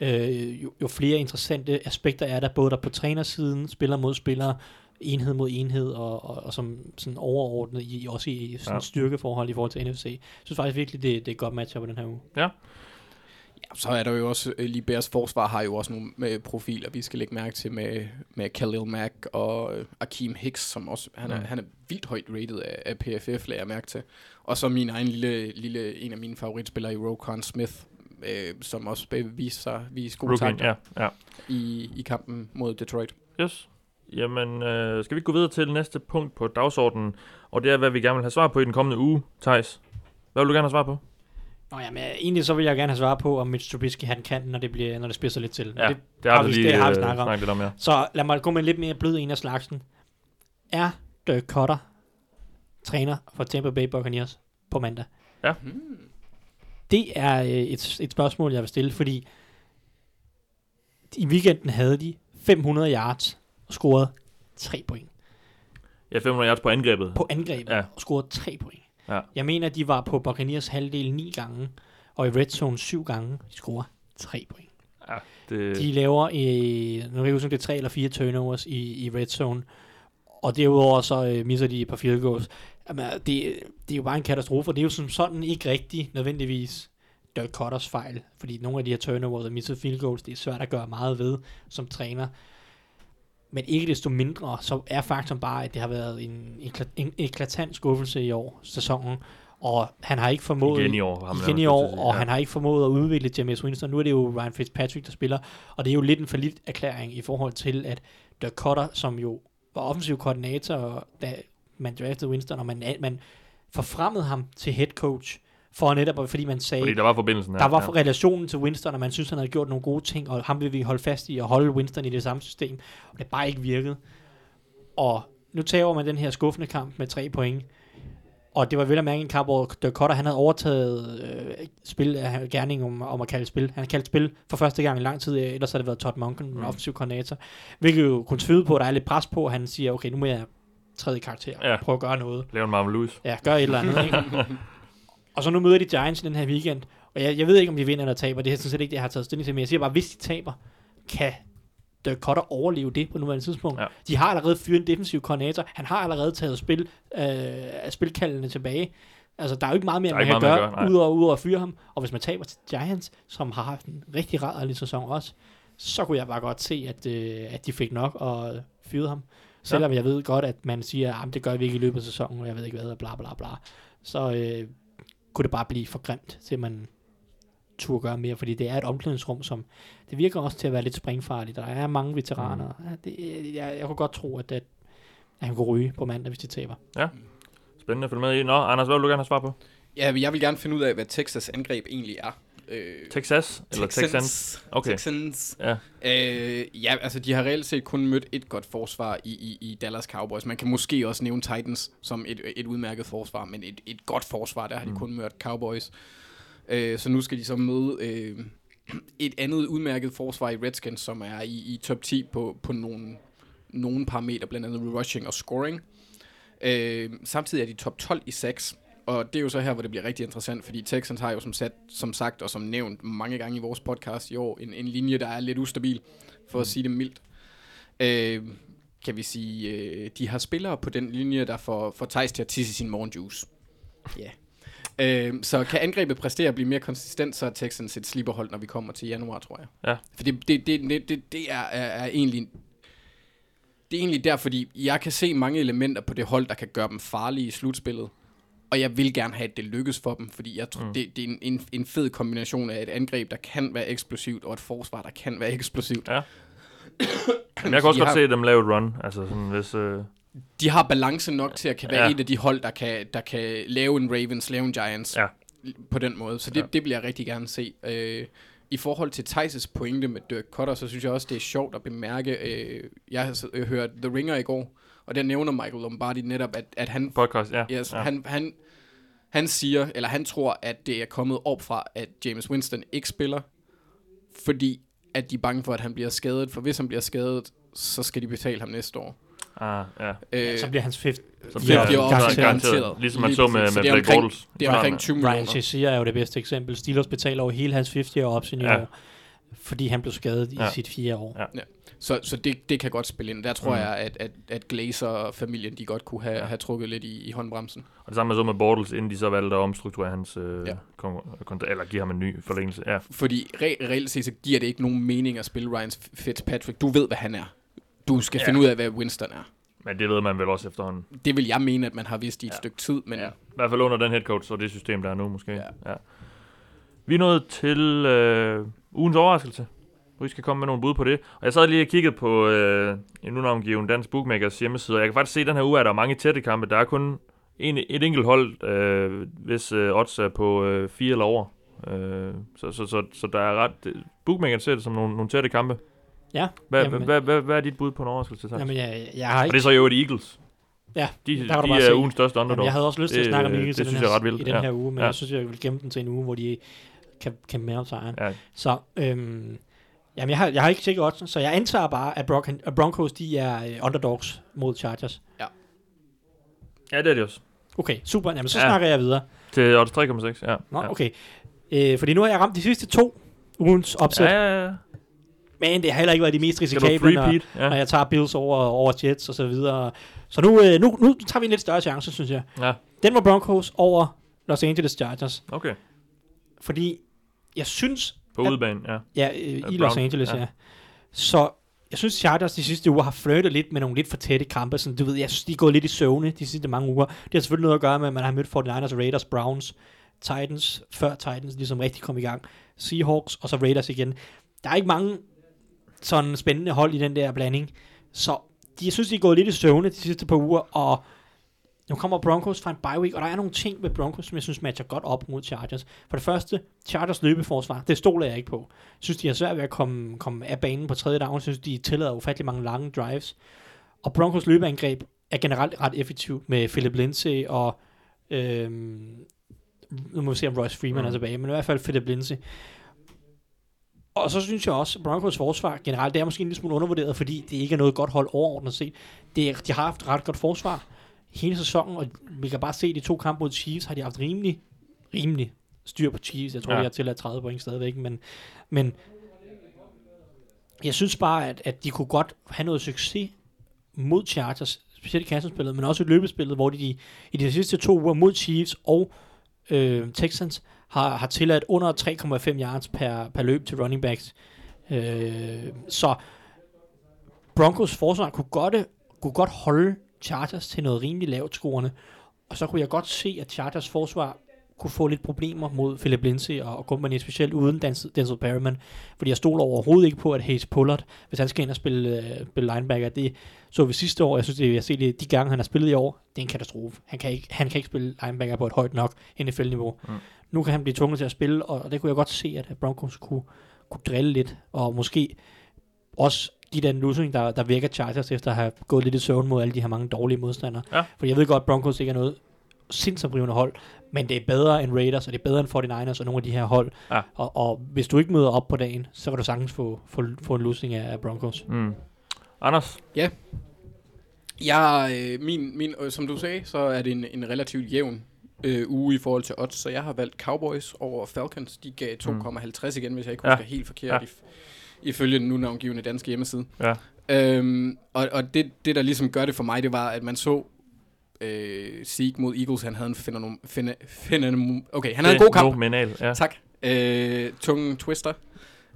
[SPEAKER 5] øh, jo, jo flere interessante aspekter er der, både der på trænersiden, spiller mod spiller, enhed mod enhed, og, og, og som sådan overordnet, i, også i sådan
[SPEAKER 4] Ja.
[SPEAKER 5] ja. styrkeforhold i forhold til NFC. Jeg synes faktisk virkelig, det, det er et godt matchup på den her uge.
[SPEAKER 6] Ja, så er der jo også, lige Bears forsvar har jo også nogle med profiler, vi skal lægge mærke til med, med Khalil Mack og øh, Akeem Hicks, som også, han er,
[SPEAKER 4] Mm.
[SPEAKER 6] han er vildt højt rated af, af PFF, lader jeg mærke til. Og så min egen lille, lille en af mine favoritspillere i Rokon Smith, øh, som også beviser sig vise gode
[SPEAKER 4] Rookie,
[SPEAKER 6] takter
[SPEAKER 4] ja, ja.
[SPEAKER 6] i, i kampen mod Detroit.
[SPEAKER 4] Yes. Jamen, øh, skal vi gå videre til næste punkt på dagsordenen, og det er, hvad vi gerne vil have svar på i den kommende uge, Thijs. Hvad vil du gerne have svar på?
[SPEAKER 5] Nå ja, men egentlig så vil jeg gerne have svar på, om Mitch Trubisky han kan, når det, bliver, når det spidser lidt til.
[SPEAKER 4] Ja,
[SPEAKER 5] det,
[SPEAKER 4] det har vi lige
[SPEAKER 5] det har vi
[SPEAKER 4] øh,
[SPEAKER 5] snakket om.
[SPEAKER 4] lidt om, ja.
[SPEAKER 5] Så lad mig gå med en lidt mere blød en af slagsen. Er Dirk Cutter træner for Tampa Bay Buccaneers på mandag?
[SPEAKER 6] Hmm.
[SPEAKER 5] Det er øh, et, et spørgsmål, jeg vil stille, fordi i weekenden havde de 500 yards og scorede 3 point.
[SPEAKER 4] Ja, 500 yards på angrebet.
[SPEAKER 5] På angrebet
[SPEAKER 4] Ja.
[SPEAKER 5] og scorede 3 point.
[SPEAKER 4] Ja.
[SPEAKER 5] Jeg mener, de var på Buccaneers halvdel 9 gange, og i red zone 7 gange. De scorer 3 point.
[SPEAKER 4] Ja, det,
[SPEAKER 5] De laver, øh, nu kan jeg huske, det er 3 eller 4 turnovers i, i red zone, og derudover så øh, misser de et par field goals. Jamen, det, det er jo bare en katastrofe, og det er jo som sådan ikke rigtig nødvendigvis Dirk Cutters fejl, fordi nogle af de her turnovers og missede field goals, det er svært at gøre meget ved som træner. Men ikke desto mindre, så er faktum bare, at det har været en, en eklatant skuffelse i år, sæsonen, og han har ikke formået
[SPEAKER 4] igen i år. har man
[SPEAKER 5] igen i år, og
[SPEAKER 4] ja.
[SPEAKER 5] han har ikke formået at udvikle James Winston. Nu er det jo Ryan Fitzpatrick, der spiller, og det er jo lidt en forlit erklæring i forhold til, at Dirk Cutter, som jo var offensiv koordinator, da man draftede Winston, og man, man forfremmede ham til head coach, for netop, fordi man sagde,
[SPEAKER 4] Fordi der var forbindelsen her.
[SPEAKER 5] der var
[SPEAKER 4] ja.
[SPEAKER 5] relationen til Winston, og man synes, han havde gjort nogle gode ting, og ham vil vi holde fast i og holde Winston i det samme system. Og det er bare ikke virket. Og nu tager man den her skuffende kamp med tre point. Og det var vel at mærke en kamp, hvor Dirk Cutter, han havde overtaget øh, spil af gerning om, om at kalde spil. Han har kaldt spil for første gang i lang tid, øh, ellers har det været Todd Monken,
[SPEAKER 4] Mm.
[SPEAKER 5] offensiv koordinator. Hvilket jo kunne tyde på, at der er lidt pres på, han siger, okay, nu må jeg træde i karakter,
[SPEAKER 4] Ja.
[SPEAKER 5] prøve at gøre noget.
[SPEAKER 4] Lave en Marvel Lewis.
[SPEAKER 5] Ja, gør et eller andet, ikke? og så nu møder de Giants i den her weekend, og jeg, jeg ved ikke, om de vinder eller taber, det er sådan set ikke det, jeg har taget stilling til, men jeg siger bare, hvis de taber, kan Dirk Cutter overleve det på nuværende tidspunkt.
[SPEAKER 4] Ja.
[SPEAKER 5] De har allerede fyret en defensiv koordinator, han har allerede taget spil, øh, spilkaldene tilbage. Altså, der er jo ikke meget mere,
[SPEAKER 4] er
[SPEAKER 5] man kan gøre,
[SPEAKER 4] mere at gøre, nej.
[SPEAKER 5] udover, udover at fyre ham. Og hvis man taber til Giants, som har haft en rigtig rædderlig sæson også, så kunne jeg bare godt se, at, øh, at de fik nok og fyrede ham. Selvom jeg ved godt, at man siger, at det gør vi ikke i løbet af sæsonen, og jeg ved ikke hvad, og bla bla bla. Så øh, kunne det bare blive for grimt, til man turde gøre mere, fordi det er et omklædningsrum, som det virker også til at være lidt springfarligt. Der er mange veteraner.
[SPEAKER 4] Mm.
[SPEAKER 5] Ja, det, jeg, jeg kunne godt tro, at, at, at han kunne ryge på mandag, hvis de taber.
[SPEAKER 4] Spændende at følge med i. Nå, Anders, hvad vil du gerne have svar på?
[SPEAKER 6] Ja, jeg vil gerne finde ud af, hvad Texas angreb egentlig er. Øh,
[SPEAKER 4] Texas? Eller Texans? Okay.
[SPEAKER 6] Texans.
[SPEAKER 4] Ja.
[SPEAKER 6] Øh, ja, altså de har reelt set kun mødt et godt forsvar i, i, i Dallas Cowboys. Man kan måske også nævne Titans som et, et udmærket forsvar, men et, et godt forsvar, der har de
[SPEAKER 4] Mm.
[SPEAKER 6] kun mødt Cowboys. Øh, så nu skal de så møde øh, et andet udmærket forsvar i Redskins, som er i, i top 10 på, på nogle, nogle parametre, blandt andet rushing og scoring. Øh, samtidig er de top 12 i sacks, og det er jo så her, hvor det bliver rigtig interessant, fordi Texans har jo som, sat, som sagt og som nævnt mange gange i vores podcast i år, en, en linje, der er lidt ustabil, for at sige det mildt. Øh, kan vi sige, øh, de har spillere på den linje, der får, får Thijs til at tisse sin morgenjuice. Ja. Øh, så kan angrebet præstere at blive mere konsistent, så er Texans et slipperhold, når vi kommer til januar, tror jeg.
[SPEAKER 4] Ja.
[SPEAKER 6] For det, det, det, det, det, det er, er, er egentlig det er egentlig der, fordi jeg kan se mange elementer på det hold, der kan gøre dem farlige i slutspillet. Og jeg vil gerne have, at det lykkes for dem, fordi jeg tror,
[SPEAKER 4] Mm.
[SPEAKER 6] det, det er en, en, en fed kombination af et angreb, der kan være eksplosivt, og et forsvar, der kan være eksplosivt.
[SPEAKER 4] Ja. Men jeg kan også godt
[SPEAKER 6] har-
[SPEAKER 4] se dem lave et run. Altså sådan, hvis... Øh,
[SPEAKER 6] De har balance nok til at kan være
[SPEAKER 4] Ja.
[SPEAKER 6] et af de hold, der kan, der kan lave en Ravens, lave en Giants
[SPEAKER 4] Ja.
[SPEAKER 6] på den måde. Så det,
[SPEAKER 4] Ja.
[SPEAKER 6] det vil jeg rigtig gerne se. Øh, I forhold til Thijs' pointe med Dirk Cutter, så synes jeg også, det er sjovt at bemærke. Øh, jeg øh, hørt The Ringer i går, og der nævner Michael Lombardi netop, at, at han
[SPEAKER 4] podcast, ja.
[SPEAKER 6] Yes,
[SPEAKER 4] ja.
[SPEAKER 6] han, han, han siger, eller han tror, at det er kommet op fra, at James Winston ikke spiller, fordi at de er bange for, at han bliver skadet. For hvis han bliver skadet, så skal de betale ham næste år.
[SPEAKER 4] Ah, ja.
[SPEAKER 6] Øh,
[SPEAKER 5] Så bliver hans fifth.
[SPEAKER 4] Så
[SPEAKER 5] Ja,
[SPEAKER 4] bliver
[SPEAKER 6] det er også
[SPEAKER 4] garanteret,
[SPEAKER 6] garanteret.
[SPEAKER 4] Ligesom man
[SPEAKER 6] Lige
[SPEAKER 4] så med, med
[SPEAKER 6] det er
[SPEAKER 4] Blake
[SPEAKER 6] omkring-
[SPEAKER 4] Bortles.
[SPEAKER 6] det er omkring 20
[SPEAKER 5] Ryan
[SPEAKER 6] millioner.
[SPEAKER 5] Shazier er jo det bedste eksempel. Steelers betaler over hele hans 50 år option i
[SPEAKER 4] Ja.
[SPEAKER 5] år, fordi han blev skadet i
[SPEAKER 4] Ja.
[SPEAKER 5] sit fire år.
[SPEAKER 4] Ja.
[SPEAKER 6] Så, så det, det kan godt spille ind. Der tror
[SPEAKER 4] Mm.
[SPEAKER 6] jeg, at, at, at Glazer og familien, de godt kunne have, have trukket lidt i, i håndbremsen.
[SPEAKER 4] Og det samme så med Bortles, inden de så valgte at omstrukturere hans øh,
[SPEAKER 6] Ja.
[SPEAKER 4] kon- kontra- eller give ham en ny forlængelse. Ja,
[SPEAKER 6] Fordi re- reelt set, så giver det ikke nogen mening at spille Ryan Fitzpatrick. Du ved, hvad han er. Du skal
[SPEAKER 4] Ja.
[SPEAKER 6] ja. finde ud af, hvad Winston er.
[SPEAKER 4] men det ved man vel også efterhånden.
[SPEAKER 6] Det vil jeg mene, at man har vidst i et ja. stykke tid, men
[SPEAKER 4] Ja.
[SPEAKER 6] ja.
[SPEAKER 4] I hvert fald under den head coach og det system, der er nu måske.
[SPEAKER 6] Ja.
[SPEAKER 4] ja. Vi er nået til øh, ugens overraskelse. Vi skal komme med nogle bud på det. Og jeg sad lige og kiggede på øh, en unavngiven dansk bookmakers hjemmeside, og jeg kan faktisk se, at den her uge er der mange tætte kampe. Der er kun en, et enkelt hold, øh, hvis øh, odds er på øh, fire eller over. Øh, så, så, så, så der er ret... Bookmakers ser det som nogle, nogle tætte kampe.
[SPEAKER 5] Ja,
[SPEAKER 4] Hvad,
[SPEAKER 5] Jamen-
[SPEAKER 4] hvad, hvad, hvad er dit bud på en overraskelse? Jamen,
[SPEAKER 5] Jamen, jeg, jeg har
[SPEAKER 4] og
[SPEAKER 5] ikke...
[SPEAKER 4] det er så jo et Eagles.
[SPEAKER 5] Ja,
[SPEAKER 4] De,
[SPEAKER 5] der kan
[SPEAKER 4] de er
[SPEAKER 5] se.
[SPEAKER 4] ugens største
[SPEAKER 5] Jamen,
[SPEAKER 4] underdog.
[SPEAKER 5] jeg havde også lyst til at snakke om Eagles
[SPEAKER 4] det
[SPEAKER 5] i den,
[SPEAKER 4] synes
[SPEAKER 5] her,
[SPEAKER 4] jeg ret vildt,
[SPEAKER 5] i den
[SPEAKER 4] ja.
[SPEAKER 5] her uge, men
[SPEAKER 4] Ja.
[SPEAKER 5] jeg synes, jeg vil gemme den til en uge, hvor de kan kæmpe mere om sejren.
[SPEAKER 4] Ja,
[SPEAKER 5] Så, øhm, jamen, jeg har, jeg har ikke tjekket odds, så jeg antager bare, at Bron- at Broncos, de er øh, underdogs mod Chargers.
[SPEAKER 4] ja, det er det også.
[SPEAKER 5] Okay, super. Jamen, så
[SPEAKER 4] Ja.
[SPEAKER 5] snakker jeg videre.
[SPEAKER 4] Til odds 3,6, ja.
[SPEAKER 5] Nå,
[SPEAKER 4] ja.
[SPEAKER 5] okay. Øh, fordi nu har jeg ramt de sidste to ugens opsæt,
[SPEAKER 4] Ja,
[SPEAKER 5] ja.
[SPEAKER 4] ja, ja.
[SPEAKER 5] men det har heller ikke været de mest risikable, når,
[SPEAKER 4] repeat?
[SPEAKER 5] når
[SPEAKER 4] Ja.
[SPEAKER 5] jeg tager Bills over, over Jets og så videre. Så nu, øh, nu, nu tager vi en lidt større chance, synes jeg.
[SPEAKER 4] ja,
[SPEAKER 5] Den var Broncos over Los Angeles Chargers.
[SPEAKER 4] okay.
[SPEAKER 5] Fordi jeg synes,
[SPEAKER 4] På udebanen, ja.
[SPEAKER 5] Ja, øh, i
[SPEAKER 4] Browns,
[SPEAKER 5] Los Angeles,
[SPEAKER 4] ja.
[SPEAKER 5] ja. ja. Så jeg synes, Chargers de sidste uger har flirtet lidt med nogle lidt for tætte kampe. Sådan, du ved, jeg synes, de er gået lidt i søvne de sidste mange uger. Det har selvfølgelig noget at gøre med, at man har mødt 49ers, Raiders, Browns, Titans, før Titans ligesom rigtig kom i gang. Seahawks, og så Raiders igen. Der er ikke mange sådan spændende hold i den der blanding. Så de, jeg synes, de er gået lidt i søvne de sidste par uger, og nu kommer Broncos fra en bye week, og der er nogle ting ved Broncos, som jeg synes matcher godt op mod Chargers. For det første, Chargers løbeforsvar, det stoler jeg ikke på. Jeg synes, de har svært ved at komme, komme af banen på tredje down. Jeg synes, de tillader ufattelig mange lange drives. Og Broncos løbeangreb er generelt ret effektivt med Philip Lindsay og... Øhm, nu må vi se, om Royce Freeman
[SPEAKER 4] Mm.
[SPEAKER 5] er tilbage, men i hvert fald Philip Lindsay. Og så synes jeg også, at Broncos forsvar generelt, det er måske en lille smule undervurderet, fordi det ikke er noget godt hold overordnet set. Det de har haft ret godt forsvar hele sæsonen, og vi kan bare se, at de to kampe mod Chiefs har de haft rimelig, rimelig styr på Chiefs. Jeg tror,
[SPEAKER 4] Ja.
[SPEAKER 5] de har tilladt 30 point stadigvæk, men, men jeg synes bare, at, at de kunne godt have noget succes mod Chargers, specielt i kassespillet, men også i løbespillet, hvor de, de i de sidste to uger mod Chiefs og øh, Texans har, har tilladt under 3,5 yards per, per løb til running backs. Øh, så Broncos forsvar kunne godt, kunne godt holde Chargers til noget rimelig lavt scorende, og så kunne jeg godt se, at Chargers forsvar kunne få lidt problemer mod Philip Lindsay og, og company, specielt uden Denzel, Perryman, fordi jeg stoler overhovedet ikke på, at Hayes Pullard, hvis han skal ind og spille, øh, spille linebacker, det så vi sidste år, jeg synes, det, jeg ser det, de gange, han har spillet i år, det er en katastrofe. Han kan ikke, han kan ikke spille linebacker på et højt nok NFL-niveau.
[SPEAKER 4] Mm.
[SPEAKER 5] Mm. Nu kan han blive tvunget til at spille, og, og det kunne jeg godt se, at Broncos kunne, kunne drille lidt, og måske også give den løsning, der, der virker Chargers, efter at have gået lidt i søvn mod alle de her mange dårlige modstandere.
[SPEAKER 4] Ja.
[SPEAKER 5] For jeg ved godt, at Broncos ikke er noget sindsoprivende hold, men det er bedre end Raiders, og det er bedre end 49ers og nogle af de her hold.
[SPEAKER 4] Ja.
[SPEAKER 5] Og, og hvis du ikke møder op på dagen, så kan du sagtens få, få, få en løsning af Broncos.
[SPEAKER 4] Mm. Anders?
[SPEAKER 6] Jeg, øh, min, min, øh, som du sagde, så er det en, en relativt jævn øh, uge i forhold til odds, så jeg har valgt Cowboys over Falcons. De gav 2,50 igen, hvis jeg ikke
[SPEAKER 4] Mm. Ja.
[SPEAKER 6] husker helt forkert,
[SPEAKER 4] Ja.
[SPEAKER 6] Ifølge den nu navngivende danske hjemmeside.
[SPEAKER 4] Ja.
[SPEAKER 6] Øhm, og og det, det, der ligesom gør det for mig, det var, at man så øh, Zeke mod Eagles, han havde en fenomen, fene, fenomen, okay, han havde en god kamp.
[SPEAKER 4] Fænomenal, ja.
[SPEAKER 6] Tak. Øh, tunge twister.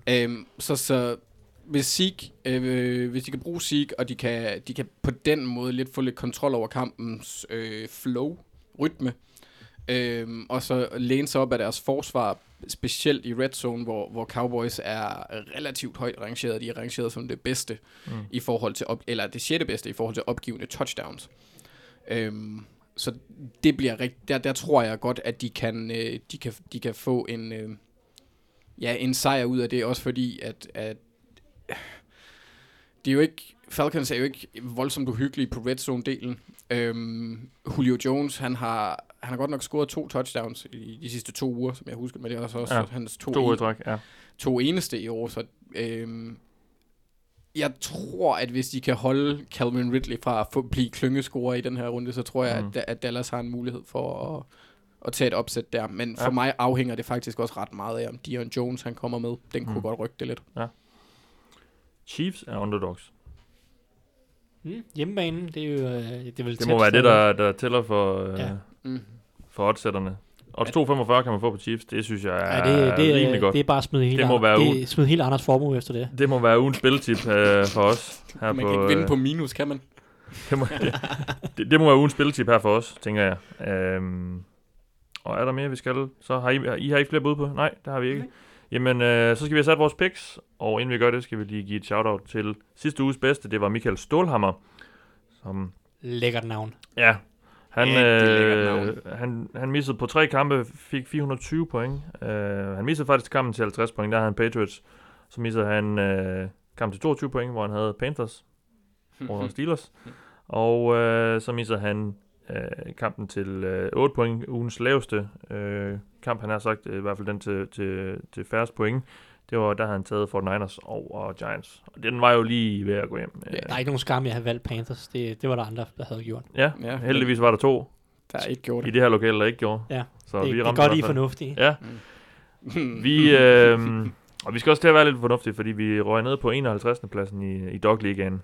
[SPEAKER 6] Øhm, så, så hvis Zeke, øh, hvis de kan bruge Zeke, og de kan, de kan på den måde lidt få lidt kontrol over kampens øh, flow, rytme, øh, og så læne sig op af deres forsvar, specielt i red zone, hvor, hvor Cowboys er relativt højt rangeret. De er rangeret som det bedste
[SPEAKER 4] Mm.
[SPEAKER 6] i forhold til, op, eller det sjette bedste i forhold til opgivende touchdowns. Øhm, så det bliver rigt, der, der tror jeg godt, at de kan, øh, de kan, de kan få en, øh, ja, en sejr ud af det, også fordi, at, at det er jo ikke, Falcons er jo ikke voldsomt uhyggelige på red zone-delen. Øhm, Julio Jones, han har, han har godt nok scoret to touchdowns i de sidste to uger, som jeg husker, men det er også, også
[SPEAKER 4] Ja,
[SPEAKER 6] ja, hans to,
[SPEAKER 4] To
[SPEAKER 6] en-
[SPEAKER 4] træk, ja.
[SPEAKER 6] to eneste i år, så øhm, Jeg tror, at hvis de kan holde Calvin Ridley fra at få, blive klyngescorer i den her runde, så tror jeg,
[SPEAKER 4] Mm.
[SPEAKER 6] at, at Dallas har en mulighed for at, at tage et opsæt der. Men for
[SPEAKER 4] Ja.
[SPEAKER 6] mig afhænger det faktisk også ret meget af, om Dion Jones han kommer med. Den kunne
[SPEAKER 4] Mm.
[SPEAKER 6] godt rykke det lidt.
[SPEAKER 4] Chiefs er underdogs.
[SPEAKER 5] Mm, hjemmebanen, det er jo... øh, Det, er vel
[SPEAKER 4] Det må være det, der, der tæller for, øh,
[SPEAKER 5] Ja.
[SPEAKER 6] Mm.
[SPEAKER 4] for oddsætterne. Odds 2,45 kan man få på Chiefs. Det synes jeg er,
[SPEAKER 5] Ja, det, det,
[SPEAKER 4] rimelig godt.
[SPEAKER 5] det er bare at smide hele,
[SPEAKER 4] Det må være
[SPEAKER 5] det smide hele Anders formue efter det.
[SPEAKER 4] Det må være ugens spilletip øh, for os. Her
[SPEAKER 6] Man
[SPEAKER 4] på,
[SPEAKER 6] kan ikke vinde
[SPEAKER 4] øh,
[SPEAKER 6] på minus, kan man?
[SPEAKER 4] det, må, det, det, det må være ugens spilletip her for os, tænker jeg. Øhm, og er der mere, vi skal? Så har I, I har ikke flere bud på? Nej, det har vi ikke. Jamen, øh, så skal vi have sat vores picks, og inden vi gør det, skal vi lige give et shout-out til sidste uges bedste. Det var Michael Stålhammer, som
[SPEAKER 5] Lækkert navn.
[SPEAKER 4] Ja, han, øh, han, han missede på tre kampe, fik 420 point. Uh, han missede faktisk kampen til 50 point, der havde han Patriots. Så missede han uh, kampen til 22 point, hvor han havde Panthers over Steelers. Og uh, så missede han uh, kampen til uh, 8 point, ugens laveste uh, kamp, han har sagt, uh, i hvert fald den til, til, til færrest point. Det var, der havde han taget Fort Niners over Giants. Og den var jo lige ved at gå hjem.
[SPEAKER 5] Ja. Der er ikke nogen skam, jeg har valgt Panthers. Det, det var der andre, der havde gjort.
[SPEAKER 4] ja,
[SPEAKER 6] Ja,
[SPEAKER 4] heldigvis var der to
[SPEAKER 6] Der er ikke gjort
[SPEAKER 4] i
[SPEAKER 6] det.
[SPEAKER 4] det her lokale, der ikke gjorde.
[SPEAKER 5] Ja,
[SPEAKER 4] Så
[SPEAKER 5] det,
[SPEAKER 4] vi
[SPEAKER 5] det er
[SPEAKER 4] ramte
[SPEAKER 5] godt,
[SPEAKER 4] i
[SPEAKER 5] er fornuftige.
[SPEAKER 4] Ja, vi, øh, og vi skal også til at være lidt fornuftige, fordi vi røg ned på 51. pladsen i, i Dog Ligaen.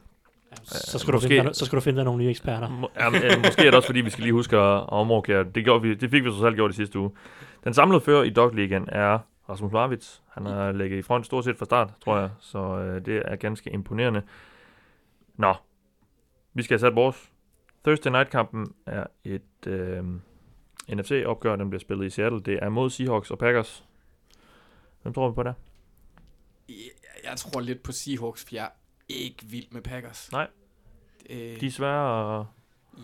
[SPEAKER 5] Ja, så, skal du
[SPEAKER 4] måske-
[SPEAKER 5] finde, dig- så skal du finde dig nogle nye eksperter.
[SPEAKER 4] Må- Ja, men, øh, måske er det også, fordi vi skal lige huske at, omrokere. Det, gjorde vi, det fik vi så selv gjort i sidste uge. Den samlede fører i Dog Ligaen er Rasmus Marvits. Han har ligget i front stort set fra start, tror jeg. Så øh, det er ganske imponerende. Nå, vi skal have sat vores. Thursday Night-kampen er et øh, NFC-opgør, den bliver spillet i Seattle. Det er mod Seahawks og Packers. Hvem tror vi på der?
[SPEAKER 6] Jeg, tror lidt på Seahawks, for jeg ikke vild med Packers.
[SPEAKER 4] Nej.
[SPEAKER 6] Øh,
[SPEAKER 4] De er svære at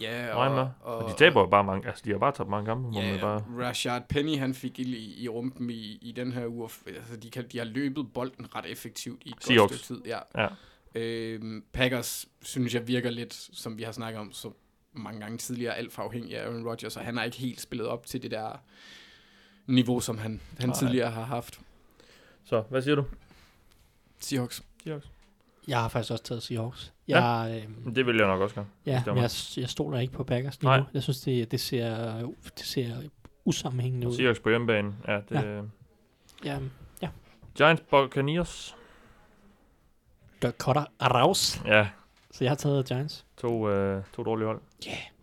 [SPEAKER 6] ja,
[SPEAKER 4] regne med. Og de taber jo bare mange, altså de har bare tabt mange kampe, må man
[SPEAKER 6] Ja,
[SPEAKER 4] bare...
[SPEAKER 6] Rashad Penny, han fik ild i, i rumpen i, i den her uge. Altså, de, kan, de har løbet bolden ret effektivt i et
[SPEAKER 4] Seahawks.
[SPEAKER 6] godt stykke tid. Ja.
[SPEAKER 4] Ja.
[SPEAKER 6] Øhm, Packers, synes jeg, virker lidt, som vi har snakket om så mange gange tidligere, alt for afhængig af Aaron Rodgers, og han har ikke helt spillet op til det der niveau, som han, han
[SPEAKER 4] Nej.
[SPEAKER 6] tidligere har haft.
[SPEAKER 4] Så, hvad siger du?
[SPEAKER 6] Seahawks.
[SPEAKER 4] Seahawks.
[SPEAKER 5] Jeg har faktisk også taget Seahawks.
[SPEAKER 4] Ja.
[SPEAKER 5] Jeg, øh,
[SPEAKER 4] Det vil jeg nok også gøre.
[SPEAKER 5] ja, men jeg, jeg stoler ikke på Packers lige
[SPEAKER 4] Nej.
[SPEAKER 5] nu. Jeg synes, det, det, ser, det ser usammenhængende ud.
[SPEAKER 4] Seahawks på hjemmebane. Ja, det...
[SPEAKER 5] Ja. Ja,
[SPEAKER 4] Giants Buccaneers.
[SPEAKER 5] Dakota Araus.
[SPEAKER 4] Ja,
[SPEAKER 5] Så jeg har taget Giants.
[SPEAKER 4] to, øh, to dårlige hold.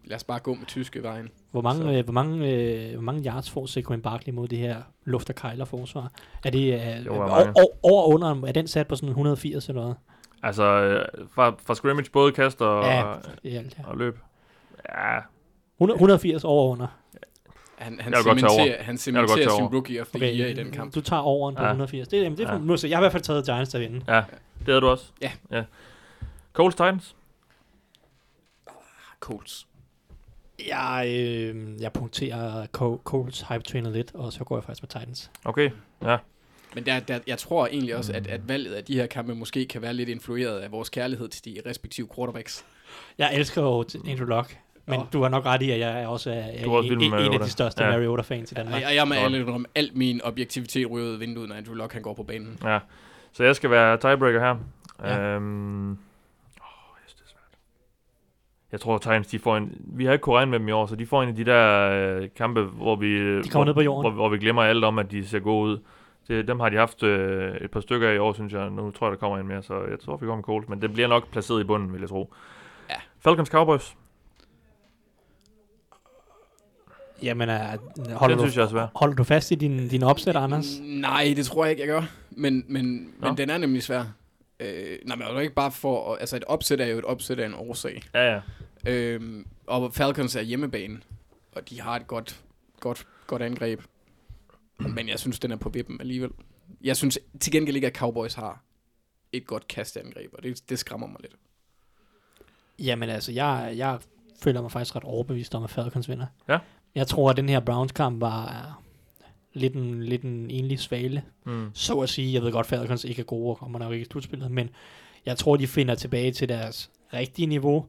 [SPEAKER 6] Lad os bare gå med tyske vejen.
[SPEAKER 5] Hvor mange,
[SPEAKER 4] Så.
[SPEAKER 5] øh, hvor mange, øh, hvor mange yards får Saquon Barkley mod det her luft- og kejler forsvar? Er det øh,
[SPEAKER 4] Jo,
[SPEAKER 5] over, over under? Er den sat på sådan 180 eller noget?
[SPEAKER 4] Altså, øh, fra, fra scrimmage både kaster og,
[SPEAKER 5] Ja, i alt, ja.
[SPEAKER 4] og løb. Ja,
[SPEAKER 5] 100, 180 over under.
[SPEAKER 6] Han, han cementerer, han cementerer sin rookie of the okay. year i den kamp.
[SPEAKER 5] Du tager over på
[SPEAKER 4] Ja.
[SPEAKER 5] 180. Det, jamen, det er
[SPEAKER 4] Ja.
[SPEAKER 5] ja. jeg har i hvert fald taget Giants til at vinde.
[SPEAKER 4] ja. Det havde du også.
[SPEAKER 6] Ja.
[SPEAKER 4] ja. Colts Titans.
[SPEAKER 6] Colts.
[SPEAKER 5] Jeg, øh, jeg punkterer Co- Coles hype trainer lidt, og så går jeg faktisk med Titans.
[SPEAKER 4] Okay, ja.
[SPEAKER 6] Men der, der, jeg tror egentlig også, at, at valget af de her kampe måske kan være lidt influeret af vores kærlighed til de respektive quarterbacks.
[SPEAKER 5] Jeg elsker jo Andrew Luck, men
[SPEAKER 6] Åh.
[SPEAKER 5] du har nok ret i, at jeg er også er,
[SPEAKER 4] Du er også
[SPEAKER 5] en, en af de største
[SPEAKER 4] Ja.
[SPEAKER 5] Mariota-fans i Danmark.
[SPEAKER 6] Jeg, jeg må alle om alt min objektivitet ryger ud af vinduet, når Andrew Luck han går på banen.
[SPEAKER 4] ja. Så jeg skal være tiebreaker her.
[SPEAKER 5] Ja.
[SPEAKER 4] Øhm, åh, jeg synes, det er svært. Jeg tror, Titans, de får en... Vi har ikke kunnet regne med dem i år, så de får en af de der øh, kampe, hvor vi...
[SPEAKER 5] De kommer ned på jorden.
[SPEAKER 4] Hvor, hvor vi glemmer alt om, at de ser gode ud. Det, dem har de haft øh, et par stykker af i år, synes jeg. Nu tror jeg, der kommer en mere, så jeg tror, vi kommer med Colts. Men det bliver nok placeret i bunden, vil jeg tro.
[SPEAKER 6] Ja.
[SPEAKER 4] Falcons Cowboys.
[SPEAKER 5] Jamen, uh,
[SPEAKER 4] Den
[SPEAKER 5] holder, du,
[SPEAKER 4] synes jeg er svær.
[SPEAKER 5] holder du fast i din, din opsæt, Anders?
[SPEAKER 6] Nej, det tror jeg ikke, jeg gør. Men, men,
[SPEAKER 4] Nå.
[SPEAKER 6] men den er nemlig svær. Øh, nej, men er ikke bare for... Altså, et opsæt er jo et opsæt af en årsag.
[SPEAKER 4] Ja, ja.
[SPEAKER 6] Øhm, og Falcons er hjemmebane, og de har et godt, godt, godt angreb. Men jeg synes, den er på vippen alligevel. Jeg synes til gengæld ikke, at Cowboys har et godt kastangreb, og det, det skræmmer mig lidt.
[SPEAKER 5] Jamen altså, jeg, jeg føler mig faktisk ret overbevist om, at Falcons vinder.
[SPEAKER 4] Ja.
[SPEAKER 5] Jeg tror, at den her Browns-kamp var lidt en, lidt en enlig svale.
[SPEAKER 4] Mm.
[SPEAKER 5] Så at sige, jeg ved godt, Falcons ikke er gode og kommer nok ikke i slutspillet, men jeg tror, de finder tilbage til deres rigtige niveau.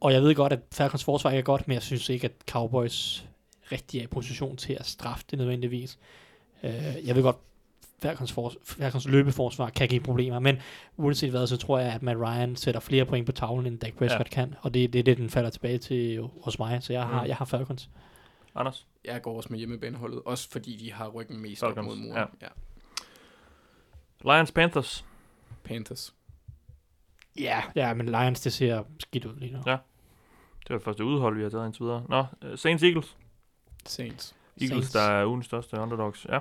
[SPEAKER 5] Og jeg ved godt, at Falcons forsvar ikke er godt, men jeg synes ikke, at Cowboys rigtig er i position til at straffe det nødvendigvis. Øh, jeg ved godt, Falcons, for, Falcons løbeforsvar kan give problemer, men uanset hvad, så tror jeg, at Matt Ryan sætter flere point på tavlen, end Dak Prescott ja. kan, og det, det er det, den falder tilbage til hos mig, så jeg har,
[SPEAKER 4] Mm.
[SPEAKER 5] jeg har Falcons.
[SPEAKER 4] Anders?
[SPEAKER 6] Jeg går også med hjemmebaneholdet, også fordi de har ryggen mest op
[SPEAKER 4] Falcons,
[SPEAKER 6] mod muren.
[SPEAKER 4] ja.
[SPEAKER 6] Ja.
[SPEAKER 4] Lions Panthers.
[SPEAKER 6] Panthers.
[SPEAKER 5] Ja, ja, men Lions, det ser skidt ud lige nu.
[SPEAKER 4] Ja. Det var det første udhold, vi har taget indtil videre. Nå, øh, Saints Eagles.
[SPEAKER 6] Saints.
[SPEAKER 4] Eagles,
[SPEAKER 5] Saints.
[SPEAKER 4] der er ugens største underdogs. Ja,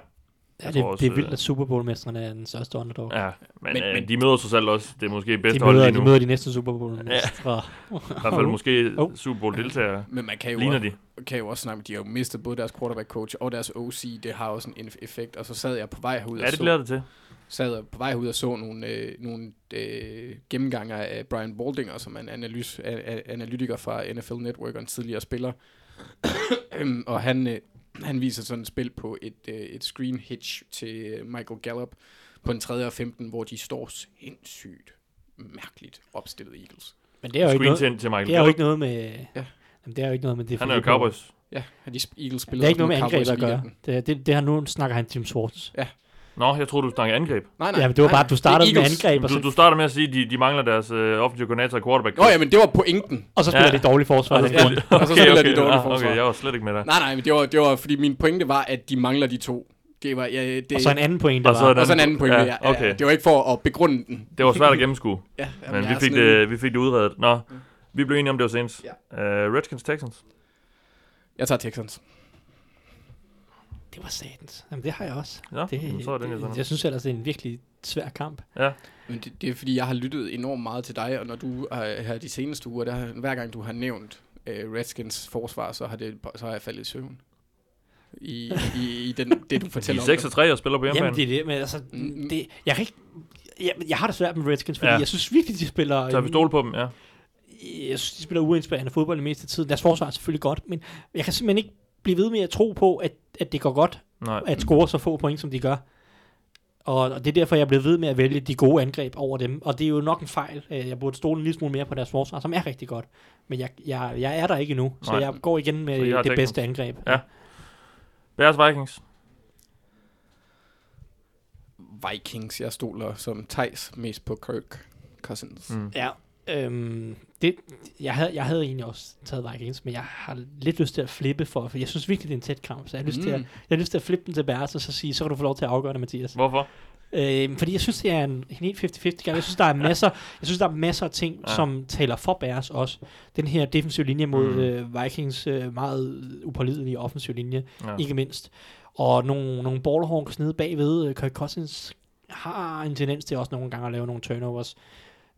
[SPEAKER 5] Ja, det,
[SPEAKER 4] også,
[SPEAKER 5] det er vildt,
[SPEAKER 4] øh,
[SPEAKER 5] at Super Bowl-mestrene er den største underdog.
[SPEAKER 4] ja. Men,
[SPEAKER 6] Men-
[SPEAKER 4] øh,
[SPEAKER 6] men-
[SPEAKER 4] de møder sig selv også. Det er måske bedste
[SPEAKER 5] de,
[SPEAKER 4] hold lige
[SPEAKER 5] de
[SPEAKER 4] nu.
[SPEAKER 5] møder de næste Super Bowl-mestre.
[SPEAKER 4] I hvert fald måske
[SPEAKER 5] Oh.
[SPEAKER 4] Super Bowl deltagere.
[SPEAKER 6] Men man kan jo,
[SPEAKER 4] Ligner de?
[SPEAKER 6] kan jo også snakke, de har jo mistet både deres quarterback coach og deres OC. Det har også en effekt. Og så sad jeg på vej herud
[SPEAKER 4] Ja,
[SPEAKER 6] og
[SPEAKER 4] det
[SPEAKER 6] så,
[SPEAKER 4] bliver det til.
[SPEAKER 6] sad jeg på vej ud og så nogle, øh, nogle øh, gennemgange af Brian Baldinger, som er en analys, a, a, analytiker fra NFL Network og en tidligere spiller. Øhm, og han, øh, han viser sådan et spil på et, øh, et screen hitch til øh, Michael Gallup på en 3. og 15, hvor de står sindssygt mærkeligt opstillet Eagles.
[SPEAKER 5] Men det er jo ikke noget,
[SPEAKER 4] til, til Michael
[SPEAKER 5] det er jo ikke noget med...
[SPEAKER 6] Ja.
[SPEAKER 5] Jamen, det er jo ikke noget med det.
[SPEAKER 4] Han er jo Cowboys.
[SPEAKER 6] Ja, de Eagles
[SPEAKER 5] Det
[SPEAKER 6] spillet
[SPEAKER 5] er ikke noget med angreb
[SPEAKER 6] Cowboys
[SPEAKER 5] at gøre. Det, det, det har nu snakker han Tim Swartz.
[SPEAKER 4] Nå, jeg troede, du snakkede angreb.
[SPEAKER 6] Nej, nej.
[SPEAKER 5] Ja, men det var
[SPEAKER 6] nej,
[SPEAKER 5] bare, at du startede med angreb, og
[SPEAKER 4] Du,
[SPEAKER 5] så,
[SPEAKER 4] du starter med at sige, at de, de mangler deres øh, offensive koordinator og quarterback.
[SPEAKER 6] Nå ja, men det var pointen.
[SPEAKER 5] og så spiller
[SPEAKER 4] Ja.
[SPEAKER 5] de dårligt forsvar.
[SPEAKER 4] Og så spiller
[SPEAKER 5] grund.
[SPEAKER 6] Og så spiller de dårligt
[SPEAKER 4] ah,
[SPEAKER 6] forsvar.
[SPEAKER 4] Okay, jeg var slet ikke med dig.
[SPEAKER 6] Nej, nej, men det var, det var, fordi min pointe var, at de mangler de to. Det var, ja, det,
[SPEAKER 5] Og så en anden point, der
[SPEAKER 4] Og så
[SPEAKER 5] var.
[SPEAKER 4] en
[SPEAKER 6] og så en anden pointe.
[SPEAKER 4] Ja,
[SPEAKER 6] Ja, ja,
[SPEAKER 4] okay.
[SPEAKER 6] Det var ikke for at begrunde den.
[SPEAKER 4] Det var svært at gennemskue,
[SPEAKER 6] Ja,
[SPEAKER 4] men vi fik, det, vi fik det udredet. Nå, vi blev enige om, det var Saints.
[SPEAKER 6] Ja.
[SPEAKER 4] Uh, Redskins Texans.
[SPEAKER 6] Jeg tager Texans.
[SPEAKER 5] Det var satans. Jamen, det har jeg også.
[SPEAKER 4] Ja,
[SPEAKER 5] Det,
[SPEAKER 4] jamen, så er jo
[SPEAKER 5] det,
[SPEAKER 4] sådan.
[SPEAKER 5] jeg synes ellers, det er en virkelig svær kamp.
[SPEAKER 4] Ja,
[SPEAKER 6] Men det, det er fordi, jeg har lyttet enormt meget til dig, og når du har her de seneste uger, der, hver gang du har nævnt uh, Redskins forsvar, så har, det, så har jeg faldet i søvn. I, i, i den, det, du
[SPEAKER 4] de
[SPEAKER 6] fortæller
[SPEAKER 4] er
[SPEAKER 6] om
[SPEAKER 4] 6
[SPEAKER 6] det.
[SPEAKER 4] og 3 og spiller på
[SPEAKER 5] Jamen,
[SPEAKER 4] hjemmebane.
[SPEAKER 5] det er det, men altså,
[SPEAKER 6] Mm.
[SPEAKER 5] det, jeg kan ikke... Jeg, jeg har det svært med Redskins, fordi
[SPEAKER 4] Ja.
[SPEAKER 5] ja. jeg synes virkelig, de spiller...
[SPEAKER 4] Så vi stole på dem, ja.
[SPEAKER 5] Jeg synes, de spiller uinspirerende fodbold det meste af tiden. Deres forsvar er selvfølgelig godt, men jeg kan simpelthen ikke blive ved med at tro på, at, at det går godt
[SPEAKER 4] Nej.
[SPEAKER 5] at score så få point, som de gør. Og, og det er derfor, jeg blev ved med at vælge de gode angreb over dem. Og det er jo nok en fejl. Øh, Jeg burde stole en lille smule mere på deres forsvar, som er rigtig godt. Men jeg, jeg, jeg er der ikke endnu, så
[SPEAKER 4] Nej.
[SPEAKER 5] jeg går igen med det
[SPEAKER 4] Texans.
[SPEAKER 5] bedste angreb.
[SPEAKER 4] Ja. Bears Vikings.
[SPEAKER 6] Vikings, jeg stoler som Thijs mest på Kirk Cousins.
[SPEAKER 4] Mm.
[SPEAKER 5] Ja, øhm, det, jeg, havde, jeg havde egentlig også taget Vikings, men jeg har lidt lyst til at flippe for, for jeg synes virkelig, det er en tæt kamp, så jeg har lyst, mm. til, at, jeg har lyst til at flippe den til Bears, og så sige, så kan du få lov til at afgøre det, Mathias.
[SPEAKER 4] Hvorfor?
[SPEAKER 5] Øhm, fordi jeg synes, det er en helt 50-50 kamp. Jeg synes, der er masser, jeg synes, der er masser af ting,
[SPEAKER 4] Ja.
[SPEAKER 5] som taler for Bears også. Den her defensive linje mod
[SPEAKER 4] Mm.
[SPEAKER 5] mm. øh, Vikings øh, meget upålidelige offensive linje,
[SPEAKER 4] Ja.
[SPEAKER 5] ikke mindst. Og nogle, nogle ballhawks nede bagved. Øh, Kirk Cousins har en tendens til også nogle gange at lave nogle turnovers.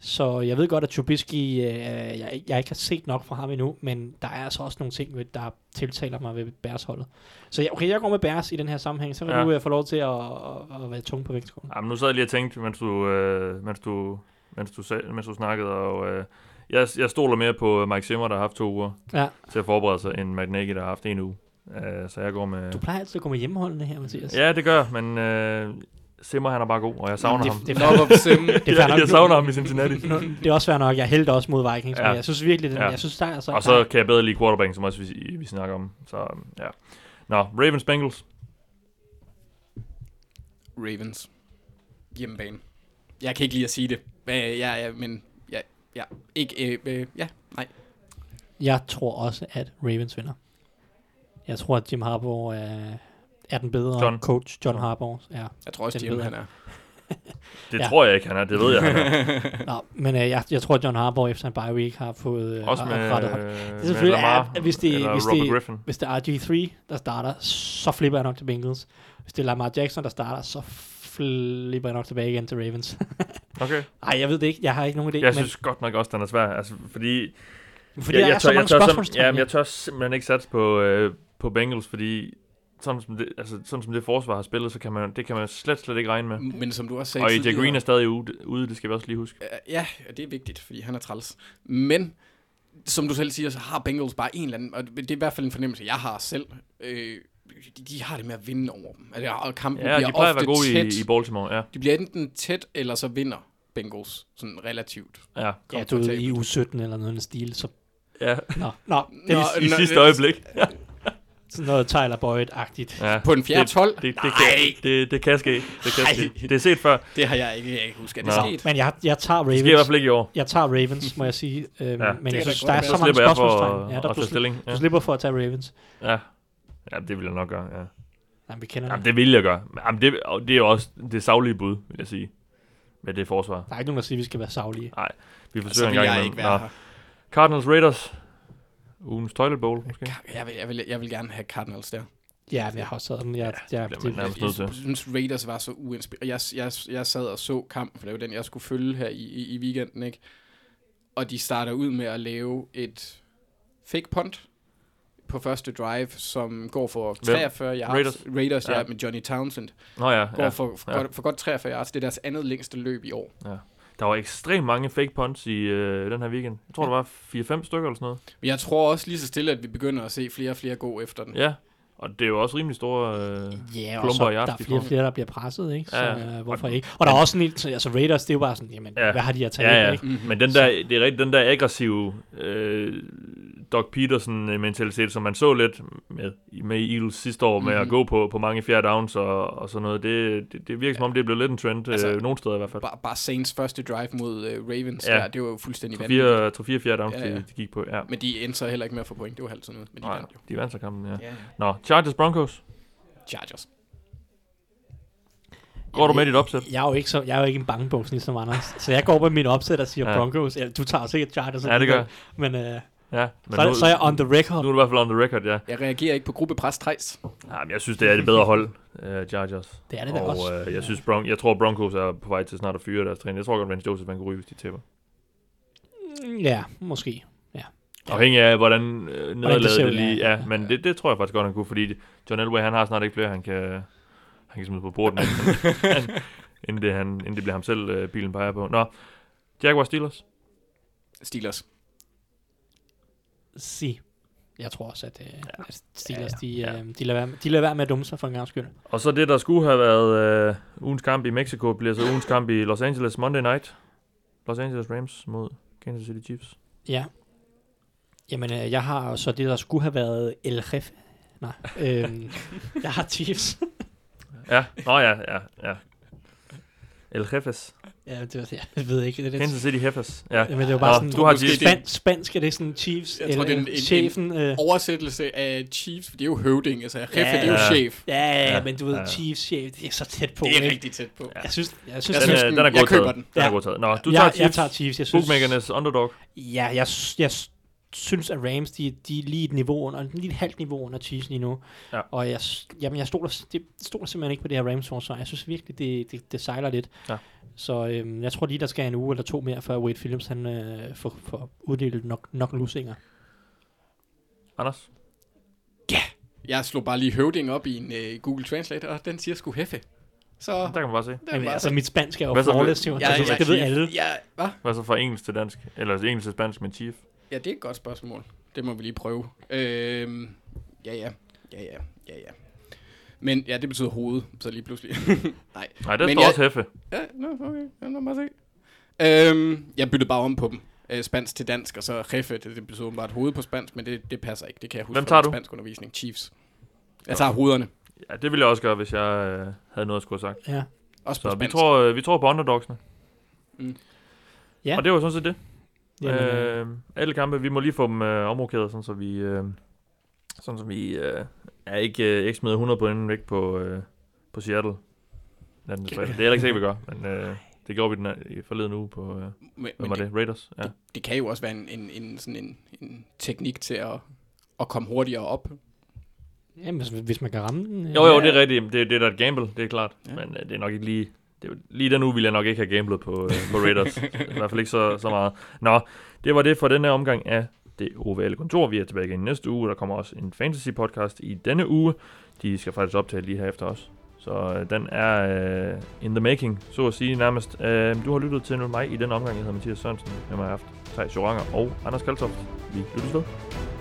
[SPEAKER 5] Så jeg ved godt, at Trubisky, øh, jeg, jeg ikke har set nok fra ham endnu, men der er altså også nogle ting, ved- der tiltaler mig ved Bears-holdet. Så ja, okay, jeg går med Bears i den her sammenhæng, så kan
[SPEAKER 4] Ja.
[SPEAKER 5] du øh, få lov til at, at, at være tung på vægtskålen.
[SPEAKER 4] Jamen, nu sad jeg lige og tænkte, mens du, øh, mens du, mens du, sag, mens du snakkede, og øh, jeg, jeg stoler mere på Mike Zimmer, der har haft to uger
[SPEAKER 5] Ja.
[SPEAKER 4] til at forberede sig, end Matt Nagy, der har haft en uge. Uh, så jeg går med...
[SPEAKER 5] Du plejer altid at gå med hjemmeholdene her, Mathias.
[SPEAKER 4] Ja, det gør jeg, men øh, Zimmer, han er bare god, og jeg savner
[SPEAKER 5] det,
[SPEAKER 4] ham.
[SPEAKER 5] Det, det,
[SPEAKER 6] Love of Sim.
[SPEAKER 5] det, er
[SPEAKER 4] jeg,
[SPEAKER 5] nok.
[SPEAKER 4] jeg savner ham i Cincinnati.
[SPEAKER 5] Det er også fair nok. Jeg hældte også mod Vikings,
[SPEAKER 4] Ja.
[SPEAKER 5] men jeg synes virkelig, den,
[SPEAKER 4] Ja.
[SPEAKER 5] jeg synes, der er altså...
[SPEAKER 4] Og så kan jeg bedre lide quarterbacken, som også vi, vi snakker om. Så ja. Nå, Ravens Bengals.
[SPEAKER 6] Ravens. Hjemmebane. Jeg kan ikke lide at sige det. Øh, Ja, ja, men ja, ja. Ikke, øh, øh, ja, nej.
[SPEAKER 5] Jeg tror også, at Ravens vinder. Jeg tror, at Jim Harbaugh er, er den bedre
[SPEAKER 4] John.
[SPEAKER 5] coach. John Harbaugh, ja.
[SPEAKER 6] Jeg tror også, Jim han er.
[SPEAKER 4] Det
[SPEAKER 5] Ja.
[SPEAKER 4] tror jeg ikke, han er. Det ved jeg, han er.
[SPEAKER 5] Nå, men øh, jeg, jeg tror, at John Harbaugh efter en bye week har fået øh,
[SPEAKER 4] Også
[SPEAKER 5] har-
[SPEAKER 4] med,
[SPEAKER 5] rettet hold.
[SPEAKER 4] øh,
[SPEAKER 5] Det er
[SPEAKER 4] med
[SPEAKER 5] selvfølgelig,
[SPEAKER 4] Lamar,
[SPEAKER 5] at hvis det, hvis,
[SPEAKER 4] Robert
[SPEAKER 5] det,
[SPEAKER 4] Griffin.
[SPEAKER 5] hvis det er RG3, der starter, så flipper jeg nok til Bengals. Hvis det er Lamar Jackson, der starter, så flipper jeg nok tilbage igen til Ravens.
[SPEAKER 4] Okay.
[SPEAKER 5] Nej, jeg ved det ikke. Jeg har ikke nogen idé.
[SPEAKER 4] Jeg synes godt nok også, den er svær. Altså, fordi
[SPEAKER 5] men, fordi
[SPEAKER 4] jeg, jeg,
[SPEAKER 5] er
[SPEAKER 4] tør,
[SPEAKER 5] så mange
[SPEAKER 4] jeg, tør,
[SPEAKER 5] spørgsmålstegn.
[SPEAKER 4] ja, men jeg tør simpelthen ikke satse på, øh, på Bengals, fordi sådan som, det, altså, sådan som det forsvar har spillet, så kan man, det kan man slet, slet ikke regne med.
[SPEAKER 6] Men som du også sagde
[SPEAKER 4] Og
[SPEAKER 6] tidligere-
[SPEAKER 4] Green er stadig ude, ude, det skal vi også lige huske.
[SPEAKER 6] Ja, og det er vigtigt, fordi han er træls. Men, som du selv siger, så har Bengals bare en eller anden, og det er i hvert fald en fornemmelse, jeg har selv. Øh, de, de har det med at vinde over dem. Altså, og kampen
[SPEAKER 4] Ja,
[SPEAKER 6] bliver
[SPEAKER 4] de plejer at
[SPEAKER 6] ofte
[SPEAKER 4] være gode
[SPEAKER 6] tæt.
[SPEAKER 4] i, i Baltimore. Ja,
[SPEAKER 6] De bliver enten tæt, eller så vinder Bengals, sådan relativt.
[SPEAKER 4] ja.
[SPEAKER 5] Ja, du ved, i U17 eller noget af den stil, så...
[SPEAKER 4] ja.
[SPEAKER 5] Nå, nå, det
[SPEAKER 6] Nå,
[SPEAKER 5] er
[SPEAKER 4] I
[SPEAKER 6] Nå,
[SPEAKER 4] sidste øjeblik.
[SPEAKER 5] Sådan noget Tyler Boyd-agtigt.
[SPEAKER 4] Ja,
[SPEAKER 6] På en fjerde
[SPEAKER 4] det,
[SPEAKER 6] 12?
[SPEAKER 4] Det, det, det,
[SPEAKER 6] Nej.
[SPEAKER 4] kan, det, det kan ske. Det, kan
[SPEAKER 6] Nej.
[SPEAKER 4] ske. det er set før.
[SPEAKER 6] Det har jeg ikke, jeg kan ikke huske, at det
[SPEAKER 4] Nå.
[SPEAKER 6] skete.
[SPEAKER 5] Men jeg, jeg tager
[SPEAKER 4] Det sker i hvert
[SPEAKER 5] Ravens.
[SPEAKER 4] fald ikke i år.
[SPEAKER 5] Jeg tager Ravens, må jeg sige. Øhm,
[SPEAKER 4] Ja.
[SPEAKER 5] men
[SPEAKER 6] Det
[SPEAKER 5] jeg synes, der er så.
[SPEAKER 4] Så
[SPEAKER 5] mange spørgsmålstegn. Ja, der, du,
[SPEAKER 4] stilling. Ja.
[SPEAKER 5] du slipper for at tage Ravens.
[SPEAKER 4] Ja. ja, det vil jeg nok gøre. Ja.
[SPEAKER 5] Jamen, vi kender
[SPEAKER 4] Jamen,
[SPEAKER 5] det.
[SPEAKER 4] det vil jeg gøre. Jamen, det, det er jo også det savlige bud, vil jeg sige. Med det forsvar.
[SPEAKER 5] Der er ikke nogen, der siger, at vi skal være savlige.
[SPEAKER 4] Vi
[SPEAKER 6] Så
[SPEAKER 4] forsøger en
[SPEAKER 6] vil
[SPEAKER 4] gang
[SPEAKER 6] jeg
[SPEAKER 4] imellem.
[SPEAKER 6] ikke være.
[SPEAKER 4] Cardinals Raiders. Ugens toilet bowl, måske.
[SPEAKER 6] Jeg vil, jeg, vil, jeg vil gerne have Cardinals der.
[SPEAKER 5] Ja, jeg har også den. Jeg, jeg,
[SPEAKER 4] bliver
[SPEAKER 5] det,
[SPEAKER 6] Jeg,
[SPEAKER 4] til.
[SPEAKER 6] jeg synes, Raiders var så uinspireret. Jeg, jeg, jeg sad og så kampen, for det var den, jeg skulle følge her i, i, i weekenden, ikke? Og de starter ud med at lave et fake punt på første drive, som går for
[SPEAKER 4] Hvem?
[SPEAKER 6] 43 yards.
[SPEAKER 4] Raiders?
[SPEAKER 6] Raiders, ja,
[SPEAKER 4] Ja.
[SPEAKER 6] med Johnny Townsend.
[SPEAKER 4] Nå ja,
[SPEAKER 6] Går
[SPEAKER 4] ja.
[SPEAKER 6] for, for,
[SPEAKER 4] ja.
[SPEAKER 6] godt, for godt 43 yards. Det er deres andet længste løb i år.
[SPEAKER 4] Der var ekstremt mange fake punts i øh, den her weekend. Jeg tror, der var 4-5 stykker eller sådan noget.
[SPEAKER 6] Men jeg tror også lige så stille, at vi begynder at se flere og flere gå efter den.
[SPEAKER 4] Ja, og det er jo også rimelig store... Øh,
[SPEAKER 5] Ja, og så der er flere og flere, der bliver presset, ikke? Så
[SPEAKER 4] Ja, ja.
[SPEAKER 5] øh, hvorfor ikke? Og der er også en lille, altså Raiders, det er jo bare sådan, jamen,
[SPEAKER 4] Ja.
[SPEAKER 5] hvad har de at tage
[SPEAKER 4] ja, ja.
[SPEAKER 5] ikke?
[SPEAKER 6] Mhm.
[SPEAKER 4] Men den der, det er rigtigt, den der aggressive øh, Doc Peterson mentalitet, som man så lidt med, med Eagles sidste år, med
[SPEAKER 6] Mhm.
[SPEAKER 4] at gå på, på mange fjerde downs og, og sådan noget, det, det, det virker som om, det er blevet lidt en trend,
[SPEAKER 6] Altså,
[SPEAKER 4] øh, nogle steder i hvert fald.
[SPEAKER 6] Bare, bare Saints første drive mod uh, Ravens,
[SPEAKER 4] Ja.
[SPEAKER 6] der, det var jo fuldstændig vanvittigt.
[SPEAKER 4] 3-4 3-4 fjerde downs,
[SPEAKER 6] Ja,
[SPEAKER 4] ja. De, de gik på, ja.
[SPEAKER 6] Men de endte så heller ikke med at få point. Det var halvt sådan noget. Men de
[SPEAKER 4] Nej,
[SPEAKER 6] vandt jo.
[SPEAKER 4] de vandt så kampen, ja.
[SPEAKER 6] Ja.
[SPEAKER 4] Nå, Chargers Broncos.
[SPEAKER 6] Chargers.
[SPEAKER 4] Går du med dit opsæt?
[SPEAKER 5] Jeg er jo ikke, så, jeg er jo ikke en bangebuks, ligesom Anders. Så jeg går med min opsæt og siger
[SPEAKER 4] Ja.
[SPEAKER 5] Broncos. Ja, du tager sikkert Chargers.
[SPEAKER 4] Ja, det gør.
[SPEAKER 5] Men, øh,
[SPEAKER 4] Ja, men
[SPEAKER 5] så, er,
[SPEAKER 4] nu,
[SPEAKER 5] så er jeg on the record.
[SPEAKER 4] nu er du i hvert fald on the record, ja.
[SPEAKER 6] Jeg reagerer ikke på gruppepres trejs.
[SPEAKER 4] ja men jeg synes, det er det bedre hold, uh, Chargers.
[SPEAKER 5] Det er det da
[SPEAKER 4] og
[SPEAKER 5] også.
[SPEAKER 4] øh, jeg, synes, Bron- jeg tror, Broncos er på vej til snart at fyre deres træner. Jeg tror godt, Vance Joseph han kan ryge, hvis de tæpper.
[SPEAKER 5] Mm, Ja, måske.
[SPEAKER 4] Afhængig af, hvordan øh, nederlaget
[SPEAKER 5] ud,
[SPEAKER 4] det lige
[SPEAKER 5] ja.
[SPEAKER 4] ja, men det, det tror jeg faktisk godt, han kunne, fordi John Elway, han har snart ikke flere, han kan, han kan smide på bordet, inden, inden, det, han, inden det bliver ham selv, øh, bilen peger på. Nå, Jaguars Steelers.
[SPEAKER 6] Steelers.
[SPEAKER 5] Si. Jeg tror også, at, øh, at Steelers,
[SPEAKER 4] Ja,
[SPEAKER 5] de,
[SPEAKER 4] ja.
[SPEAKER 5] øh, de, lader være, de lader være med at dumme sig for en gang skyld.
[SPEAKER 4] Og så det, der skulle have været øh, ugens kamp i Mexico, bliver så ugens kamp i Los Angeles Monday Night. Los Angeles Rams mod Kansas City Chiefs.
[SPEAKER 5] Ja. Jamen, øh, jeg har så det, der skulle have været El Jefe. Nej, øhm, jeg har Chiefs.
[SPEAKER 4] Ja, nå ja, ja, ja. El Jefes.
[SPEAKER 5] Ja, det, var- jeg ved ikke. Det er
[SPEAKER 4] Kansas City Jefes. Ja.
[SPEAKER 5] Jamen, det var bare
[SPEAKER 4] Nå,
[SPEAKER 5] sådan,
[SPEAKER 4] du har
[SPEAKER 6] det-
[SPEAKER 5] span, spansk er det sådan Chiefs,
[SPEAKER 6] Jeg tror, det er en-
[SPEAKER 5] eller
[SPEAKER 6] en-
[SPEAKER 5] chefen. Øh,
[SPEAKER 6] Oversættelse af Chiefs, for det er jo høvding. Altså, Jefe,
[SPEAKER 5] Ja,
[SPEAKER 6] det er jo
[SPEAKER 4] ja.
[SPEAKER 6] chef.
[SPEAKER 5] ja, ja,
[SPEAKER 4] Ja,
[SPEAKER 5] men du ved,
[SPEAKER 4] ja.
[SPEAKER 5] Chiefs chef, det er så tæt på.
[SPEAKER 6] Det er
[SPEAKER 5] ikke?
[SPEAKER 6] rigtig tæt på.
[SPEAKER 5] Jeg synes, jeg synes,
[SPEAKER 6] Jeg
[SPEAKER 4] Den,
[SPEAKER 5] jeg,
[SPEAKER 6] synes, den-
[SPEAKER 4] den er
[SPEAKER 6] jeg køber
[SPEAKER 4] taget.
[SPEAKER 6] den.
[SPEAKER 4] Den er
[SPEAKER 5] Ja.
[SPEAKER 4] god taget. Nå, du
[SPEAKER 5] jeg,
[SPEAKER 4] tager Chiefs.
[SPEAKER 5] jeg tager Chiefs. Jeg synes,
[SPEAKER 4] Bookmakernes underdog.
[SPEAKER 5] Ja, jeg, jeg synes, at Rams, de, de er lige et niveau under, lige et halvt niveau under Chiefs lige nu.
[SPEAKER 4] Ja.
[SPEAKER 5] Og jeg, jamen, jeg stoler, det, stoler simpelthen ikke på det her Rams forsvar. Jeg synes virkelig, det, det, det sejler lidt.
[SPEAKER 4] Ja.
[SPEAKER 5] Så øhm, jeg tror lige, der skal en uge eller to mere, før Wade Phillips han, øh, får, får uddelt nok, nok lusinger.
[SPEAKER 4] Anders?
[SPEAKER 6] Jeg slog bare lige høvding op i en uh, Google Translate, og den siger sgu Heffe. Så
[SPEAKER 4] Der kan man bare se.
[SPEAKER 6] det er
[SPEAKER 5] Jamen,
[SPEAKER 6] bare
[SPEAKER 5] altså, mit spansk er jo flawless, jo.
[SPEAKER 4] Ja,
[SPEAKER 5] Ja,
[SPEAKER 4] ja,
[SPEAKER 5] det ved alle.
[SPEAKER 6] Ja, hvad?
[SPEAKER 4] Hvad så fra engelsk til dansk? Eller engelsk til spansk med Chief?
[SPEAKER 6] Ja, det er et godt spørgsmål. Det må vi lige prøve. Øhm, ja, ja. Ja, ja. Ja, ja. Men ja, det betyder hoved, så lige pludselig. Nej.
[SPEAKER 4] Nej, der
[SPEAKER 6] Men
[SPEAKER 4] står
[SPEAKER 6] jeg-
[SPEAKER 4] også Heffe.
[SPEAKER 6] Ja, no, okay. Ja, lad mig se. Øhm, jeg byttede bare om på dem. Øh, spansk til dansk, og så Jefe, det, det betyder bare et hoved på spansk, men det, det passer ikke. Det kan jeg huske
[SPEAKER 4] Hvem
[SPEAKER 6] fra
[SPEAKER 4] tager
[SPEAKER 6] min
[SPEAKER 4] du?
[SPEAKER 6] spansk undervisning. Chiefs. Jeg tager hovederne.
[SPEAKER 4] Ja, det ville jeg også gøre, hvis jeg øh, havde noget at skulle have sagt.
[SPEAKER 5] Ja.
[SPEAKER 6] Også på
[SPEAKER 4] Så vi
[SPEAKER 6] spansk.
[SPEAKER 4] tror, øh, vi tror på underdogsene.
[SPEAKER 6] Mm.
[SPEAKER 5] Ja.
[SPEAKER 4] Og det var sådan set det.
[SPEAKER 5] Jamen, øh,
[SPEAKER 4] øh, alle kampe, vi må lige få dem øh, omrokeret, sådan så vi, øh, sådan så vi øh, er ikke, øh, ikke smider 100 point væk på, øh, på Seattle. Natten. Det er heller ikke sikkert, vi gør, men øh, det gjorde vi den her- i forleden uge på, øh,
[SPEAKER 6] Men, men
[SPEAKER 4] var
[SPEAKER 6] det,
[SPEAKER 4] det? Raiders? Ja.
[SPEAKER 6] det, det, kan jo også være en, en, en, sådan en, en teknik til at, at komme hurtigere op.
[SPEAKER 5] jamen, hvis- hvis man kan ramme den.
[SPEAKER 4] Jo, jo,
[SPEAKER 6] Ja.
[SPEAKER 4] det er rigtigt. Det, det er da et gamble, det er klart.
[SPEAKER 6] Ja.
[SPEAKER 4] Men øh, det er nok ikke lige... Det lige den uge ville jeg nok ikke have gamblet på, øh, på Raiders. I hvert fald ikke så, så meget. Nå, det var det for denne omgang af det ovale kontor. Vi er tilbage igen næste uge. Der kommer også en fantasy podcast i denne uge. De skal faktisk optage lige her efter os. Så øh, den er øh, in the making, så at sige nærmest. Øh, du har lyttet til mig i den omgang. Jeg hedder Mathias Sørensen. Mig har jeg haft Thijs Joranger og Anders Kaltoft. Vi lyttes ved.